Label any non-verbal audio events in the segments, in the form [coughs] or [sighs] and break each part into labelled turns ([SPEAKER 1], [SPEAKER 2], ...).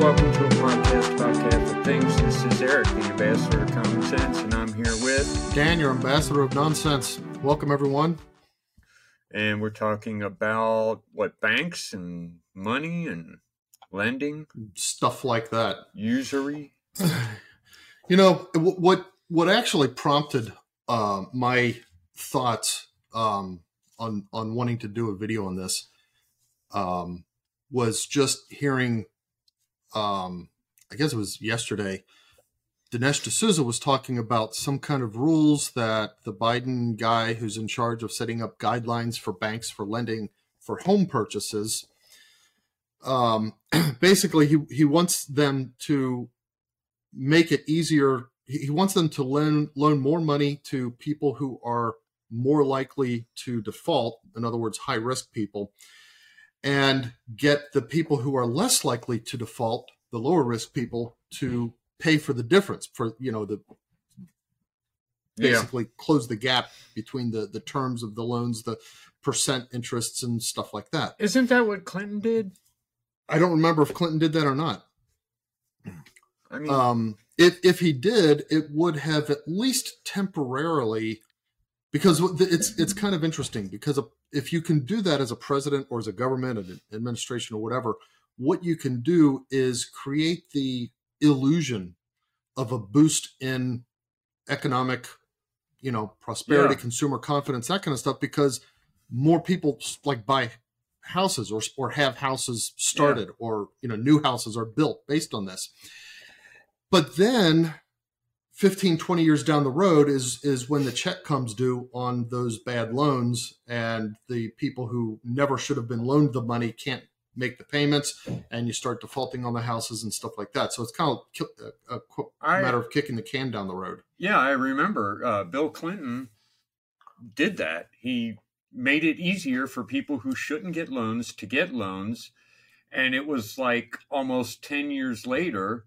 [SPEAKER 1] welcome to a podcast about Catholic things. This is Eric, the ambassador of common sense, and I'm here with
[SPEAKER 2] Dan, your ambassador of nonsense. Welcome, everyone.
[SPEAKER 1] And we're talking about what banks and money and lending,
[SPEAKER 2] stuff like that,
[SPEAKER 1] usury. [sighs]
[SPEAKER 2] You know what? What actually prompted uh, my thoughts um, on on wanting to do a video on this um, was just hearing. Um, I guess it was yesterday. Dinesh D'Souza was talking about some kind of rules that the Biden guy who's in charge of setting up guidelines for banks for lending for home purchases. Um, [clears throat] basically, he, he wants them to make it easier. He wants them to loan loan more money to people who are more likely to default. In other words, high risk people, and get the people who are less likely to default, the lower risk people, to pay for the difference for you know the basically yeah. close the gap between the the terms of the loans the percent interests and stuff like that.
[SPEAKER 1] Isn't that what clinton did?
[SPEAKER 2] I don't remember if clinton did that or not.
[SPEAKER 1] I mean
[SPEAKER 2] um if if he did it would have at least temporarily because it's it's kind of interesting because if you can do that as a president or as a government an administration or whatever what you can do is create the illusion of a boost in economic, you know, prosperity, yeah. consumer confidence, that kind of stuff, because more people like buy houses or or have houses started yeah. or you know new houses are built based on this. But then 15 20 years down the road is is when the check comes due on those bad loans and the people who never should have been loaned the money can't make the payments and you start defaulting on the houses and stuff like that. So it's kind of a, a, a matter of kicking the can down the road.
[SPEAKER 1] Yeah, I remember uh, Bill Clinton did that. He made it easier for people who shouldn't get loans to get loans. And it was like almost 10 years later,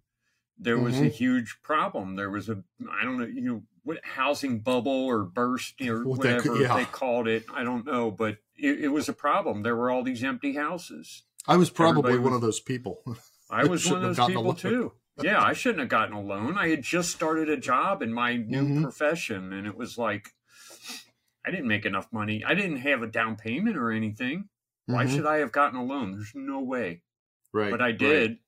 [SPEAKER 1] there was mm-hmm. a huge problem. There was a, I don't know, you know, what housing bubble or burst or whatever they, yeah. they, called it. I don't know, but it, it was a problem. There were all these empty houses.
[SPEAKER 2] I was probably [laughs] was, one of those people.
[SPEAKER 1] I was one of those people too. yeah, I shouldn't have gotten a loan. I had just started a job in my new mm-hmm. profession, and it was like I didn't make enough money. I didn't have a down payment or anything. Why mm-hmm. should I have gotten a loan? There's no way.
[SPEAKER 2] Right.
[SPEAKER 1] But I did, right.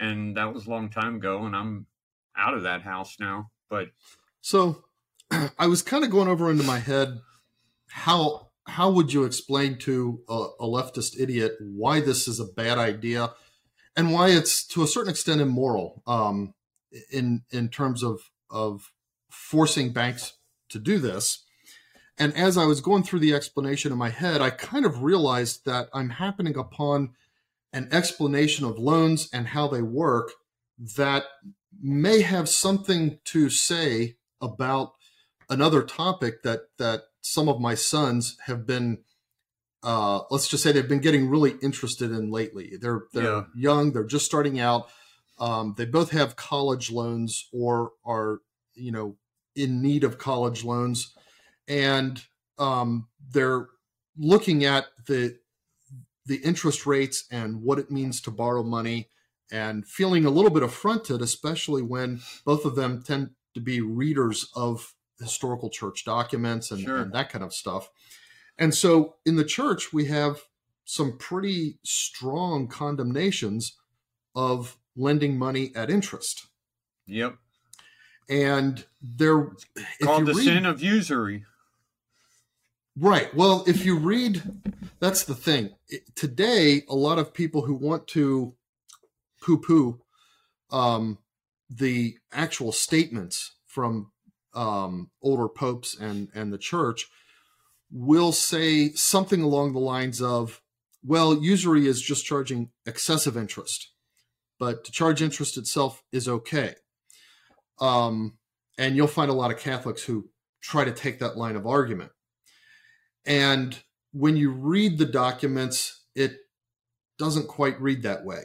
[SPEAKER 1] And that was a long time ago, and I'm out of that house now. But
[SPEAKER 2] so [clears throat] I was kind of going over into my head how how would you explain to a, a, leftist idiot why this is a bad idea and why it's to a certain extent immoral um, in in terms of of forcing banks to do this and as i was going through the explanation in my head i kind of realized that i'm happening upon an explanation of loans and how they work that may have something to say about another topic that that some of my sons have been uh, let's just say they've been getting really interested in lately. They're they're yeah. young, they're just starting out. Um, they both have college loans or are you know in need of college loans, and um, they're looking at the the interest rates and what it means to borrow money, and feeling a little bit affronted, especially when both of them tend to be readers of historical church documents and, sure. and that kind of stuff. And so in the church, we have some pretty strong condemnations of lending money at interest.
[SPEAKER 1] Yep.
[SPEAKER 2] And there
[SPEAKER 1] called the read, sin of usury.
[SPEAKER 2] Right. Well, if you read that's the thing. It, today a lot of people who want to poo-poo um, the actual statements from um, older popes and and the church will say something along the lines of, "Well, usury is just charging excessive interest, but to charge interest itself is okay." Um, and you'll find a lot of Catholics who try to take that line of argument. And when you read the documents, it doesn't quite read that way.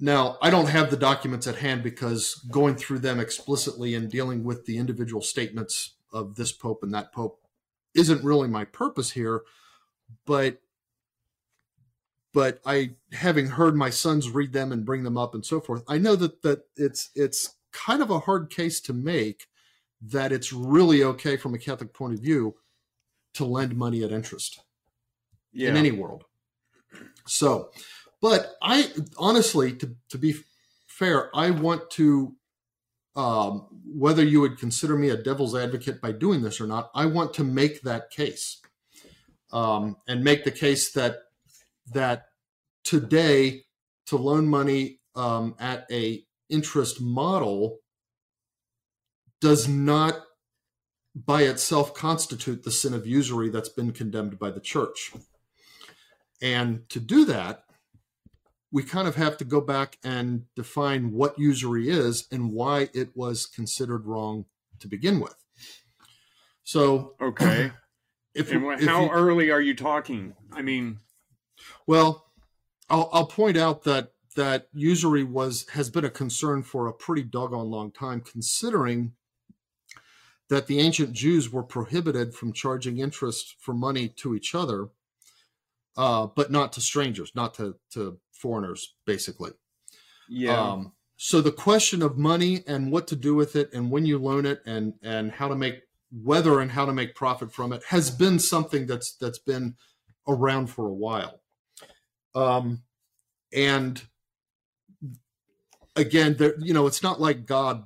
[SPEAKER 2] Now, I don't have the documents at hand because going through them explicitly and dealing with the individual statements of this pope and that pope isn't really my purpose here. But but I, having heard my sons read them and bring them up and so forth, I know that that it's it's kind of a hard case to make that it's really okay from a Catholic point of view to lend money at interest
[SPEAKER 1] Yeah.
[SPEAKER 2] in any world. So, but I honestly, to, to be fair, I want to, um, whether you would consider me a devil's advocate by doing this or not, I want to make that case um, and make the case that that today to loan money um, at a interest model does not by itself constitute the sin of usury that's been condemned by the church. And to do that, we kind of have to go back and define what usury is and why it was considered wrong to begin with. So,
[SPEAKER 1] Okay. [clears throat]
[SPEAKER 2] if,
[SPEAKER 1] and
[SPEAKER 2] if
[SPEAKER 1] how
[SPEAKER 2] you-
[SPEAKER 1] early are you talking? I mean,
[SPEAKER 2] Well, I'll, I'll point out that that usury was has been a concern for a pretty doggone long time, considering that the ancient Jews were prohibited from charging interest for money to each other, uh, but not to strangers, not to to foreigners, basically.
[SPEAKER 1] yeah.
[SPEAKER 2] Um, so the question of money and what to do with it, and when you loan it, and and how to make whether and how to make profit from it, has been something that's that's been around for a while. Um, and again, there you know, it's not like God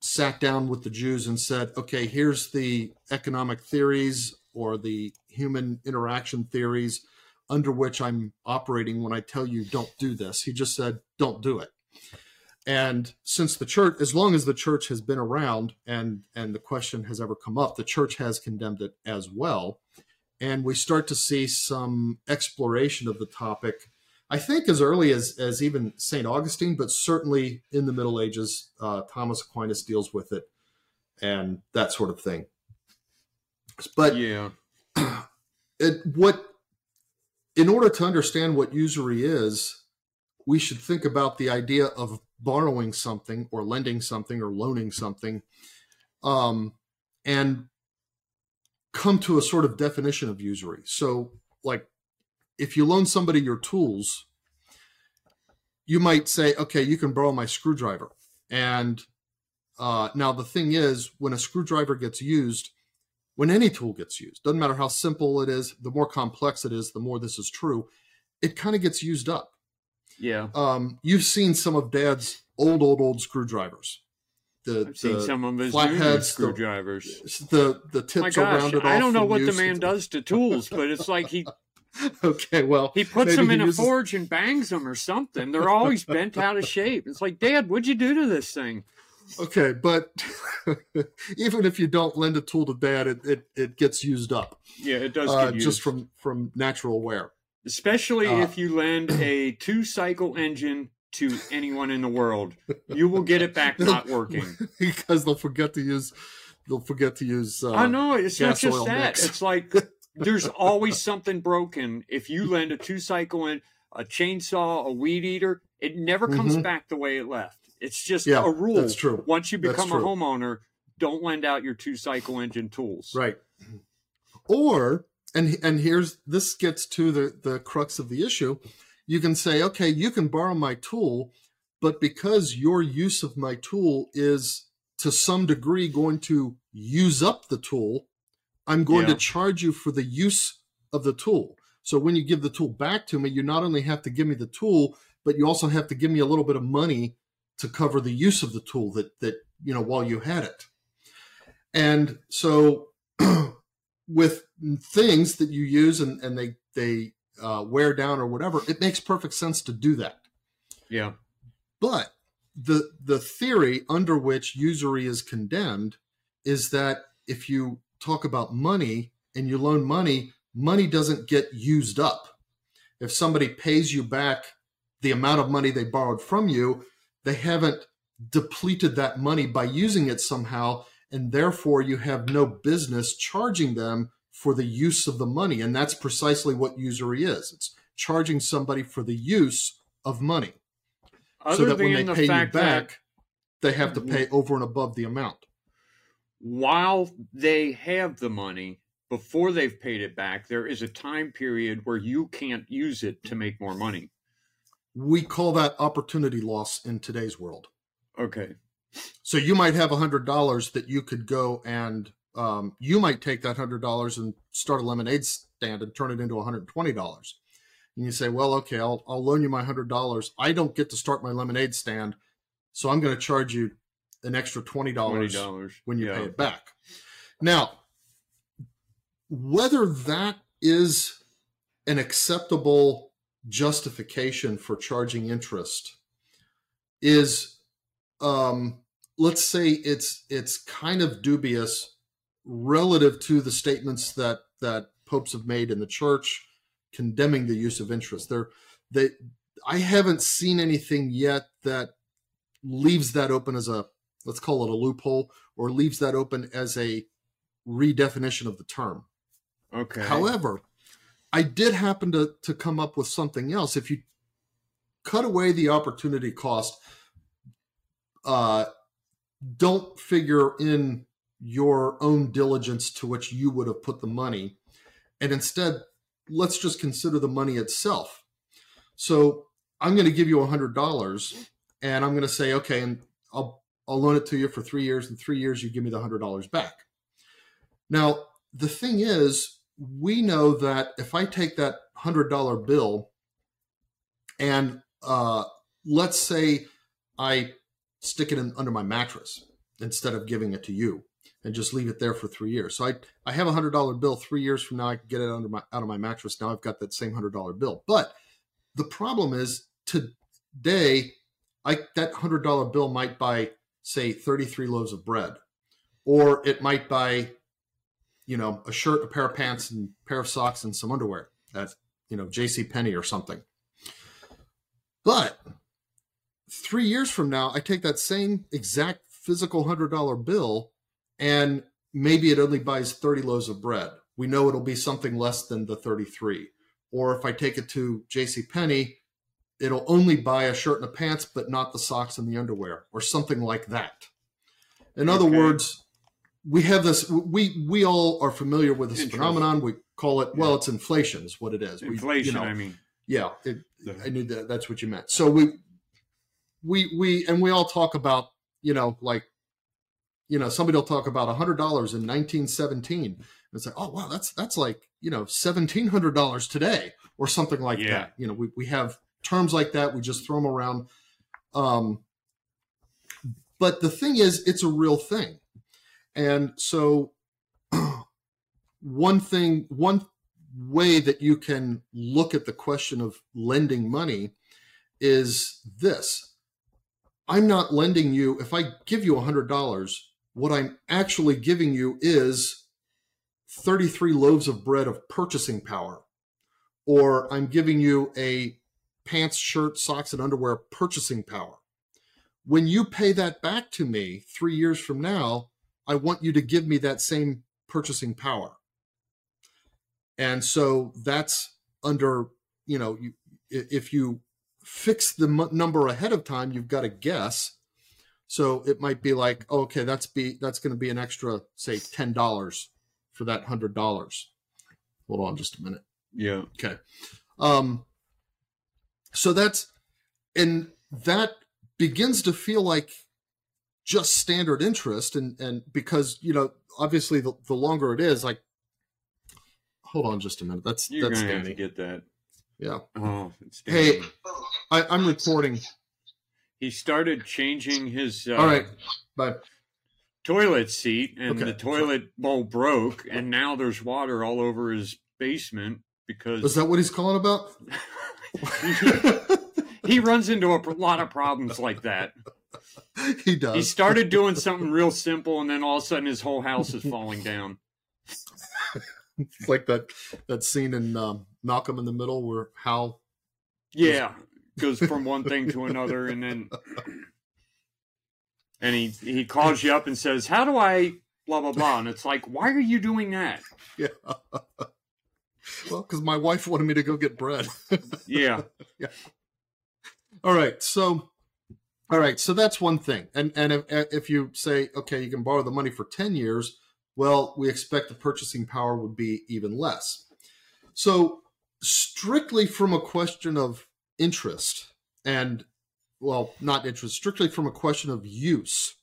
[SPEAKER 2] sat down with the Jews and said, "Okay, here's the economic theories or the human interaction theories." under which I'm operating when I tell you don't do this. He just said, don't do it. And since the church, as long as the church has been around and and the question has ever come up, the church has condemned it as well. And we start to see some exploration of the topic. I think as early as as even Saint Augustine, but certainly in the Middle Ages, uh, Thomas Aquinas deals with it and that sort of thing. But
[SPEAKER 1] yeah. [clears throat]
[SPEAKER 2] it, what in order to understand what usury is we should think about the idea of borrowing something or lending something or loaning something um, and come to a sort of definition of usury so like if you loan somebody your tools you might say okay you can borrow my screwdriver and uh, now the thing is when a screwdriver gets used when any tool gets used, doesn't matter how simple it is, the more complex it is, the more this is true, it kind of gets used up.
[SPEAKER 1] Yeah.
[SPEAKER 2] Um, you've seen some of Dad's old, old, old screwdrivers. The,
[SPEAKER 1] I've seen some of his
[SPEAKER 2] flatheads, the-
[SPEAKER 1] screwdrivers.
[SPEAKER 2] the the
[SPEAKER 1] My
[SPEAKER 2] tips are
[SPEAKER 1] gosh,
[SPEAKER 2] rounded off.
[SPEAKER 1] I don't know what the man does to tools, but it's like he [laughs]
[SPEAKER 2] Okay, well,
[SPEAKER 1] he puts them
[SPEAKER 2] he
[SPEAKER 1] in a
[SPEAKER 2] uses-
[SPEAKER 1] forge and bangs them or something. They're always bent out of shape. It's like, Dad, what'd you do to this thing?
[SPEAKER 2] Okay, but [laughs] even if you don't lend a tool to Dad, it it, it gets used up
[SPEAKER 1] Yeah, it does
[SPEAKER 2] uh,
[SPEAKER 1] get used.
[SPEAKER 2] just from from natural wear.
[SPEAKER 1] especially
[SPEAKER 2] uh,
[SPEAKER 1] if you lend a two cycle engine to anyone in the world. You will get it back [laughs] not working.
[SPEAKER 2] because they'll forget to use they'll forget to use. Uh,
[SPEAKER 1] I know it's not just that.
[SPEAKER 2] mix.
[SPEAKER 1] It's like there's always something broken. If you lend a two cycle in a chainsaw, a weed eater, it never comes
[SPEAKER 2] Mhm.
[SPEAKER 1] back the way it left. It's just
[SPEAKER 2] Yeah,
[SPEAKER 1] a rule.
[SPEAKER 2] that's true.
[SPEAKER 1] Once you become a homeowner, don't lend out your two cycle engine tools.
[SPEAKER 2] Right. Or and and here's this gets to the the crux of the issue. You can say, okay, you can borrow my tool, but because your use of my tool is to some degree going to use up the tool, I'm going
[SPEAKER 1] Yeah.
[SPEAKER 2] to charge you for the use of the tool. So when you give the tool back to me, you not only have to give me the tool, but you also have to give me a little bit of money to cover the use of the tool that that you know while you had it. And so [clears throat] with things that you use and, and they they uh, wear down or whatever, it makes perfect sense to do that.
[SPEAKER 1] Yeah.
[SPEAKER 2] But the the theory under which usury is condemned is that if you talk about money and you loan money, money doesn't get used up. If somebody pays you back the amount of money they borrowed from you, they haven't depleted that money by using it somehow, and therefore you have no business charging them for the use of the money. And that's precisely what usury is. It's charging somebody for the use of money
[SPEAKER 1] Other
[SPEAKER 2] so that when they
[SPEAKER 1] the
[SPEAKER 2] pay you
[SPEAKER 1] fact that
[SPEAKER 2] back, they have to mm-hmm. pay over and above the amount.
[SPEAKER 1] While they have the money, before they've paid it back, there is a time period where you can't use it to make more money.
[SPEAKER 2] We call that opportunity loss in today's world.
[SPEAKER 1] Okay.
[SPEAKER 2] So you might have a hundred dollars that you could go and um, you might take that hundred dollars and start a lemonade stand and turn it into one hundred and twenty dollars. And you say, well, okay, I'll I'll loan you my hundred dollars. I don't get to start my lemonade stand, so I'm going to charge you an extra twenty dollars when you
[SPEAKER 1] yeah.
[SPEAKER 2] pay it back. Now, whether that is an acceptable justification for charging interest is um, let's say it's it's kind of dubious relative to the statements that that popes have made in the church condemning the use of interest there they i haven't seen anything yet that leaves that open as a let's call it a loophole or leaves that open as a redefinition of the term
[SPEAKER 1] Okay.
[SPEAKER 2] However, I did happen to to come up with something else. If you cut away the opportunity cost, uh, don't figure in your own diligence to which you would have put the money, and instead, let's just consider the money itself. So I'm going to give you a hundred dollars, and I'm going to say, okay, and I'll I'll loan it to you for three years. In three years, you give me the hundred dollars back. Now, the thing is, we know that if I take that hundred dollar bill and uh, let's say I stick it in under my mattress instead of giving it to you and just leave it there for three years. So I, I have a hundred dollar bill. Three years from now, I can get it under my out of my mattress. Now I've got that same hundred dollar bill. But the problem is today, I that hundred dollar bill might buy say thirty three loaves of bread, or it might buy you know, a shirt, a pair of pants, and a pair of socks and some underwear at, you know, J.C. Penney or something. But three years from now, I take that same exact physical hundred dollar bill and maybe it only buys 30 loaves of bread. We know it'll be something less than the 33. Or if I take it to J.C. Penney, it'll only buy a shirt and a pants, but not the socks and the underwear, or something like that. In other
[SPEAKER 1] Okay.
[SPEAKER 2] words, we have this we we all are familiar with this phenomenon we call it well
[SPEAKER 1] Yeah.
[SPEAKER 2] it's inflation is what it is We- you
[SPEAKER 1] Inflation,
[SPEAKER 2] know,
[SPEAKER 1] I mean.
[SPEAKER 2] yeah it, i knew that that's what you meant so we we we and we all talk about you know like you know somebody will talk about a hundred dollars in 1917 and it's like oh wow that's that's like you know seventeen hundred dollars today or something like
[SPEAKER 1] Yeah.
[SPEAKER 2] that you know we, we have terms like that we just throw them around. Um but the thing is it's a real thing. And so [clears throat] one thing one way that you can look at the question of lending money is this. I'm not lending you if i give you $100 what i'm actually giving you is 33 loaves of bread of purchasing power. Or i'm giving you a pants shirt socks and underwear purchasing power. When you pay that back to me 3 years from now i want you to give me that same purchasing power. And so that's under you know you, if you fix the number ahead of time you've got to guess. So it might be like oh, okay that's be that's going to be an extra say $10 for that $100 hold on just a minute.
[SPEAKER 1] Yeah.
[SPEAKER 2] Okay. Um, so that's, and that begins to feel like just standard interest. And, and because, you know, obviously the, the longer it is, like, hold on just a minute. That's,
[SPEAKER 1] You're
[SPEAKER 2] that's
[SPEAKER 1] going to get that.
[SPEAKER 2] Yeah.
[SPEAKER 1] Oh, it's
[SPEAKER 2] Hey, I, I'm recording.
[SPEAKER 1] He started changing his uh,
[SPEAKER 2] All right. Bye.
[SPEAKER 1] toilet seat, and
[SPEAKER 2] Okay.
[SPEAKER 1] the toilet bowl broke, and now there's water all over his basement because
[SPEAKER 2] is that what he's calling about? [laughs] [laughs]
[SPEAKER 1] he runs into a lot of problems like that.
[SPEAKER 2] he does.
[SPEAKER 1] He started doing something real simple, and then all of a sudden his whole house is falling down.
[SPEAKER 2] It's like that, that scene in um, Malcolm in the Middle where Hal
[SPEAKER 1] Yeah, goes from one thing to another, and then and he he calls you up and says, "How do I blah blah blah?" And it's like, why are you doing that? [laughs]
[SPEAKER 2] Yeah. Well, because my wife wanted me to go get bread. [laughs]
[SPEAKER 1] Yeah, Yeah.
[SPEAKER 2] all right. So, all right. So that's one thing. And and if, uh, if you say, okay, you can borrow the money for ten years, well, we expect the purchasing power would be even less. So, strictly from a question of interest, and well, not interest, strictly from a question of use,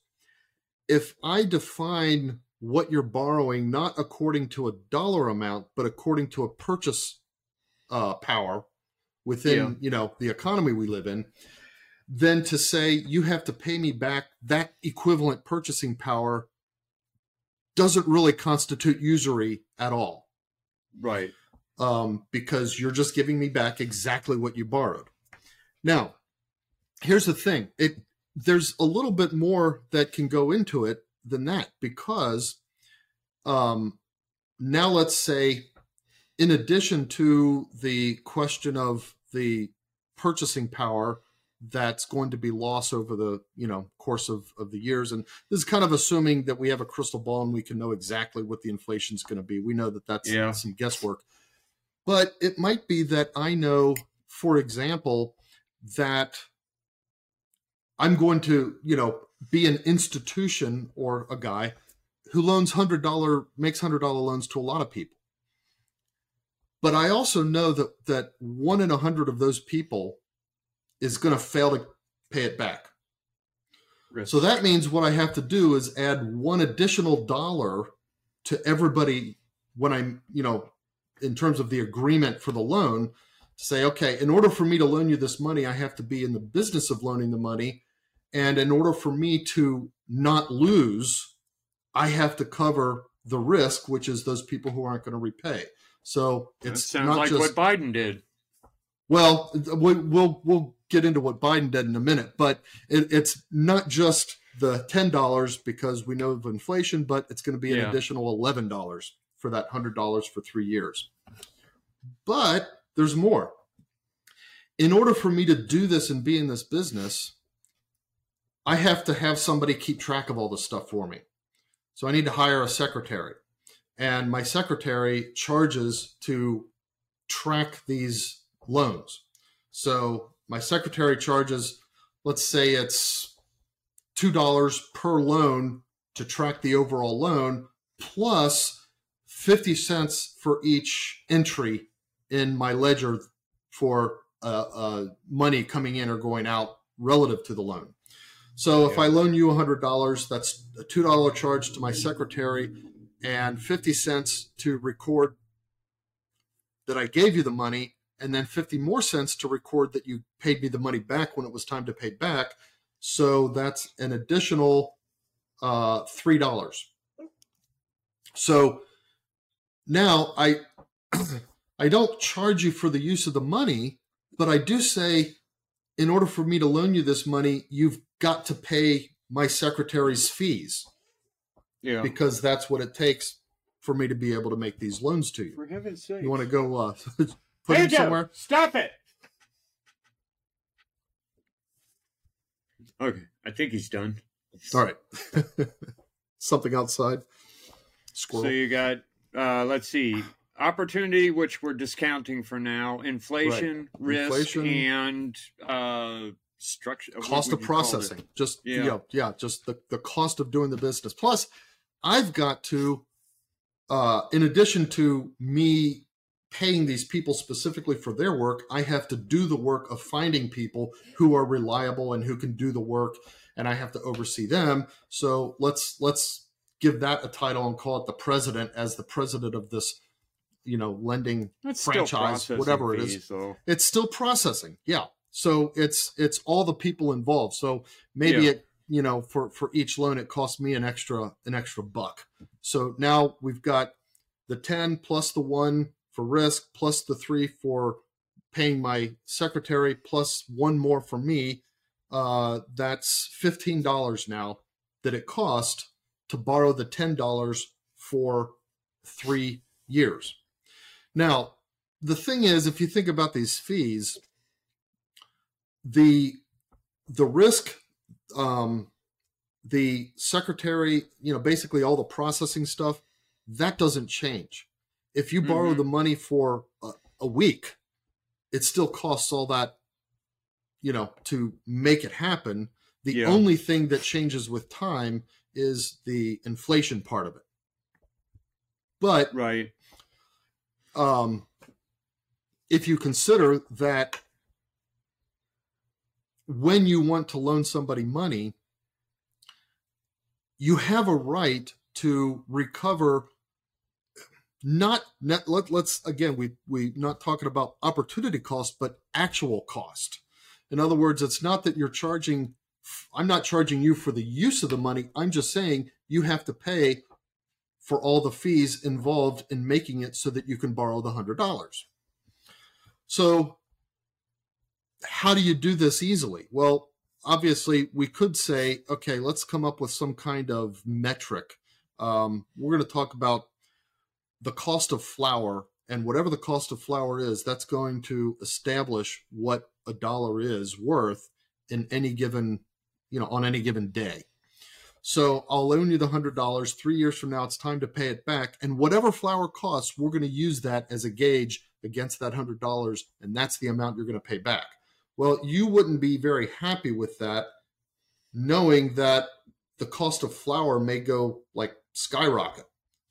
[SPEAKER 2] if I define what you're borrowing not according to a dollar amount, but according to a purchase uh, power within
[SPEAKER 1] Yeah.
[SPEAKER 2] you know the economy we live in, then to say you have to pay me back that equivalent purchasing power doesn't really constitute usury at all
[SPEAKER 1] Right.
[SPEAKER 2] um, because you're just giving me back exactly what you borrowed. Now, here's the thing: it there's a little bit more that can go into it than that because um, now let's say, in addition to the question of the purchasing power that's going to be lost over the you know course of, of the years and this is kind of assuming that we have a crystal ball and we can know exactly what the inflation is going to be we know that that's
[SPEAKER 1] Yeah.
[SPEAKER 2] some guesswork but it might be that I know, for example, that I'm going to, you know, be an institution or a guy who loans hundred dollar makes hundred dollar loans to a lot of people. But I also know that that one in a hundred of those people is going to fail to pay it back.
[SPEAKER 1] Risk.
[SPEAKER 2] So that means what I have to do is add one additional dollar to everybody when I'm, you know, in terms of the agreement for the loan to say, okay, in order for me to loan you this money, I have to be in the business of loaning the money. And in order for me to not lose, I have to cover the risk, which is those people who aren't going to repay. So it's
[SPEAKER 1] sounds
[SPEAKER 2] not
[SPEAKER 1] like
[SPEAKER 2] just
[SPEAKER 1] what Biden did.
[SPEAKER 2] well, we- we'll we'll get into what Biden did in a minute, but it, it's not just the ten dollars because we know of inflation, but it's going to be an
[SPEAKER 1] Yeah.
[SPEAKER 2] additional eleven dollars for that hundred dollars for three years. But there's more. In order for me to do this and be in this business, I have to have somebody keep track of all this stuff for me. So I need to hire a secretary, and my secretary charges to track these loans. So my secretary charges, let's say it's $2 per loan to track the overall loan, plus 50 cents for each entry in my ledger for uh, uh, money coming in or going out relative to the loan. So if
[SPEAKER 1] Yeah.
[SPEAKER 2] I loan you $100, that's a $2 charge to my secretary and 50 cents to record that I gave you the money, and then 50 more cents to record that you paid me the money back when it was time to pay back. So that's an additional uh, $3. So now I [clears throat] I don't charge you for the use of the money, but I do say in order for me to loan you this money, you've got to pay my secretary's fees
[SPEAKER 1] Yeah.
[SPEAKER 2] because that's what it takes for me to be able to make these loans to you.
[SPEAKER 1] For heaven's sake.
[SPEAKER 2] You want to go uh, [laughs] put
[SPEAKER 1] Hey,
[SPEAKER 2] him somewhere?
[SPEAKER 1] Stop it. Okay. I think he's done.
[SPEAKER 2] All right. [laughs] Something outside. Squirrel.
[SPEAKER 1] So you got uh let's see. Opportunity, which we're discounting for now, inflation, risk,
[SPEAKER 2] Inflation.
[SPEAKER 1] and uh structure
[SPEAKER 2] cost of
[SPEAKER 1] you
[SPEAKER 2] processing. Just
[SPEAKER 1] Yeah.
[SPEAKER 2] yeah, yeah, just the, the cost of doing the business. Plus, I've got to, uh, in addition to me paying these people specifically for their work, I have to do the work of finding people who are reliable and who can do the work, and I have to oversee them. So let's let's give that a title and call it the president as the president of this, you know, lending
[SPEAKER 1] That's
[SPEAKER 2] franchise, whatever it is.
[SPEAKER 1] fees,
[SPEAKER 2] it's still processing yeah so it's it's all the people involved. So maybe
[SPEAKER 1] Yeah.
[SPEAKER 2] it you know for for each loan it costs me an extra an extra buck. So now we've got the 10 plus the 1 for risk plus the 3 for paying my secretary plus one more for me uh that's $15 now that it cost to borrow the $10 for 3 years. Now the thing is if you think about these fees the the risk um the secretary you know basically all the processing stuff that doesn't change if you borrow
[SPEAKER 1] Mhm.
[SPEAKER 2] the money for a, a week it still costs all that you know to make it happen the
[SPEAKER 1] Yeah.
[SPEAKER 2] only thing that changes with time is the inflation part of it But
[SPEAKER 1] right.
[SPEAKER 2] um, if you consider that when you want to loan somebody money, you have a right to recover not net let, let's again we we not talking about opportunity cost but actual cost. In other words it's not that you're charging i'm not charging you for the use of the money. I'm just saying you have to pay for all the fees involved in making it so that you can borrow the hundred dollars. So how do you do this easily? Well obviously we could say okay let's come up with some kind of metric. Um, we're going to talk about the cost of flour and whatever the cost of flour is that's going to establish what a dollar is worth in any given you know on any given day. So i'll loan you the hundred dollars. Three years from now it's time to pay it back. And whatever flour costs we're going to use that as a gauge against that hundred dollars and that's the amount you're going to pay back well you wouldn't be very happy with that knowing that the cost of flour may go like skyrocket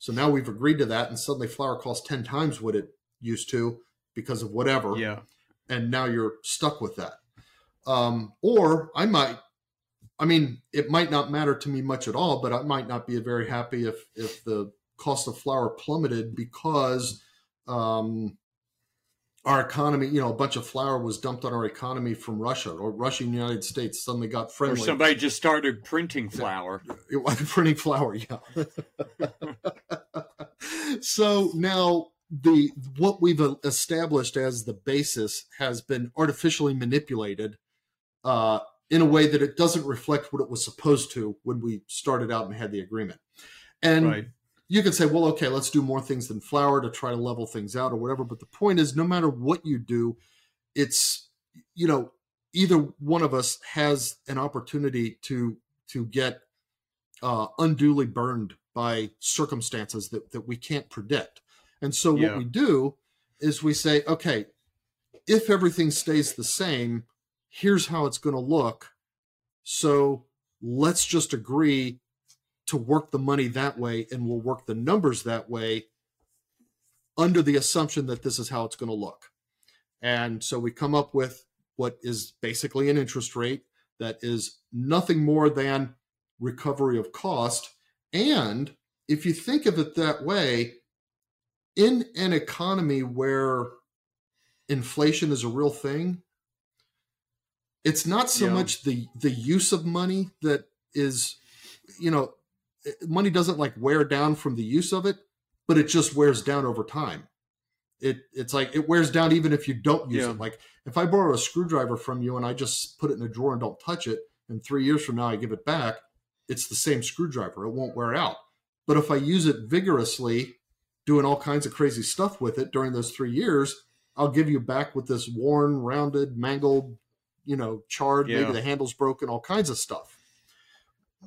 [SPEAKER 2] so now we've agreed to that, and suddenly flour costs 10 times what it used to because of whatever.
[SPEAKER 1] Yeah.
[SPEAKER 2] And now you're stuck with that. Um, or I might, I mean, it might not matter to me much at all, but I might not be very happy if, if the cost of flour plummeted because um, our economy, you know, a bunch of flour was dumped on our economy from Russia, or Russia and the United States suddenly got friendly.
[SPEAKER 1] Or somebody just started printing flour.
[SPEAKER 2] It was [laughs] printing flour, yeah. [laughs] so now the what we've established as the basis has been artificially manipulated uh, in a way that it doesn't reflect what it was supposed to when we started out and had the agreement. And
[SPEAKER 1] Right.
[SPEAKER 2] You can say, well, okay, let's do more things than flour to try to level things out or whatever. But the point is, no matter what you do, it's you know either one of us has an opportunity to to get uh, unduly burned by circumstances that that we can't predict. And so
[SPEAKER 1] Yeah.
[SPEAKER 2] what we do is we say, okay, if everything stays the same, here's how it's going to look. So let's just agree to work the money that way and we'll work the numbers that way under the assumption that this is how it's going to look. And so we come up with what is basically an interest rate that is nothing more than recovery of cost. And if you think of it that way, in an economy where inflation is a real thing, it's not so
[SPEAKER 1] Yeah.
[SPEAKER 2] much the the use of money that is, you know, money doesn't like wear down from the use of it, but it just wears down over time. It it's like it wears down even if you don't use
[SPEAKER 1] Yeah.
[SPEAKER 2] it. Like if I borrow a screwdriver from you and I just put it in a drawer and don't touch it, and three years from now I give it back, it's the same screwdriver. It won't wear out. But if I use it vigorously, doing all kinds of crazy stuff with it during those three years, I'll give you back with this worn, rounded, mangled, you know, charred,
[SPEAKER 1] Yeah.
[SPEAKER 2] maybe the handle's broken, all kinds of stuff.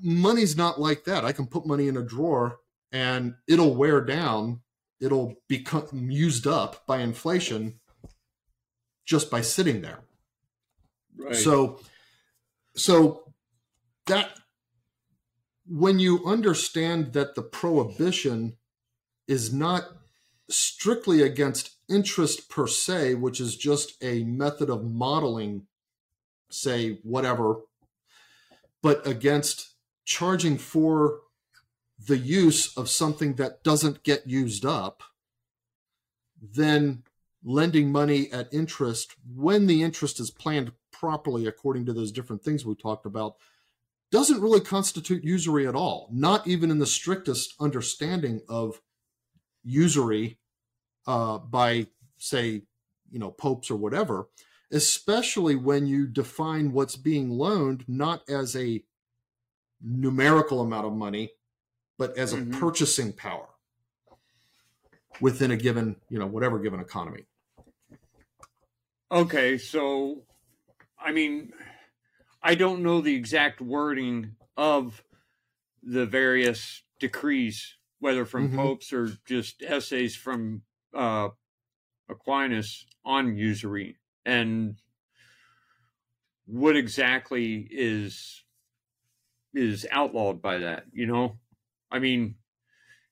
[SPEAKER 2] Money's not like that. I can put money in a drawer and it'll wear down, it'll become used up by inflation just by sitting there.
[SPEAKER 1] Right.
[SPEAKER 2] So, so that when you understand that the prohibition is not strictly against interest per se, which is just a method of modeling, say, whatever, but against charging for the use of something that doesn't get used up, then lending money at interest when the interest is planned properly according to those different things we talked about doesn't really constitute usury at all not even in the strictest understanding of usury uh, by say you know popes or whatever especially when you define what's being loaned not as a numerical amount of money but as a
[SPEAKER 1] Mhm.
[SPEAKER 2] purchasing power within a given you know whatever given economy
[SPEAKER 1] Okay, so I mean, I don't know the exact wording of the various decrees, whether from
[SPEAKER 2] Mhm.
[SPEAKER 1] popes or just essays from uh, Aquinas on usury, and what exactly is is outlawed by that. You know, I mean,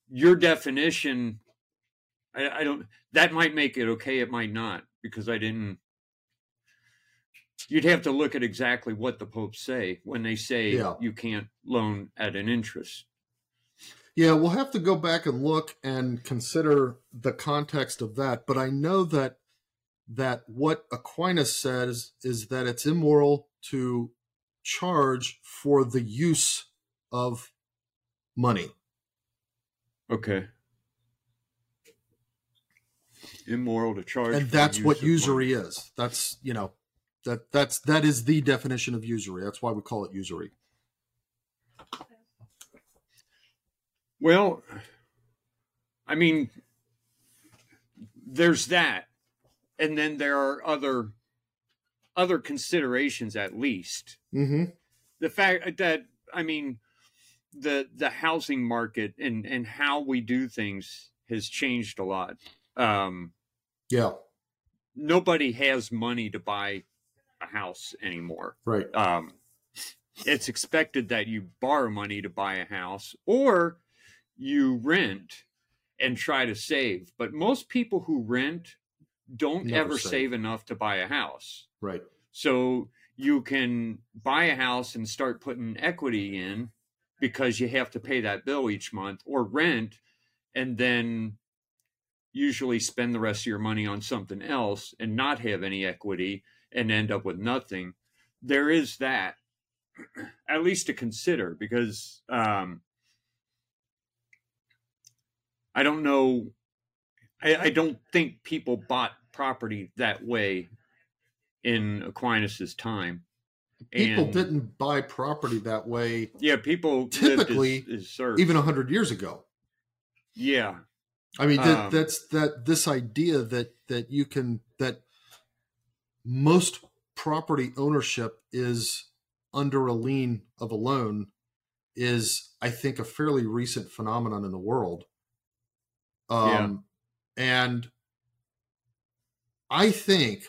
[SPEAKER 1] your definition I, I don't. That might make it okay. It might not because I didn't. You'd have to look at exactly what the popes say when they say
[SPEAKER 2] Yeah.
[SPEAKER 1] you can't loan at an interest.
[SPEAKER 2] Yeah, we'll have to go back and look and consider the context of that. But I know that that what Aquinas says is that it's immoral to charge for the use of money.
[SPEAKER 1] Okay. Immoral to charge,
[SPEAKER 2] and that's what
[SPEAKER 1] of money.
[SPEAKER 2] usury is. That's you know that that's that is the definition of usury. That's why we call it usury.
[SPEAKER 1] Well, I mean, there's that, and then there are other other considerations. At least
[SPEAKER 2] Mm-hmm.
[SPEAKER 1] the fact that I mean, the the housing market and and how we do things has changed a lot. Um,
[SPEAKER 2] Yeah.
[SPEAKER 1] nobody has money to buy a house anymore.
[SPEAKER 2] Right.
[SPEAKER 1] um, it's expected that you borrow money to buy a house or you rent and try to save. But most people who rent don't
[SPEAKER 2] Never
[SPEAKER 1] ever
[SPEAKER 2] save.
[SPEAKER 1] save enough to buy a house.
[SPEAKER 2] Right.
[SPEAKER 1] So you can buy a house and start putting equity in because you have to pay that bill each month or rent and then usually spend the rest of your money on something else and not have any equity and end up with nothing. There is that [clears throat] at least to consider because um, I don't know. I, I don't think people bought property that way in Aquinas's time.
[SPEAKER 2] People
[SPEAKER 1] And-
[SPEAKER 2] didn't buy property that way
[SPEAKER 1] Yeah, people
[SPEAKER 2] Typically,
[SPEAKER 1] as, as
[SPEAKER 2] even a hundred years ago.
[SPEAKER 1] yeah,
[SPEAKER 2] I mean, that,
[SPEAKER 1] Um,
[SPEAKER 2] that's that this idea that that you can that most property ownership is under a lien of a loan is, I think, a fairly recent phenomenon in the world. Um, and I think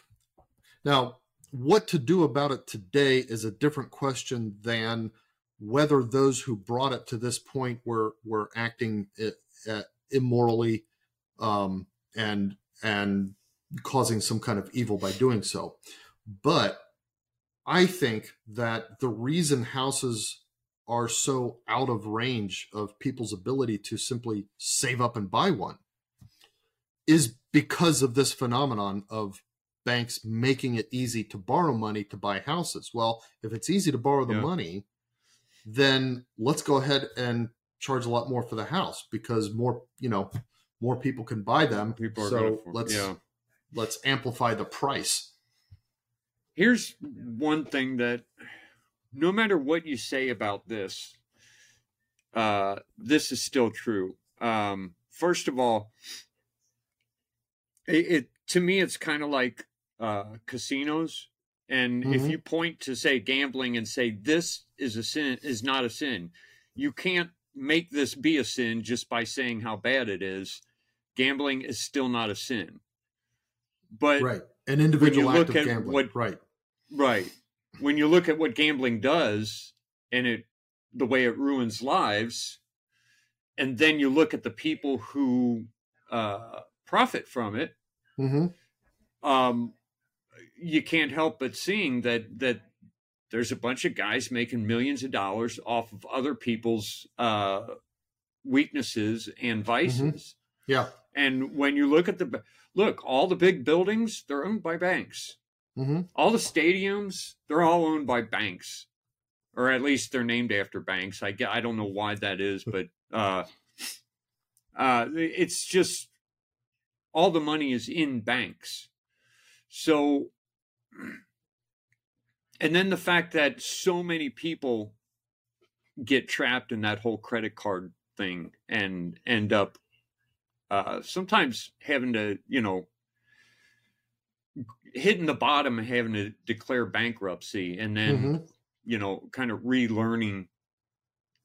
[SPEAKER 2] now what to do about it today is a different question than whether those who brought it to this point were were acting immorally um, and and causing some kind of evil by doing so. But I think that the reason houses are so out of range of people's ability to simply save up and buy one is because of this phenomenon of banks making it easy to borrow money to buy houses. Well, if it's easy to borrow the
[SPEAKER 1] Yeah.
[SPEAKER 2] money, then let's go ahead and charge a lot more for the house because more, you know, more people can buy them.
[SPEAKER 1] people are
[SPEAKER 2] so let's
[SPEAKER 1] yeah.
[SPEAKER 2] let's amplify the price.
[SPEAKER 1] Here's one thing that no matter what you say about this, uh, this is still true. Um, first of all, it, it to me it's kind of like uh, casinos, and if
[SPEAKER 2] Mhm.
[SPEAKER 1] you point to say gambling and say this is a sin is not a sin, you can't make this be a sin just by saying how bad it is. Gambling is still not a sin, but
[SPEAKER 2] Right. An individual act
[SPEAKER 1] look
[SPEAKER 2] of
[SPEAKER 1] at
[SPEAKER 2] gambling.
[SPEAKER 1] what-
[SPEAKER 2] right.
[SPEAKER 1] Right. When you look at what gambling does and it the way it ruins lives, and then you look at the people who uh, profit from it,
[SPEAKER 2] hmm
[SPEAKER 1] um, you can't help but seeing that that there's a bunch of guys making millions of dollars off of other people's uh, weaknesses and vices.
[SPEAKER 2] Yeah.
[SPEAKER 1] And when you look at the look, all the big buildings they're owned by banks.
[SPEAKER 2] hmm
[SPEAKER 1] all the stadiums they're all owned by banks or at least they're named after banks i i don't know why that is but uh uh it's just all the money is in banks so and then the fact that so many people get trapped in that whole credit card thing and end up uh sometimes having to you know hitting the bottom and having to declare bankruptcy and then
[SPEAKER 2] hmm
[SPEAKER 1] you know kind of relearning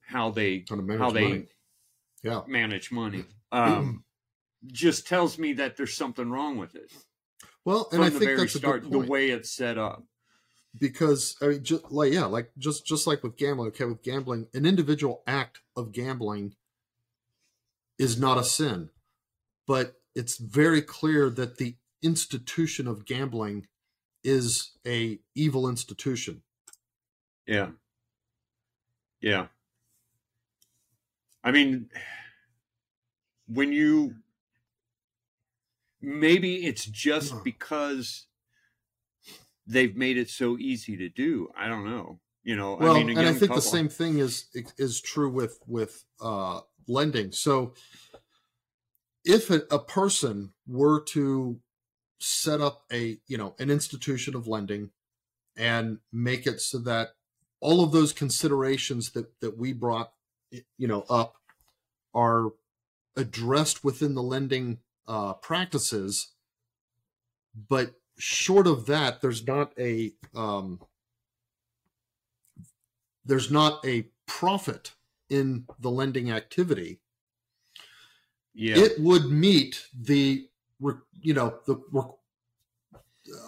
[SPEAKER 1] how they
[SPEAKER 2] How to manage
[SPEAKER 1] how they
[SPEAKER 2] money. Yeah.
[SPEAKER 1] manage money [clears throat] um just tells me that there's something wrong with it
[SPEAKER 2] Well, and I
[SPEAKER 1] the
[SPEAKER 2] think
[SPEAKER 1] very
[SPEAKER 2] that's
[SPEAKER 1] start the way it's set up
[SPEAKER 2] because I mean, just like yeah, like just just like with gambling. Okay, with gambling, an individual act of gambling is not a sin, but it's very clear that the institution of gambling is a evil institution.
[SPEAKER 1] Yeah. Yeah. I mean, when you maybe it's just because they've made it so easy to do. I don't know. You know,
[SPEAKER 2] well,
[SPEAKER 1] I mean,
[SPEAKER 2] and I think
[SPEAKER 1] couple,
[SPEAKER 2] the same thing is is true with with uh, lending. So, if a, a person were to set up a you know an institution of lending and make it so that all of those considerations that that we brought you know up are addressed within the lending uh, practices but short of that there's not a um, there's not a profit in the lending activity
[SPEAKER 1] yeah.
[SPEAKER 2] it would meet the you know the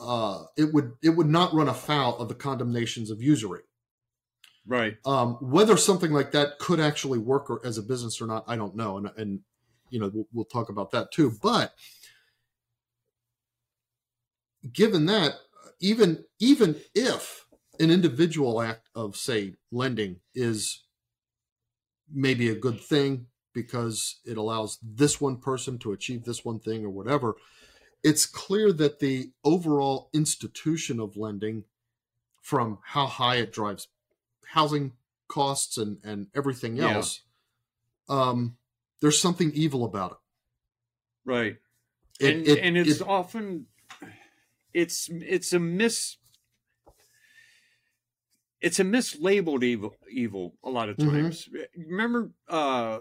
[SPEAKER 2] uh, it would it would not run afoul of the condemnations of usury
[SPEAKER 1] Right.
[SPEAKER 2] Um, whether something like that could actually work or, as a business or not, I don't know, and and you know we'll, we'll talk about that too. But given that, even even if an individual act of say lending is maybe a good thing because it allows this one person to achieve this one thing or whatever it's clear that the overall institution of lending from how high it drives housing costs and and everything else yeah. um there's something evil about it
[SPEAKER 1] right it, and it, and it's it, often it's it's a mis it's a mislabeled evil evil a lot of mm-hmm. times mm-hmm. remember uh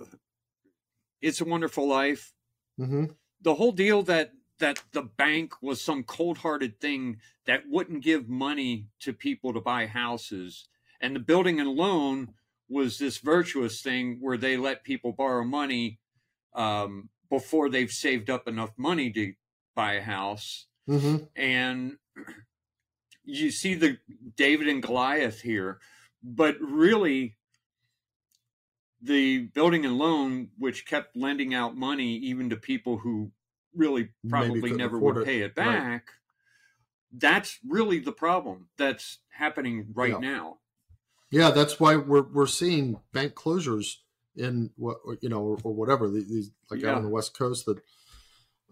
[SPEAKER 1] it's a wonderful life
[SPEAKER 2] mm-hmm.
[SPEAKER 1] the whole deal that that the bank was some cold-hearted thing that wouldn't give money to people to buy houses and the building and loan was this virtuous thing where they let people borrow money um, before they've saved up enough money to buy a house.
[SPEAKER 2] Mm-hmm.
[SPEAKER 1] And [clears throat] you see the David and Goliath here, but really, the building and loan, which kept lending out money even to people who really probably never would it. pay it back, right. that's really the problem that's happening right yeah. now.
[SPEAKER 2] Yeah, that's why we're we're seeing bank closures in what you know or, or whatever these like yeah. out on the west coast that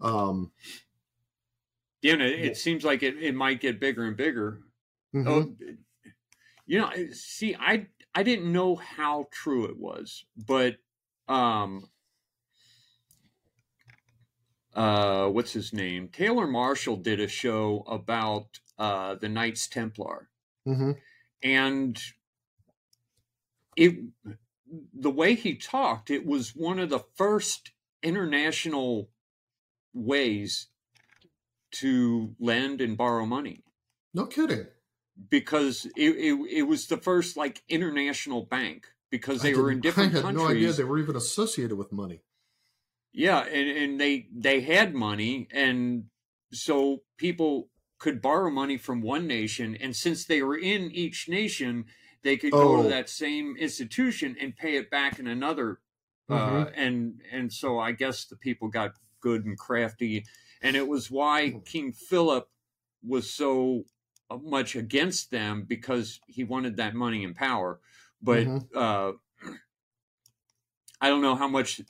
[SPEAKER 2] um
[SPEAKER 1] yeah it, it seems like it, it might get bigger and bigger mm-hmm. oh, you know see i i didn't know how true it was but um uh what's his name taylor marshall did a show about uh the knights templar
[SPEAKER 2] mm-hmm.
[SPEAKER 1] and it the way he talked, it was one of the first international ways to lend and borrow money.
[SPEAKER 2] No kidding.
[SPEAKER 1] Because it, it, it was the first like international bank because they were in [laughs] different
[SPEAKER 2] I had
[SPEAKER 1] countries.
[SPEAKER 2] no idea they were even associated with money.
[SPEAKER 1] Yeah, and, and they they had money and so people could borrow money from one nation and since they were in each nation they could oh. go to oh. that same institution and pay it back in another uh, mm-hmm. uh, and and so i guess the people got good and crafty and it was why hmm. king philip was so uh, much against them because he wanted that money and power but mm-hmm. uh, i don't know how much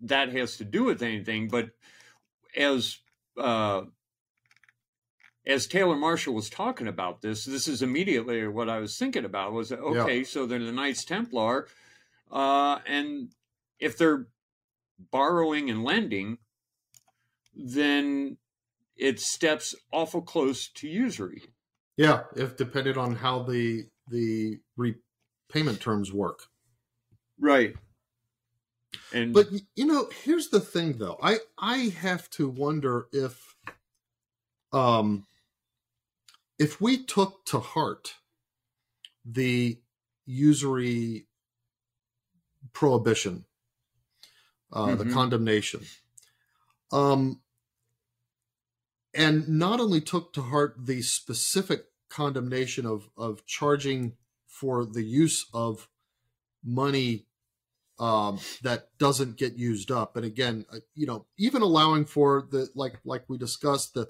[SPEAKER 1] that has to do with anything but as uh, as Taylor Marshall was talking about this, this is immediately what I was thinking about was okay, yeah. so they're the Knights Templar, uh, and if they're borrowing and lending, then it steps awful close to usury.
[SPEAKER 2] Yeah, if depended on how the the repayment terms work.
[SPEAKER 1] Right. And
[SPEAKER 2] but you know, here's the thing though. I I have to wonder if um if we took to heart the usury prohibition, uh, mm-hmm. the condemnation, um, and not only took to heart the specific condemnation of of charging for the use of money um, that doesn't get used up. And again, uh, you know, even allowing for the like like we discussed the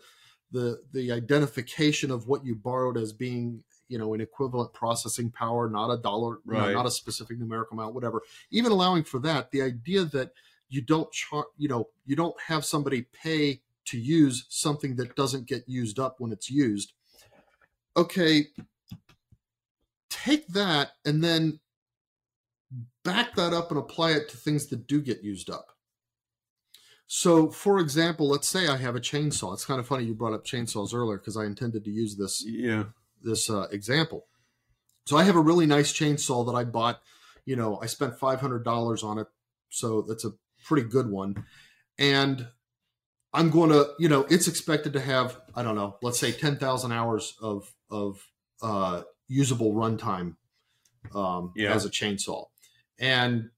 [SPEAKER 2] the the identification of what you borrowed as being you know an equivalent processing power, not a dollar, you know, not a specific numerical amount, whatever. Even allowing for that, the idea that you don't char- you know you don't have somebody pay to use something that doesn't get used up when it's used. Okay, take that and then back that up and apply it to things that do get used up. So, for example, let's say I have a chainsaw. It's kind of funny you brought up chainsaws earlier because I intended to use this
[SPEAKER 1] Yeah.
[SPEAKER 2] this uh, example. So I have a really nice chainsaw that I bought. You know, I spent five hundred dollars on it, so that's a pretty good one. And I'm going to, you know, it's expected to have I don't know, let's say ten thousand hours of of uh, usable runtime um,
[SPEAKER 1] Yeah.
[SPEAKER 2] as a chainsaw. And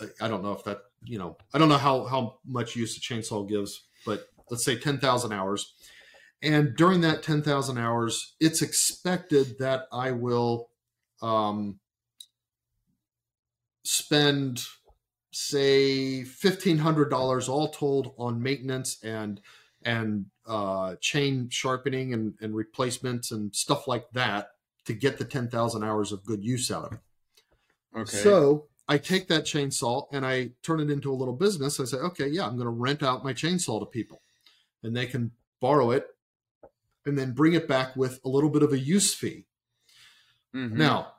[SPEAKER 2] I- I don't know if that, you know, I don't know how how much use a chainsaw gives, but let's say ten thousand hours. And during that 10,000 hours, it's expected that I will um, spend, say, $1,500 all told on maintenance and and uh, chain sharpening and, and replacements and stuff like that to get the 10,000 hours of good use out of it.
[SPEAKER 1] Okay.
[SPEAKER 2] So I take that chainsaw and I turn it into a little business. I say, okay, yeah, I'm going to rent out my chainsaw to people and they can borrow it and then bring it back with a little bit of a use fee.
[SPEAKER 1] Mhm.
[SPEAKER 2] Now,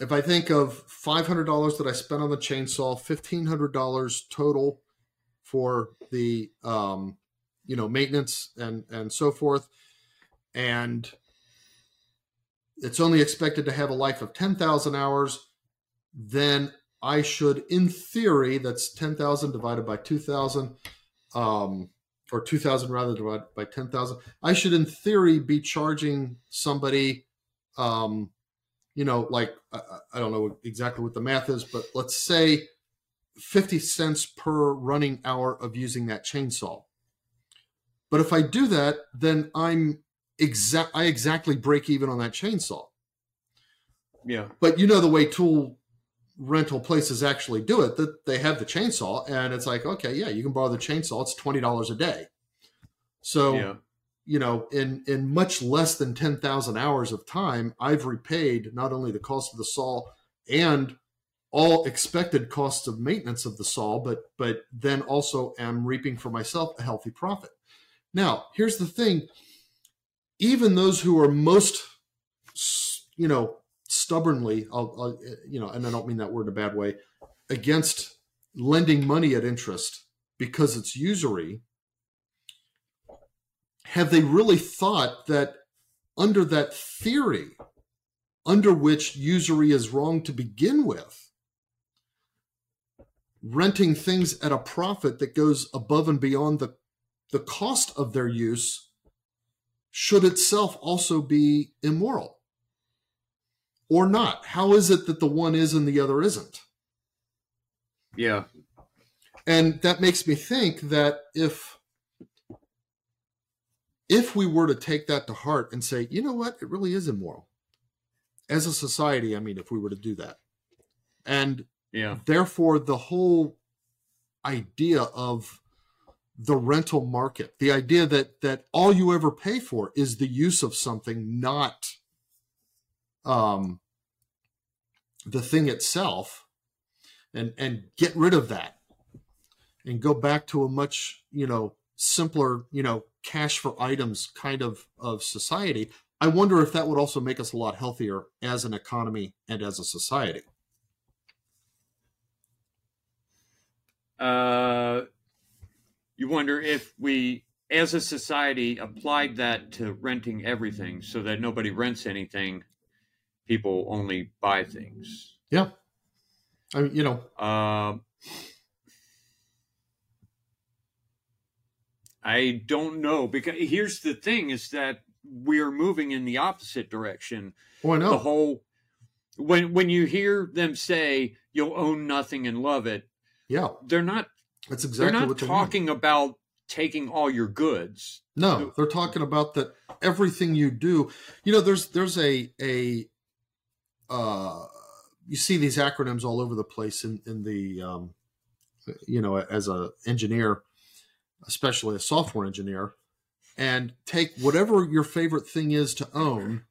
[SPEAKER 2] if I think of $500 that I spent on the chainsaw, $1,500 total for the, um, you know, maintenance and, and so forth, and it's only expected to have a life of 10,000 hours, then I should, in theory, that's 10,000 divided by 2,000, um, or 2,000 rather divided by 10,000. I should, in theory, be charging somebody, um, you know, like, I, I- don't know exactly what the math is, but let's say 50 cents per running hour of using that chainsaw. But if I do that, then I'm exact, I exactly break even on that chainsaw
[SPEAKER 1] Yeah.
[SPEAKER 2] but you know the way tool rental places actually do it that they have the chainsaw and it's like okay yeah you can borrow the chainsaw it's $20 a day. So
[SPEAKER 1] Yeah.
[SPEAKER 2] you know in in much less than 10,000 hours of time I've repaid not only the cost of the saw and all expected costs of maintenance of the saw but but then also am reaping for myself a healthy profit. Now here's the thing. Even those who are most you know stubbornly I'll, I'll you know and I don't mean that word in a bad way against lending money at interest because it's usury have they really thought that under that theory under which usury is wrong to begin with renting things at a profit that goes above and beyond the the cost of their use should itself also be immoral or not? How is it that the one is and the other isn't?
[SPEAKER 1] Yeah.
[SPEAKER 2] and that makes me think that if if we were to take that to heart and say you know what? It really is immoral. As a society i mean if we were to do that. And
[SPEAKER 1] Yeah.
[SPEAKER 2] therefore the whole idea of the rental market the idea that that all you ever pay for is the use of something not um the thing itself and and get rid of that and go back to a much you know simpler you know cash for items kind of of society. I wonder if that would also make us a lot healthier as an economy and as a society.
[SPEAKER 1] Uh, you wonder if we, as a society, applied that to renting everything so that nobody rents anything, people only buy things.
[SPEAKER 2] yeah i mean you know
[SPEAKER 1] Um, I don't know because here's the thing: is that we're moving in the opposite direction.
[SPEAKER 2] oh i know
[SPEAKER 1] The whole when when you hear them say you'll own nothing and love it,
[SPEAKER 2] yeah
[SPEAKER 1] they're not
[SPEAKER 2] that's exactly
[SPEAKER 1] they're not
[SPEAKER 2] what they mean.
[SPEAKER 1] talking about taking all your goods.
[SPEAKER 2] No, they're talking about that everything you do. You know, there's there's a a uh, you see these acronyms all over the place in in the um, you know as a engineer, especially a software engineer, and take whatever your favorite thing is to own,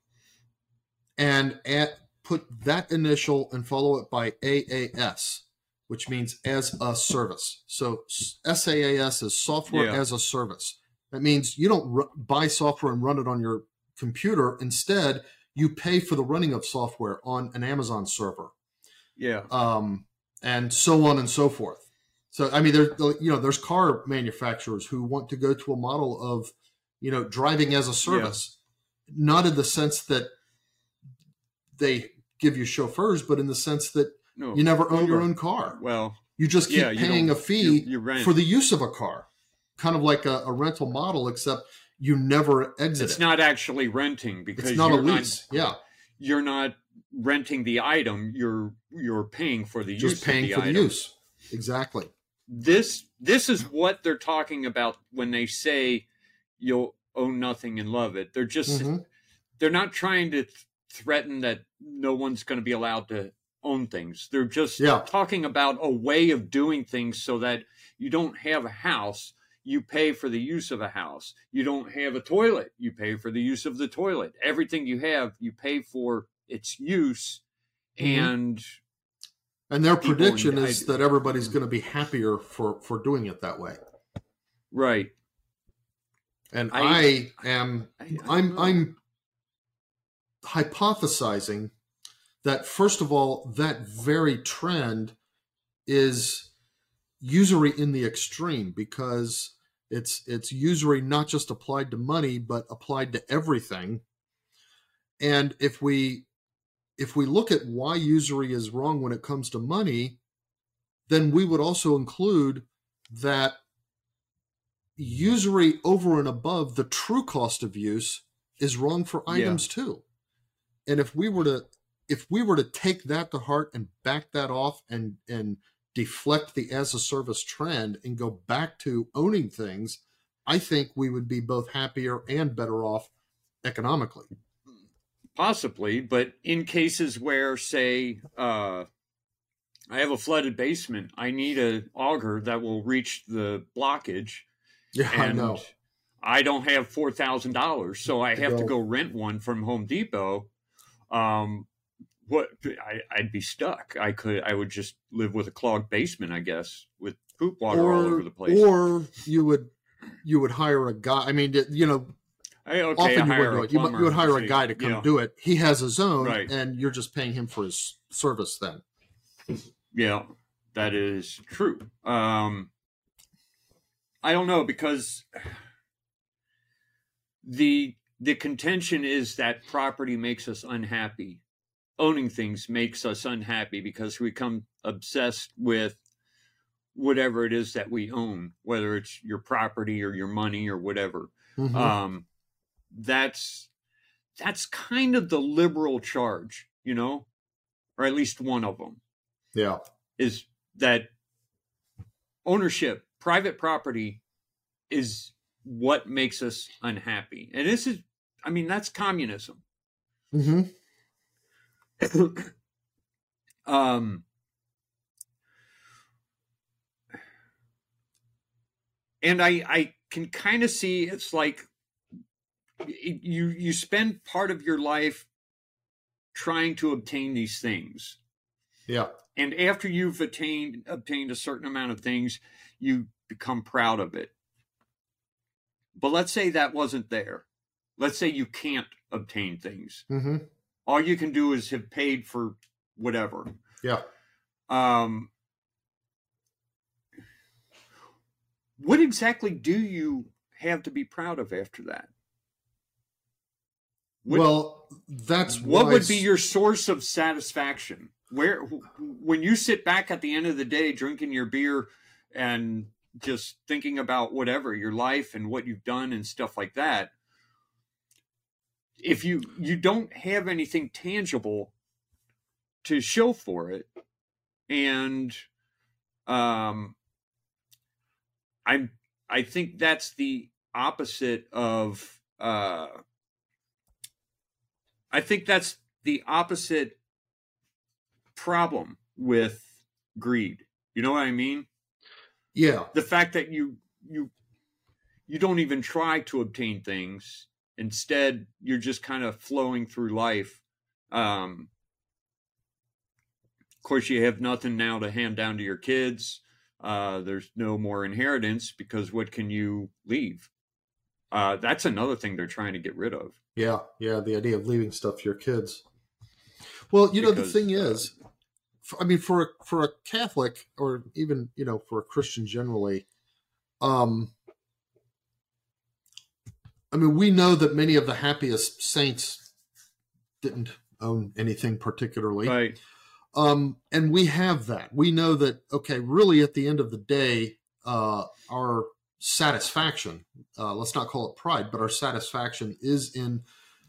[SPEAKER 2] and at, put that initial and follow it by AAS, which means as a service. So SaaS is software
[SPEAKER 1] Yeah.
[SPEAKER 2] as a service. That means you don't buy software and run it on your computer. Instead, you pay for the running of software on an Amazon server,
[SPEAKER 1] Yeah.
[SPEAKER 2] um, and so on and so forth. So, I mean, there, you know, there's car manufacturers who want to go to a model of, you know, driving as a service, not in the sense that they give you chauffeurs, but in the sense that
[SPEAKER 1] No.
[SPEAKER 2] you never own your own car.
[SPEAKER 1] Well,
[SPEAKER 2] You just keep
[SPEAKER 1] Yeah,
[SPEAKER 2] paying a fee
[SPEAKER 1] you, you
[SPEAKER 2] for the use of a car, kind of like a, a rental model, except you never exit
[SPEAKER 1] it's
[SPEAKER 2] it.
[SPEAKER 1] not actually renting because
[SPEAKER 2] it's not a lease. yeah,
[SPEAKER 1] you're not renting the item. You're you're paying for the use
[SPEAKER 2] just paying
[SPEAKER 1] of the
[SPEAKER 2] for
[SPEAKER 1] item.
[SPEAKER 2] the use. Exactly.
[SPEAKER 1] This this is what they're talking about when they say you'll own nothing and love it. They're just
[SPEAKER 2] Mhm.
[SPEAKER 1] they're not trying to th- threaten that no one's going to be allowed to own things. They're just
[SPEAKER 2] Yeah.
[SPEAKER 1] talking about a way of doing things so that you don't have a house, you pay for the use of a house. You don't have a toilet, you pay for the use of the toilet. Everything you have, you pay for its use.
[SPEAKER 2] Mhm.
[SPEAKER 1] And
[SPEAKER 2] And their prediction
[SPEAKER 1] in-
[SPEAKER 2] is that everybody's going to be happier for for doing it that way.
[SPEAKER 1] right.
[SPEAKER 2] And
[SPEAKER 1] I-
[SPEAKER 2] I, am
[SPEAKER 1] I, I
[SPEAKER 2] I'm
[SPEAKER 1] know.
[SPEAKER 2] I'm hypothesizing that first of all, that very trend is usury in the extreme because it's it's usury not just applied to money but applied to everything. And if we if we look at why usury is wrong when it comes to money, then we would also include that usury over and above the true cost of use is wrong for
[SPEAKER 1] Yeah.
[SPEAKER 2] items too. And if we were to if we were to take that to heart and back that off and and deflect the as a service trend and go back to owning things, I think we would be both happier and better off economically.
[SPEAKER 1] Possibly, but in cases where, say, uh, I have a flooded basement, I need a auger that will reach the blockage,
[SPEAKER 2] Yeah, I
[SPEAKER 1] and
[SPEAKER 2] know.
[SPEAKER 1] I don't have four thousand dollars, so I have to
[SPEAKER 2] go-
[SPEAKER 1] go rent one from Home Depot. Um, what I, I'd be stuck. I could, I would just live with a clogged basement, I guess, with poop water all over the place.
[SPEAKER 2] Or you would you would hire a guy. I mean, you know,
[SPEAKER 1] I, okay,
[SPEAKER 2] often you would do it. You, you would hire a guy to come
[SPEAKER 1] yeah,
[SPEAKER 2] do it. He has his own,
[SPEAKER 1] Right.
[SPEAKER 2] and you're just paying him for his service. Then,
[SPEAKER 1] Yeah, that is true. Um, I don't know because the the contention is that property makes us unhappy. Owning things makes us unhappy because we become obsessed with whatever it is that we own, whether it's your property or your money or whatever.
[SPEAKER 2] Mhm.
[SPEAKER 1] Um, that's that's kind of the liberal charge, you know, or at least one of them
[SPEAKER 2] yeah,
[SPEAKER 1] is that ownership, private property is what makes us unhappy. And this is, I mean, that's communism.
[SPEAKER 2] hmm [coughs]
[SPEAKER 1] um, and I, I can kind of see it's like you, you spend part of your life trying to obtain these things.
[SPEAKER 2] yeah,
[SPEAKER 1] and after you've attained obtained a certain amount of things you become proud of it. But let's say that wasn't there. Let's say you can't obtain things.
[SPEAKER 2] Hmm
[SPEAKER 1] all you can do is have paid for whatever.
[SPEAKER 2] Yeah.
[SPEAKER 1] um what exactly do you have to be proud of after that? What-
[SPEAKER 2] well, that's
[SPEAKER 1] what would be your source of satisfaction? Where when you sit back at the end of the day drinking your beer and just thinking about whatever your life and what you've done and stuff like that if you you don't have anything tangible to show for it and um i'm i think that's the opposite of uh I think that's the opposite problem with greed. You know what I mean?
[SPEAKER 2] Yeah.
[SPEAKER 1] The fact that you you you don't even try to obtain things. Instead, you're just kind of flowing through life. Um, of course, you have nothing now to hand down to your kids. Uh, there's no more inheritance because what can you leave? Uh, that's another thing they're trying to get rid of.
[SPEAKER 2] Yeah, yeah, the idea of leaving stuff to your kids. Well, you know,
[SPEAKER 1] Because,
[SPEAKER 2] the thing
[SPEAKER 1] uh,
[SPEAKER 2] is, I mean, for a, for a Catholic or even you know for a Christian generally, um, I mean, we know that many of the happiest saints didn't own anything particularly.
[SPEAKER 1] Right.
[SPEAKER 2] um, and we have that. We know that okay, really, at the end of the day, uh, our satisfaction. Uh, let's not call it pride, but our satisfaction is in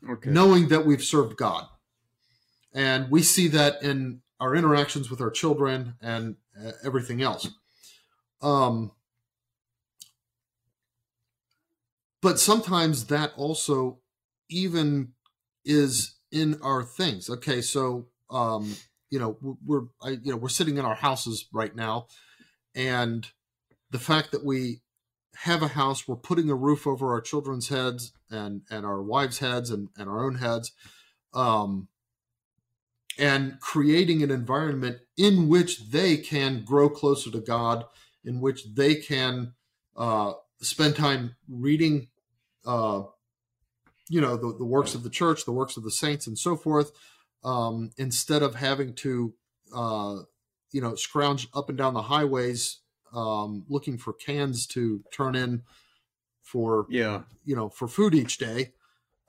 [SPEAKER 1] Okay.
[SPEAKER 2] knowing that we've served God. And we see that in our interactions with our children and uh, everything else. Um, but sometimes that also even is in our things. Okay, so um, you know we're- I, you know we're sitting in our houses right now, and the fact that we have a house, we're putting a roof over our children's heads and and our wives' heads and, and our own heads, um, and creating an environment in which they can grow closer to God, in which they can uh, spend time reading, uh, you know, the, the works of the church, the works of the saints, and so forth, um, instead of having to, uh, you know, scrounge up and down the highways um, looking for cans to turn in for
[SPEAKER 1] Yeah.
[SPEAKER 2] you know for food each day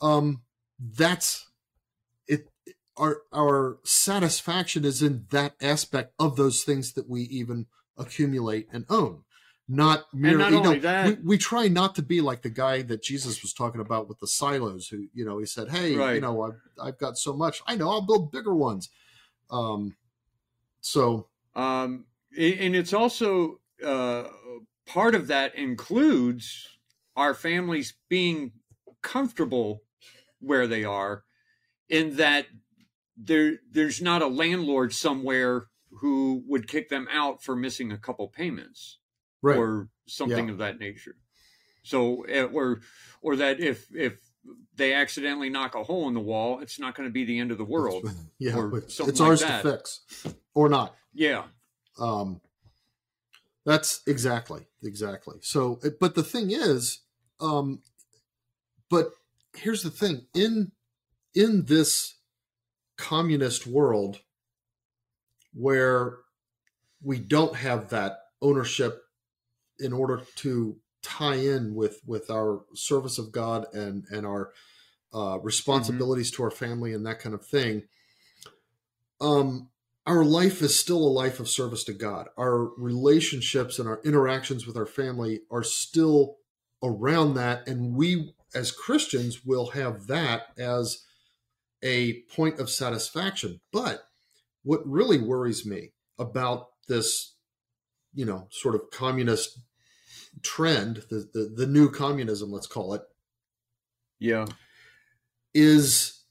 [SPEAKER 2] um that's it our our satisfaction is in that aspect of those things that we even accumulate and own not merely
[SPEAKER 1] not
[SPEAKER 2] you know,
[SPEAKER 1] that-
[SPEAKER 2] we, we try not to be like the guy that jesus was talking about with the silos who you know he said hey you know I've, I've got so much. I know i'll build bigger ones. Um so
[SPEAKER 1] Um, and it's also uh, part of that includes our families being comfortable where they are, in that there there's not a landlord somewhere who would kick them out for missing a couple payments
[SPEAKER 2] right
[SPEAKER 1] or something of that nature. So eh, or or that if if they accidentally knock a hole in the wall, it's not going to be the end of the world. [laughs]
[SPEAKER 2] yeah
[SPEAKER 1] or something
[SPEAKER 2] it's ours to fix or not
[SPEAKER 1] Yeah.
[SPEAKER 2] um that's exactly exactly so but the thing is um but here's the thing in in this communist world where we don't have that ownership in order to tie in with with our service of god and and our uh, responsibilities to our family and that kind of thing um our life is still a life of service to God. Our relationships and our interactions with our family are still around that. And we, as Christians, will have that as a point of satisfaction. But what really worries me about this, you know, sort of communist trend, the, the, the new communism, let's call it,
[SPEAKER 1] Yeah.
[SPEAKER 2] is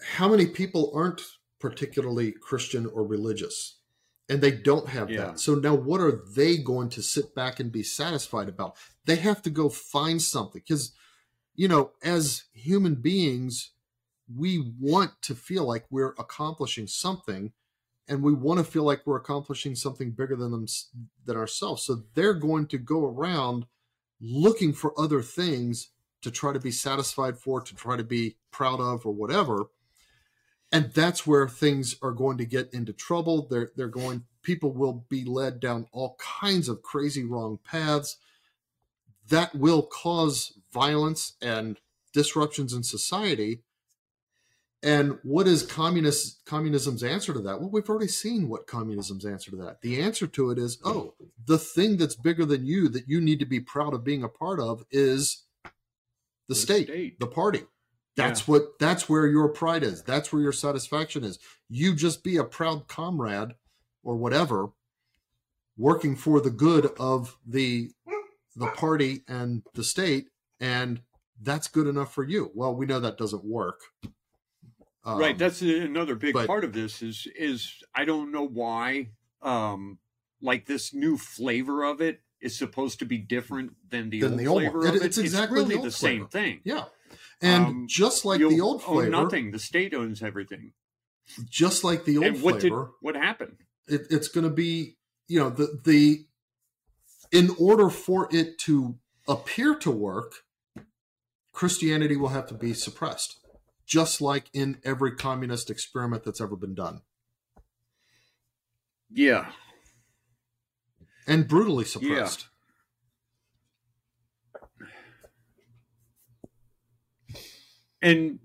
[SPEAKER 2] how many people aren't particularly Christian or religious. And they don't have
[SPEAKER 1] Yeah.
[SPEAKER 2] that. So now what are they going to sit back and be satisfied about? They have to go find something because, you know, as human beings, we want to feel like we're accomplishing something and we want to feel like we're accomplishing something bigger than them than ourselves. So they're going to go around looking for other things to try to be satisfied for, to try to be proud of, or whatever. And that's where things are going to get into trouble. They're they're going. People will be led down all kinds of crazy wrong paths. That will cause violence and disruptions in society. And what is communist communism's answer to that? Well, we've already seen what communism's answer to that. The answer to it is, oh, the thing that's bigger than you that you need to be proud of being a part of is the,
[SPEAKER 1] The
[SPEAKER 2] state,
[SPEAKER 1] state.
[SPEAKER 2] the party. That's what that's where your pride is. That's where your satisfaction is. You just be a proud comrade or whatever working for the good of the the party and the state and that's good enough for you. Well, we know that doesn't work. Um,
[SPEAKER 1] right. That's another big
[SPEAKER 2] but-
[SPEAKER 1] part of this is is I don't know why um like this new flavor of it is supposed to be different than the
[SPEAKER 2] Than
[SPEAKER 1] old
[SPEAKER 2] the old
[SPEAKER 1] flavor
[SPEAKER 2] It-
[SPEAKER 1] it.
[SPEAKER 2] it's exactly the
[SPEAKER 1] really
[SPEAKER 2] old
[SPEAKER 1] the same thing.
[SPEAKER 2] yeah. And
[SPEAKER 1] Um,
[SPEAKER 2] just like the old flavor,
[SPEAKER 1] nothing. The state owns everything.
[SPEAKER 2] just like the old
[SPEAKER 1] and what
[SPEAKER 2] flavor,
[SPEAKER 1] did what happened?
[SPEAKER 2] it, it's going to be you know the the in order for it to appear to work christianity will have to be suppressed just like in every communist experiment that's ever been done
[SPEAKER 1] Yeah.
[SPEAKER 2] and brutally suppressed Yeah.
[SPEAKER 1] and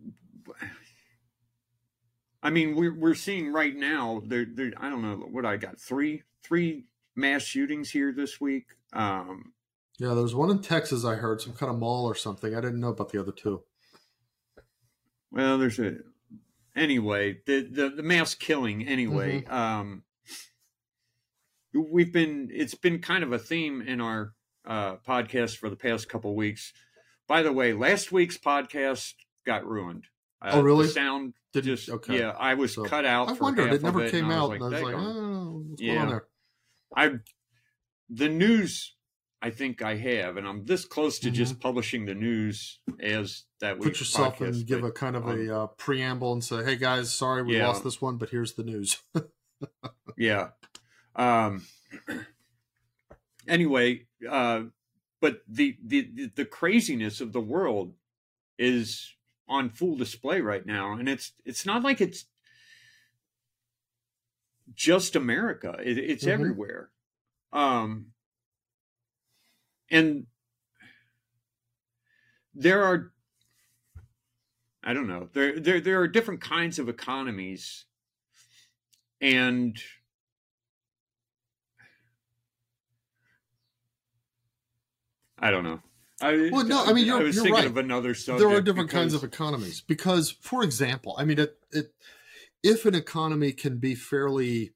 [SPEAKER 1] I mean we're we're seeing right now there there I don't know what I got three three mass shootings here this week. Um,
[SPEAKER 2] yeah there's one in texas i heard some kind of mall or something i didn't know about the other two
[SPEAKER 1] well, there's a anyway the the, the mass killing anyway. Um, we've been it's been kind of a theme in our uh, podcast for the past couple weeks. By the way, last week's podcast got ruined. Uh,
[SPEAKER 2] Oh, really?
[SPEAKER 1] The sound
[SPEAKER 2] Did
[SPEAKER 1] just
[SPEAKER 2] okay.
[SPEAKER 1] yeah, I was
[SPEAKER 2] So,
[SPEAKER 1] cut out.
[SPEAKER 2] i wondered it never came
[SPEAKER 1] and I
[SPEAKER 2] out
[SPEAKER 1] was
[SPEAKER 2] and i was like oh what's going
[SPEAKER 1] Yeah.
[SPEAKER 2] on there
[SPEAKER 1] I the news I think I have, and I'm this close to just publishing the news as that
[SPEAKER 2] Mm-hmm. put yourself
[SPEAKER 1] podcast,
[SPEAKER 2] and give
[SPEAKER 1] but,
[SPEAKER 2] a kind of
[SPEAKER 1] um,
[SPEAKER 2] a uh, preamble and say hey guys sorry we
[SPEAKER 1] Yeah.
[SPEAKER 2] lost this one but here's the news [laughs]
[SPEAKER 1] yeah. Um. Anyway, uh, but the, the the craziness of the world is on full display right now, and it's it's not like it's just America; it, it's
[SPEAKER 2] Mhm.
[SPEAKER 1] everywhere. Um. And there are I don't know. There there there are different kinds of economies and I don't know. I,
[SPEAKER 2] Well, no, I mean, you're-
[SPEAKER 1] was
[SPEAKER 2] you're
[SPEAKER 1] thinking
[SPEAKER 2] right.
[SPEAKER 1] of another subject.
[SPEAKER 2] there are different kinds of economies because for example i mean it, it if an economy can be fairly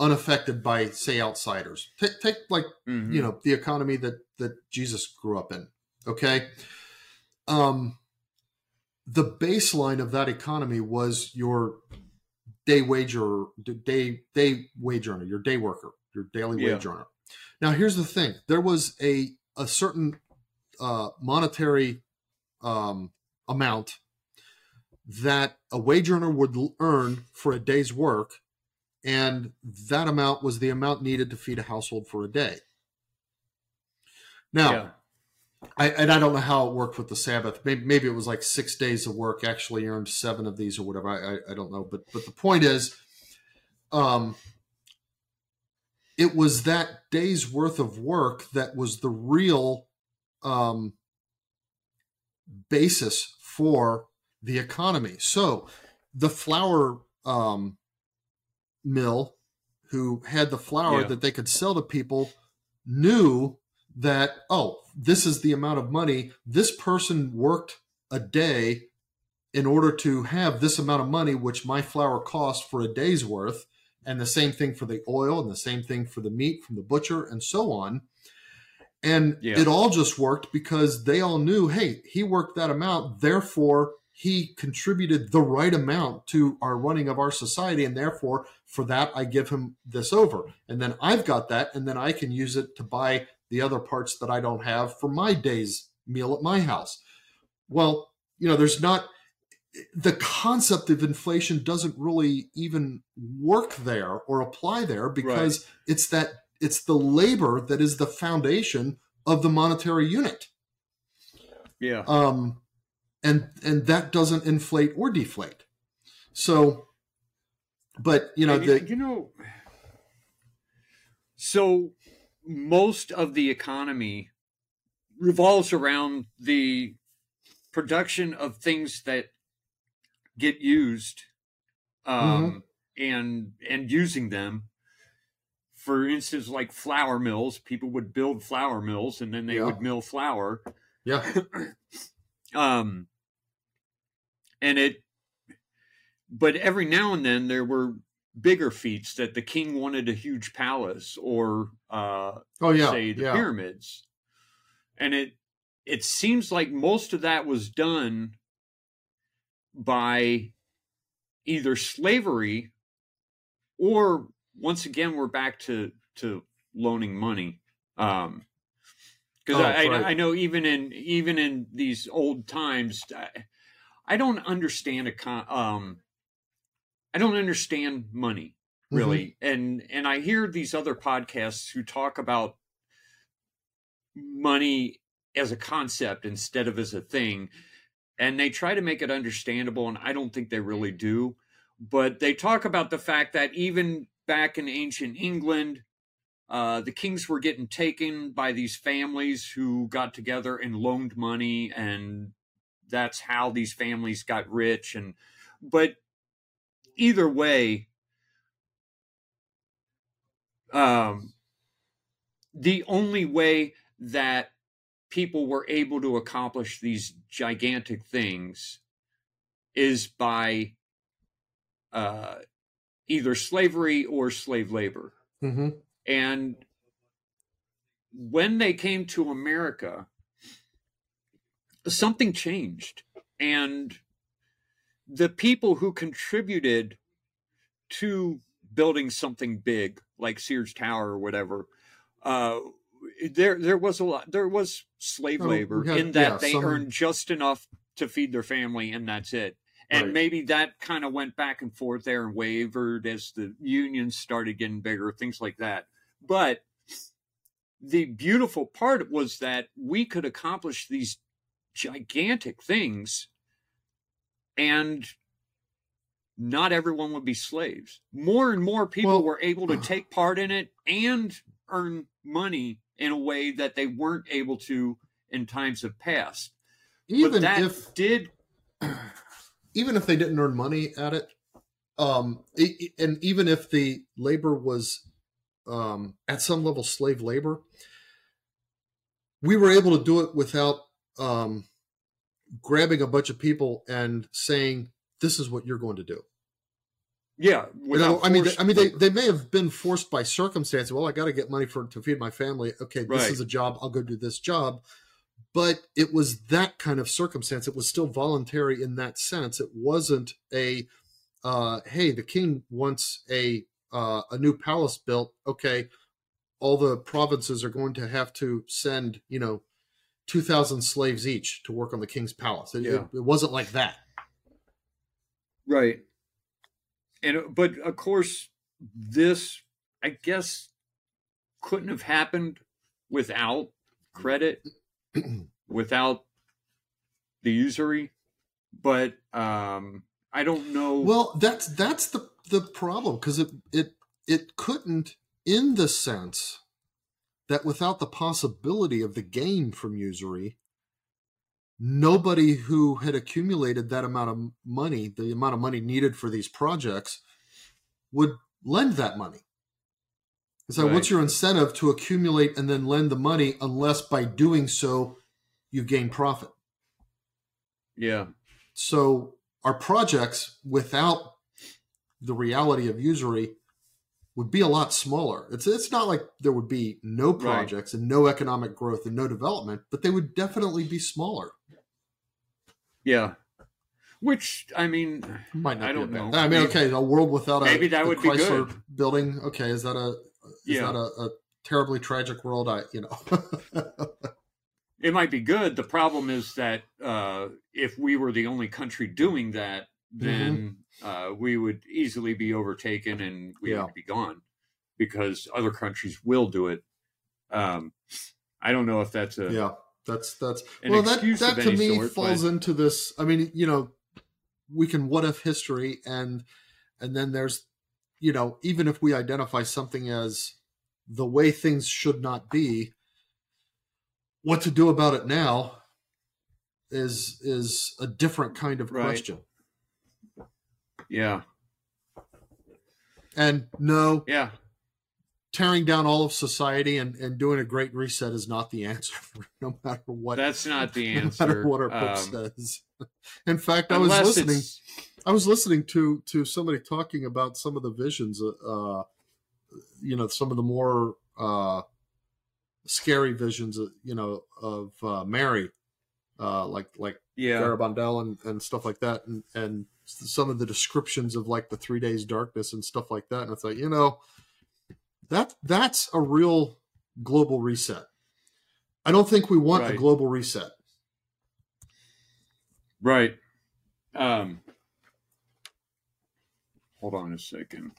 [SPEAKER 2] unaffected by say outsiders take, take like
[SPEAKER 1] Mhm.
[SPEAKER 2] you know the economy that that jesus grew up in okay um the baseline of that economy was your day wage or day day wage earner your day worker your daily
[SPEAKER 1] Yeah.
[SPEAKER 2] wage earner now here's the thing there was a a certain uh, monetary um, amount that a wage earner would earn for a day's work, and that amount was the amount needed to feed a household for a day. Now,
[SPEAKER 1] yeah.
[SPEAKER 2] I, and I don't know how it worked with the Sabbath. Maybe, maybe it was like six days of work actually earned seven of these or whatever. I, I, I don't know. But but the point is, um, it was that day's worth of work that was the real um, basis for the economy. So the flour um, mill, who had the flour
[SPEAKER 1] Yeah.
[SPEAKER 2] that they could sell to people, knew that oh, this is the amount of money this person worked a day in order to have this amount of money, which my flour cost for a day's worth, and the same thing for the oil, and the same thing for the meat from the butcher, and so on. And
[SPEAKER 1] Yeah.
[SPEAKER 2] it all just worked because they all knew, hey, he worked that amount, therefore he contributed the right amount to our running of our society, and therefore for that I give him this over. And then I've got that, and then I can use it to buy the other parts that I don't have for my day's meal at my house. Well, you know, there's not the concept of inflation doesn't really even work there or apply there because it's that it's the labor that is the foundation of the monetary unit
[SPEAKER 1] Yeah.
[SPEAKER 2] um and and that doesn't inflate or deflate so but you know
[SPEAKER 1] And,
[SPEAKER 2] the
[SPEAKER 1] you know, so most of the economy revolves around the production of things that get used um, and and using them. For instance like flour mills people would build flour mills and then they
[SPEAKER 2] Yeah.
[SPEAKER 1] would mill flour.
[SPEAKER 2] Yeah. [coughs]
[SPEAKER 1] Um and it but every now and then there were bigger feats that the king wanted a huge palace or uh
[SPEAKER 2] oh yeah
[SPEAKER 1] say the
[SPEAKER 2] yeah
[SPEAKER 1] pyramids and it it seems like most of that was done by either slavery or once again we're back to to loaning money um because
[SPEAKER 2] Oh,
[SPEAKER 1] I,
[SPEAKER 2] right.
[SPEAKER 1] I know even in even in these old times I, I don't understand a con um i don't understand money really. And and i hear these other podcasts who talk about money as a concept instead of as a thing and they try to make it understandable and i don't think they really do. But they talk about the fact that even back in ancient england uh, the kings were getting taken by these families who got together and loaned money and that's how these families got rich and but either way um the only way that people were able to accomplish these gigantic things is by uh, either slavery or slave labor.
[SPEAKER 2] hmm
[SPEAKER 1] And when they came to America, something changed. And the people who contributed to building something big like Sears Tower or whatever, uh, there there was a lot there was slave
[SPEAKER 2] Oh,
[SPEAKER 1] labor
[SPEAKER 2] had-
[SPEAKER 1] in that
[SPEAKER 2] yeah,
[SPEAKER 1] they
[SPEAKER 2] some-
[SPEAKER 1] earned just enough to feed their family and that's it. And
[SPEAKER 2] Right.
[SPEAKER 1] maybe that kind of went back and forth there and wavered as the unions started getting bigger, things like that. But the beautiful part was that we could accomplish these gigantic things and not everyone would be slaves. More and more people
[SPEAKER 2] Well-
[SPEAKER 1] were able to [sighs] take part in it and earn money in a way that they weren't able to in times of past.
[SPEAKER 2] Even if
[SPEAKER 1] did [clears throat]
[SPEAKER 2] even if they didn't earn money at it, um, e- and even if the labor was um, at some level slave labor, we were able to do it without um, grabbing a bunch of people and saying, "This is what you're going to do."
[SPEAKER 1] yeah.
[SPEAKER 2] You know, I mean, they, I mean, they, they may have been forced by circumstance. Well, I got to get money for to feed my family. Okay, this
[SPEAKER 1] Right.
[SPEAKER 2] is a job. I'll go do this job. But it was that kind of circumstance. It was still voluntary in that sense. It wasn't a, uh, hey, the king wants a uh, a new palace built. Okay, all the provinces are going to have to send you know two thousand slaves each to work on the king's palace. It, it,
[SPEAKER 1] Yeah.
[SPEAKER 2] it wasn't like that.
[SPEAKER 1] Right. And uh, but of course this I guess couldn't have happened without credit, [clears throat] without the usury. But um I don't know
[SPEAKER 2] Well, that's that's the the problem because it it it couldn't in the sense that without the possibility of the gain from usury, nobody who had accumulated that amount of money, the amount of money needed for these projects, would lend that money. So,
[SPEAKER 1] Right.
[SPEAKER 2] what's your incentive to accumulate and then lend the money unless by doing so you gain profit?
[SPEAKER 1] yeah.
[SPEAKER 2] So our projects without the reality of usury would be a lot smaller. It's it's not like there would be no
[SPEAKER 1] Right.
[SPEAKER 2] projects and no economic growth and no development, but they would definitely be smaller.
[SPEAKER 1] Yeah. Which I mean
[SPEAKER 2] Might not
[SPEAKER 1] I don't know.
[SPEAKER 2] I mean, okay, a world without a
[SPEAKER 1] maybe that
[SPEAKER 2] a
[SPEAKER 1] would be good.
[SPEAKER 2] building. Okay, is that a is
[SPEAKER 1] Yeah.
[SPEAKER 2] that a, a terribly tragic world? I you know. [laughs]
[SPEAKER 1] it might be good. The problem is that uh, if we were the only country doing that, then uh, we would easily be overtaken and we
[SPEAKER 2] Yeah.
[SPEAKER 1] would be gone because other countries will do it. Um, I don't know if that's a
[SPEAKER 2] yeah, that's that's well that that to me
[SPEAKER 1] sort,
[SPEAKER 2] falls
[SPEAKER 1] but-
[SPEAKER 2] into this i mean you know we can what if history and and then there's you know even if we identify something as the way things should not be what to do about it now is is a different kind of
[SPEAKER 1] Right.
[SPEAKER 2] question
[SPEAKER 1] yeah,
[SPEAKER 2] and no
[SPEAKER 1] yeah,
[SPEAKER 2] tearing down all of society and and doing a great reset is not the answer [laughs] no matter what
[SPEAKER 1] that's not the answer. [laughs]
[SPEAKER 2] no matter what our book
[SPEAKER 1] Um,
[SPEAKER 2] says in fact i was listening
[SPEAKER 1] it's-
[SPEAKER 2] I was listening to to somebody talking about some of the visions, uh, you know, some of the more uh, scary visions, uh, you know, of uh, Mary uh, like like
[SPEAKER 1] Yeah.
[SPEAKER 2] Garabandal and, and stuff like that, and and some of the descriptions of like the three days darkness and stuff like that. And it's like you know, that that's a real global reset. I don't think we want a global reset.
[SPEAKER 1] Right. Um, hold on a second.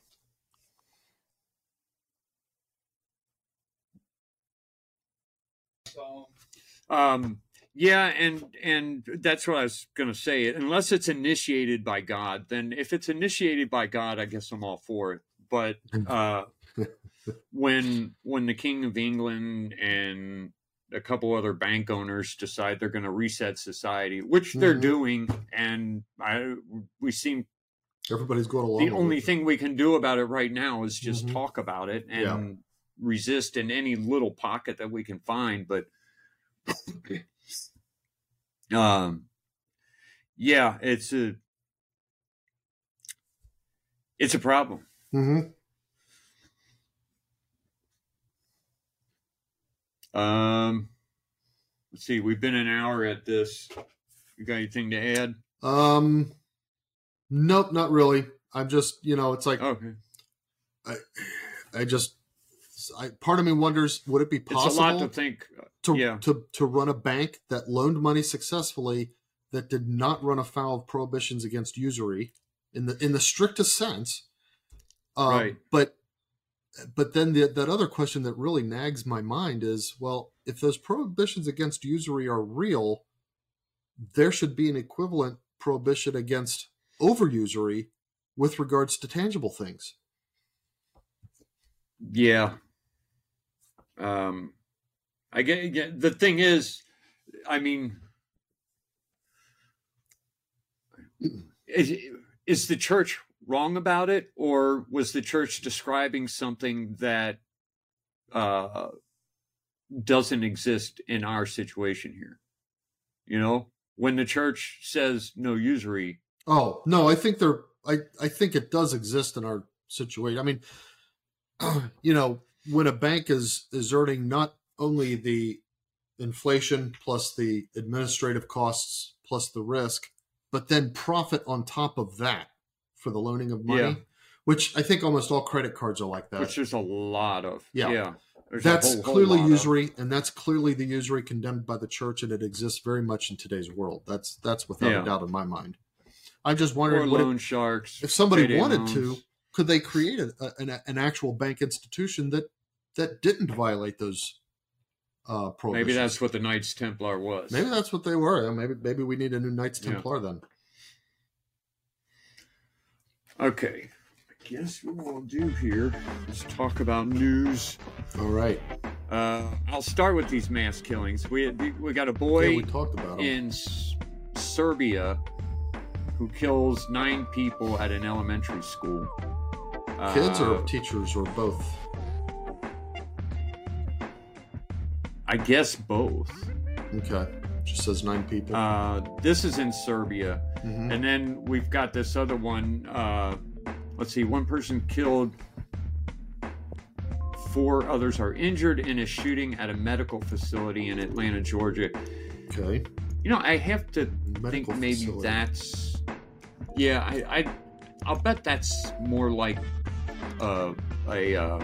[SPEAKER 1] Um, yeah, and and that's what I was going to say. Unless it's initiated by God, then if it's initiated by God, I guess I'm all for it. But [laughs] uh, when when the King of England and a couple other bank owners decide they're going to reset society, which they're
[SPEAKER 2] Mhm.
[SPEAKER 1] doing, and I we seem
[SPEAKER 2] Everybody's going along.
[SPEAKER 1] the only
[SPEAKER 2] it.
[SPEAKER 1] thing we can do about it right now is just
[SPEAKER 2] Mhm.
[SPEAKER 1] talk about it and
[SPEAKER 2] Yeah.
[SPEAKER 1] resist in any little pocket that we can find. But um, yeah, it's a it's a problem.
[SPEAKER 2] Mhm.
[SPEAKER 1] Um, let's see, we've been an hour at this. You got anything to add?
[SPEAKER 2] Um, nope, not really. I'm just, you know, it's like
[SPEAKER 1] Okay,
[SPEAKER 2] I I just, I, part of me wonders, would it be possible?
[SPEAKER 1] it's a lot to think.
[SPEAKER 2] To,
[SPEAKER 1] yeah.
[SPEAKER 2] to to run a bank that loaned money successfully that did not run afoul of prohibitions against usury in the in the strictest sense? Um,
[SPEAKER 1] Right.
[SPEAKER 2] But but then the, that other question that really nags my mind is, well, if those prohibitions against usury are real, there should be an equivalent prohibition against overusury with regards to tangible things.
[SPEAKER 1] Yeah. Um, I get, the thing is, I mean, is, is the church wrong about it, or was the church describing something that uh, doesn't exist in our situation here? You know, when the church says no usury,
[SPEAKER 2] Oh no, I think there. I I think it does exist in our situation. I mean, [clears throat] you know, when a bank is is earning not only the inflation plus the administrative costs plus the risk, but then profit on top of that for the loaning of money,
[SPEAKER 1] Yeah.
[SPEAKER 2] which I think almost all credit cards are like that.
[SPEAKER 1] which there's a lot of,
[SPEAKER 2] Yeah.
[SPEAKER 1] there's
[SPEAKER 2] that's
[SPEAKER 1] whole- whole
[SPEAKER 2] clearly
[SPEAKER 1] of.
[SPEAKER 2] usury, and that's clearly the usury condemned by the church, and it exists very much in today's world. That's that's without
[SPEAKER 1] Yeah.
[SPEAKER 2] a doubt in my mind. I'm just wondering
[SPEAKER 1] loan sharks.
[SPEAKER 2] if somebody wanted
[SPEAKER 1] loans.
[SPEAKER 2] to, could they create a, an, an actual bank institution that that didn't violate those uh, prohibitions?
[SPEAKER 1] Maybe that's what the Knights Templar was.
[SPEAKER 2] maybe that's what they were. Maybe maybe we need a new Knights
[SPEAKER 1] Yeah.
[SPEAKER 2] Templar then.
[SPEAKER 1] Okay. I guess what we'll do here is talk about news.
[SPEAKER 2] All right.
[SPEAKER 1] Uh, I'll start with these mass killings. We we got a
[SPEAKER 2] Yeah,
[SPEAKER 1] boy
[SPEAKER 2] we talked about
[SPEAKER 1] in S- Serbia who kills nine people at an elementary school.
[SPEAKER 2] Kids
[SPEAKER 1] Uh,
[SPEAKER 2] or teachers or both.
[SPEAKER 1] I guess both.
[SPEAKER 2] Okay. Just says nine people.
[SPEAKER 1] Uh, this is in Serbia.
[SPEAKER 2] Mhm.
[SPEAKER 1] And then we've got this other one. Uh, let's see, one person killed, four others are injured in a shooting at a medical facility in Atlanta, Georgia.
[SPEAKER 2] Okay.
[SPEAKER 1] You know, I have to
[SPEAKER 2] Medical
[SPEAKER 1] think maybe
[SPEAKER 2] facility.
[SPEAKER 1] that's. Yeah, I, I, I'll bet that's more like uh, a uh,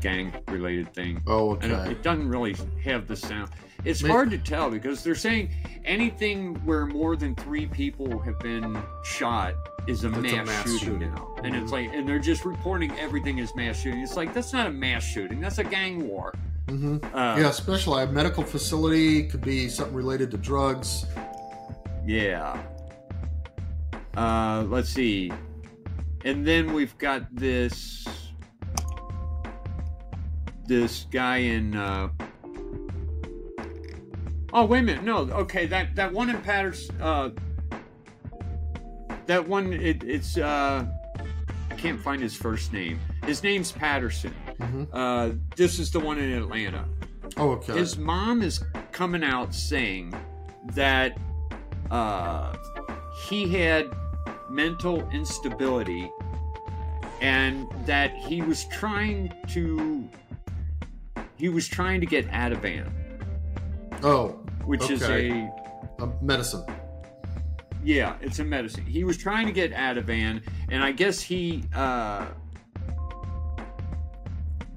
[SPEAKER 1] gang-related thing.
[SPEAKER 2] Oh,
[SPEAKER 1] And it doesn't really have the sound. It's
[SPEAKER 2] May-
[SPEAKER 1] hard to tell because they're saying anything where more than three people have been shot is a,
[SPEAKER 2] That's a
[SPEAKER 1] mass,
[SPEAKER 2] mass
[SPEAKER 1] shooting,
[SPEAKER 2] shooting.
[SPEAKER 1] now. And
[SPEAKER 2] Mhm.
[SPEAKER 1] it's like, and they're just reporting everything as mass shooting. It's like, that's not a mass shooting, that's a gang war.
[SPEAKER 2] hmm
[SPEAKER 1] Uh,
[SPEAKER 2] yeah, especially a medical facility could be something related to drugs.
[SPEAKER 1] Yeah. Uh, let's see. And then we've got this this guy in uh Oh, wait a minute. No, okay, that that one in Patterson uh that one it, it's uh I can't find his first name. His name's Patterson.
[SPEAKER 2] hmm
[SPEAKER 1] Uh this is the one in Atlanta.
[SPEAKER 2] Oh, okay.
[SPEAKER 1] His mom is coming out saying that uh, he had mental instability and that he was trying to he was trying to get Ativan,
[SPEAKER 2] oh,
[SPEAKER 1] which is
[SPEAKER 2] Okay.
[SPEAKER 1] a
[SPEAKER 2] Uh, medicine.
[SPEAKER 1] Yeah, it's a medicine. He was trying to get Ativan, and I guess he uh,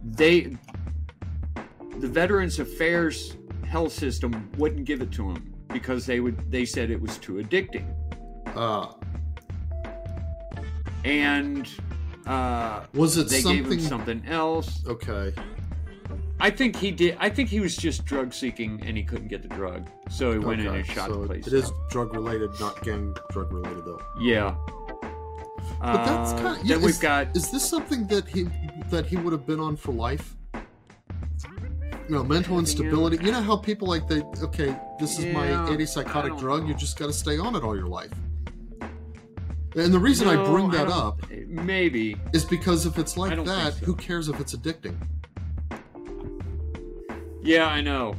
[SPEAKER 1] they the Veterans Affairs health system wouldn't give it to him because they would they said it was too addicting.
[SPEAKER 2] Uh,
[SPEAKER 1] And uh,
[SPEAKER 2] was it
[SPEAKER 1] they gave him something else.
[SPEAKER 2] Okay.
[SPEAKER 1] I think he did. I think he was just drug seeking and he couldn't get the drug, so he went in and shot
[SPEAKER 2] so
[SPEAKER 1] the place.
[SPEAKER 2] it is
[SPEAKER 1] up.
[SPEAKER 2] drug related, not gang drug related though.
[SPEAKER 1] Yeah.
[SPEAKER 2] But that's
[SPEAKER 1] Uh,
[SPEAKER 2] kind.
[SPEAKER 1] then
[SPEAKER 2] is,
[SPEAKER 1] we've got
[SPEAKER 2] Is this something that he that he would have been on for life? You know, mental instability. You know how people like they okay, this is my
[SPEAKER 1] Yeah, I
[SPEAKER 2] antipsychotic
[SPEAKER 1] don't
[SPEAKER 2] drug. You just got to stay on it all your life. And the reason I bring that
[SPEAKER 1] don't-
[SPEAKER 2] up
[SPEAKER 1] Maybe.
[SPEAKER 2] is because if it's like that,
[SPEAKER 1] so.
[SPEAKER 2] who cares if it's addicting?
[SPEAKER 1] Yeah, I know.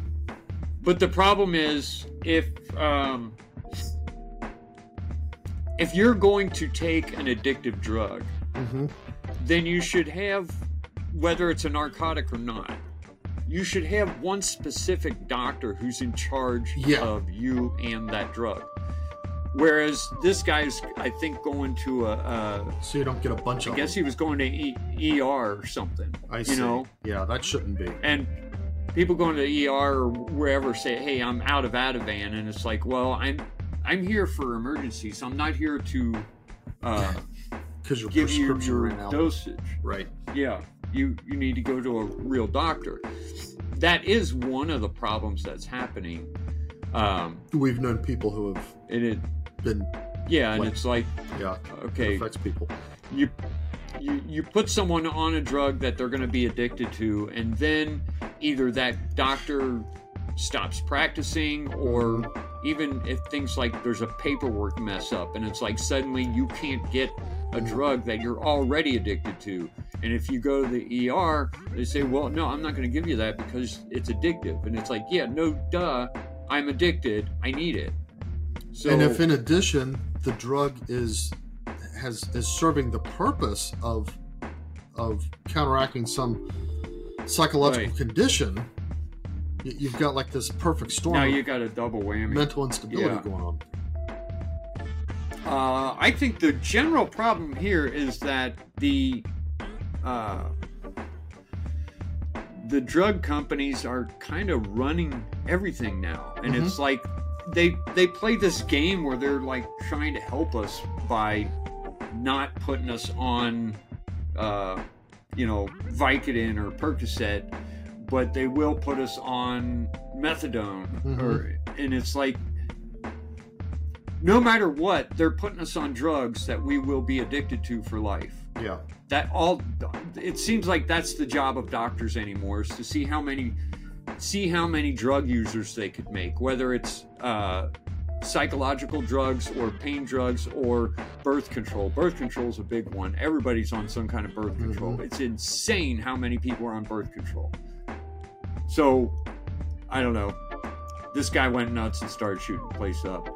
[SPEAKER 1] But the problem is if um if you're going to take an addictive drug,
[SPEAKER 2] Mm-hmm.
[SPEAKER 1] then you should have whether it's a narcotic or not. You should have one specific doctor who's in charge
[SPEAKER 2] Yeah.
[SPEAKER 1] of you and that drug. Whereas this guy's, I think, going to a, a
[SPEAKER 2] So you don't get a bunch
[SPEAKER 1] I
[SPEAKER 2] of.
[SPEAKER 1] I guess he was going to e- ER or something.
[SPEAKER 2] I
[SPEAKER 1] you
[SPEAKER 2] see.
[SPEAKER 1] know,
[SPEAKER 2] Yeah, that shouldn't be.
[SPEAKER 1] and people going to the ER or wherever say, "Hey, I'm out of Ativan," and it's like, "Well, I'm I'm here for emergencies. I'm not here to uh,
[SPEAKER 2] Because your
[SPEAKER 1] give you
[SPEAKER 2] prescription
[SPEAKER 1] your
[SPEAKER 2] out.
[SPEAKER 1] dosage."
[SPEAKER 2] Right.
[SPEAKER 1] Yeah, you you need to go to a real doctor. That is one of the problems that's happening. Um,
[SPEAKER 2] We've known people who have
[SPEAKER 1] and it,
[SPEAKER 2] been.
[SPEAKER 1] yeah, and it's like,
[SPEAKER 2] Yeah.
[SPEAKER 1] okay,
[SPEAKER 2] It affects people.
[SPEAKER 1] you you you put someone on a drug that they're going to be addicted to and then either that doctor stops practicing or even if things like there's a paperwork mess up and it's like suddenly you can't get a drug that you're already addicted to. And if you go to the ER they say well no I'm not going to give you that because it's addictive. And it's like yeah no duh I'm addicted I need it. So
[SPEAKER 2] and if in addition the drug is has is serving the purpose of of counteracting some psychological
[SPEAKER 1] Right.
[SPEAKER 2] condition you've got like this perfect storm
[SPEAKER 1] now you got a double whammy
[SPEAKER 2] mental instability
[SPEAKER 1] Yeah.
[SPEAKER 2] going on
[SPEAKER 1] Uh, I think the general problem here is that the uh, the drug companies are kind of running everything now, and
[SPEAKER 2] Mhm.
[SPEAKER 1] it's like they they play this game where they're like trying to help us by not putting us on, uh, you know, Vicodin or Percocet, but they will put us on methadone,
[SPEAKER 2] Mhm.
[SPEAKER 1] or and it's like no matter what, they're putting us on drugs that we will be addicted to for life.
[SPEAKER 2] yeah
[SPEAKER 1] That all it seems like that's the job of doctors anymore is to see how many see how many drug users they could make, whether it's uh, psychological drugs or pain drugs or birth control. Birth control is a big one. Everybody's on some kind of birth control. It's insane how many people are on birth control. So, I don't know. This guy went nuts and started shooting the place up.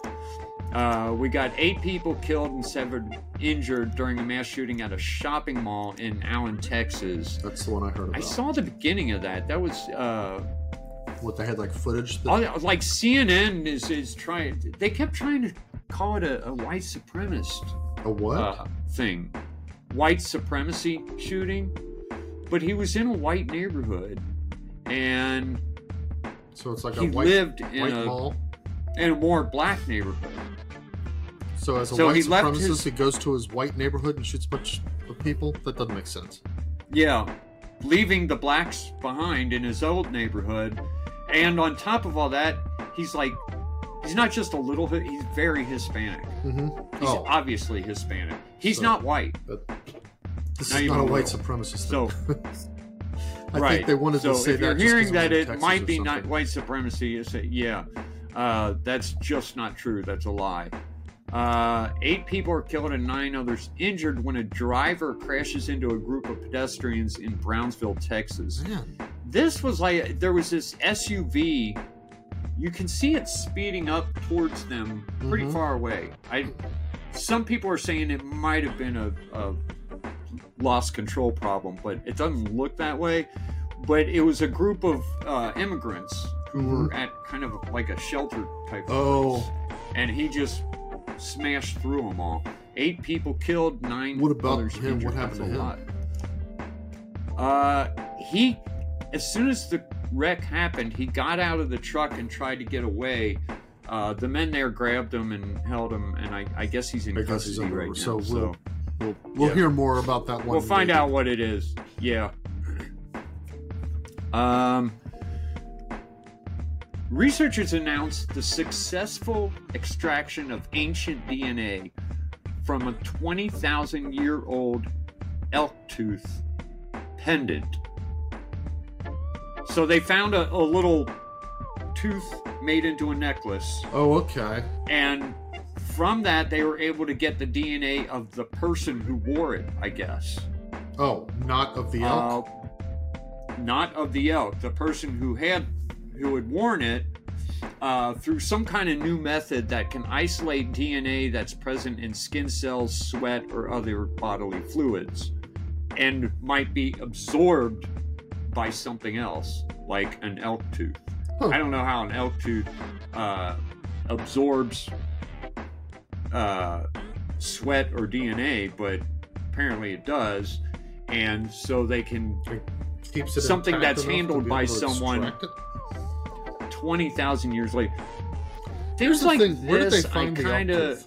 [SPEAKER 1] Uh, we got eight people killed and seven injured during a mass shooting at a shopping mall in Allen, Texas.
[SPEAKER 2] that's the one i heard about
[SPEAKER 1] I saw the beginning of that. That was uh,
[SPEAKER 2] what they had like footage that,
[SPEAKER 1] like CNN is is trying. They kept trying to call it a, a white supremacist
[SPEAKER 2] a what
[SPEAKER 1] uh, thing, white supremacy shooting, but he was in a white neighborhood, and
[SPEAKER 2] so it's like a
[SPEAKER 1] he
[SPEAKER 2] white,
[SPEAKER 1] lived in
[SPEAKER 2] white
[SPEAKER 1] a
[SPEAKER 2] mall
[SPEAKER 1] in a more black neighborhood.
[SPEAKER 2] so as a
[SPEAKER 1] so
[SPEAKER 2] white
[SPEAKER 1] he
[SPEAKER 2] supremacist
[SPEAKER 1] his-
[SPEAKER 2] he goes to his white neighborhood and shoots a bunch of people that doesn't make sense
[SPEAKER 1] Yeah, leaving the blacks behind in his old neighborhood. And on top of all that, he's like, he's not just a little bit, he's very Hispanic.
[SPEAKER 2] mm-hmm.
[SPEAKER 1] He's
[SPEAKER 2] oh
[SPEAKER 1] obviously Hispanic. He's
[SPEAKER 2] So-
[SPEAKER 1] not white.
[SPEAKER 2] this
[SPEAKER 1] not
[SPEAKER 2] is not a white
[SPEAKER 1] little.
[SPEAKER 2] supremacist
[SPEAKER 1] So. [laughs]
[SPEAKER 2] I
[SPEAKER 1] right.
[SPEAKER 2] think they wanted
[SPEAKER 1] so
[SPEAKER 2] to say
[SPEAKER 1] if
[SPEAKER 2] that
[SPEAKER 1] you're hearing that it
[SPEAKER 2] Texas
[SPEAKER 1] might be not white supremacy, Is say, yeah, uh, that's just not true. That's a lie. Uh, eight people are killed and nine others injured when a driver crashes into a group of pedestrians in Brownsville, Texas.
[SPEAKER 2] Man,
[SPEAKER 1] this was like there was this SUV. You can see it speeding up towards them pretty
[SPEAKER 2] Mhm.
[SPEAKER 1] far away. I some people are saying it might have been a, a lost control problem, but it doesn't look that way. But it was a group of uh, immigrants who were at kind of like a shelter type. Of
[SPEAKER 2] Oh,
[SPEAKER 1] place. and he just smashed through them all. Eight people killed, nine
[SPEAKER 2] What about
[SPEAKER 1] others
[SPEAKER 2] him? What happened
[SPEAKER 1] That's
[SPEAKER 2] to him?
[SPEAKER 1] lot. Uh, he, as soon as the wreck happened, he got out of the truck and tried to get away. Uh, the men there grabbed him and held him, and I, I guess he's in
[SPEAKER 2] I guess he's
[SPEAKER 1] custody
[SPEAKER 2] under- so we'll- We'll, we'll
[SPEAKER 1] Yeah.
[SPEAKER 2] hear more about that one.
[SPEAKER 1] We'll find
[SPEAKER 2] later.
[SPEAKER 1] out what it is. Yeah. Um, researchers announced the successful extraction of ancient DNA from a 20,000 year old elk tooth pendant. So they found a, a little tooth made into a necklace
[SPEAKER 2] Oh, okay.
[SPEAKER 1] and from that they were able to get the DNA of the person who wore it, I guess.
[SPEAKER 2] Oh, not of the elk.
[SPEAKER 1] Uh, not of the elk. The person who had who had worn it uh, through some kind of new method that can isolate DNA that's present in skin cells, sweat, or other bodily fluids, and might be absorbed by something else, like an elk tooth.
[SPEAKER 2] Huh.
[SPEAKER 1] I don't know how an elk tooth uh, absorbs uh, sweat or DNA, but apparently it does. And so they can
[SPEAKER 2] Keeps it
[SPEAKER 1] something that's handled by someone
[SPEAKER 2] it?
[SPEAKER 1] 20,000 years later. Things like
[SPEAKER 2] thing, where did
[SPEAKER 1] this,
[SPEAKER 2] they find
[SPEAKER 1] I kind of.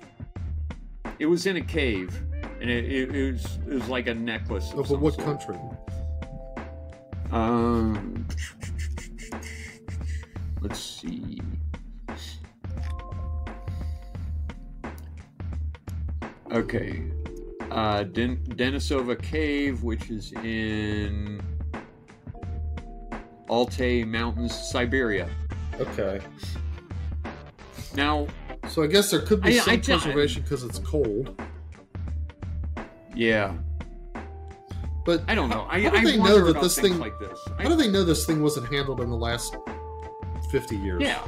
[SPEAKER 1] It was in a cave, and it, it, it was it was like a necklace. Of
[SPEAKER 2] Oh, but what
[SPEAKER 1] sort.
[SPEAKER 2] country?
[SPEAKER 1] Um, let's see. Okay, uh, Den- Denisova Cave, which is in Altai Mountains, Siberia.
[SPEAKER 2] Okay.
[SPEAKER 1] Now,
[SPEAKER 2] So I guess there could be
[SPEAKER 1] I-
[SPEAKER 2] some
[SPEAKER 1] I
[SPEAKER 2] preservation because it's cold.
[SPEAKER 1] yeah,
[SPEAKER 2] But
[SPEAKER 1] I don't know. I,
[SPEAKER 2] How do
[SPEAKER 1] I
[SPEAKER 2] they know that this thing-
[SPEAKER 1] like this. I-
[SPEAKER 2] how do they know this thing wasn't handled in the last 50 years?
[SPEAKER 1] yeah,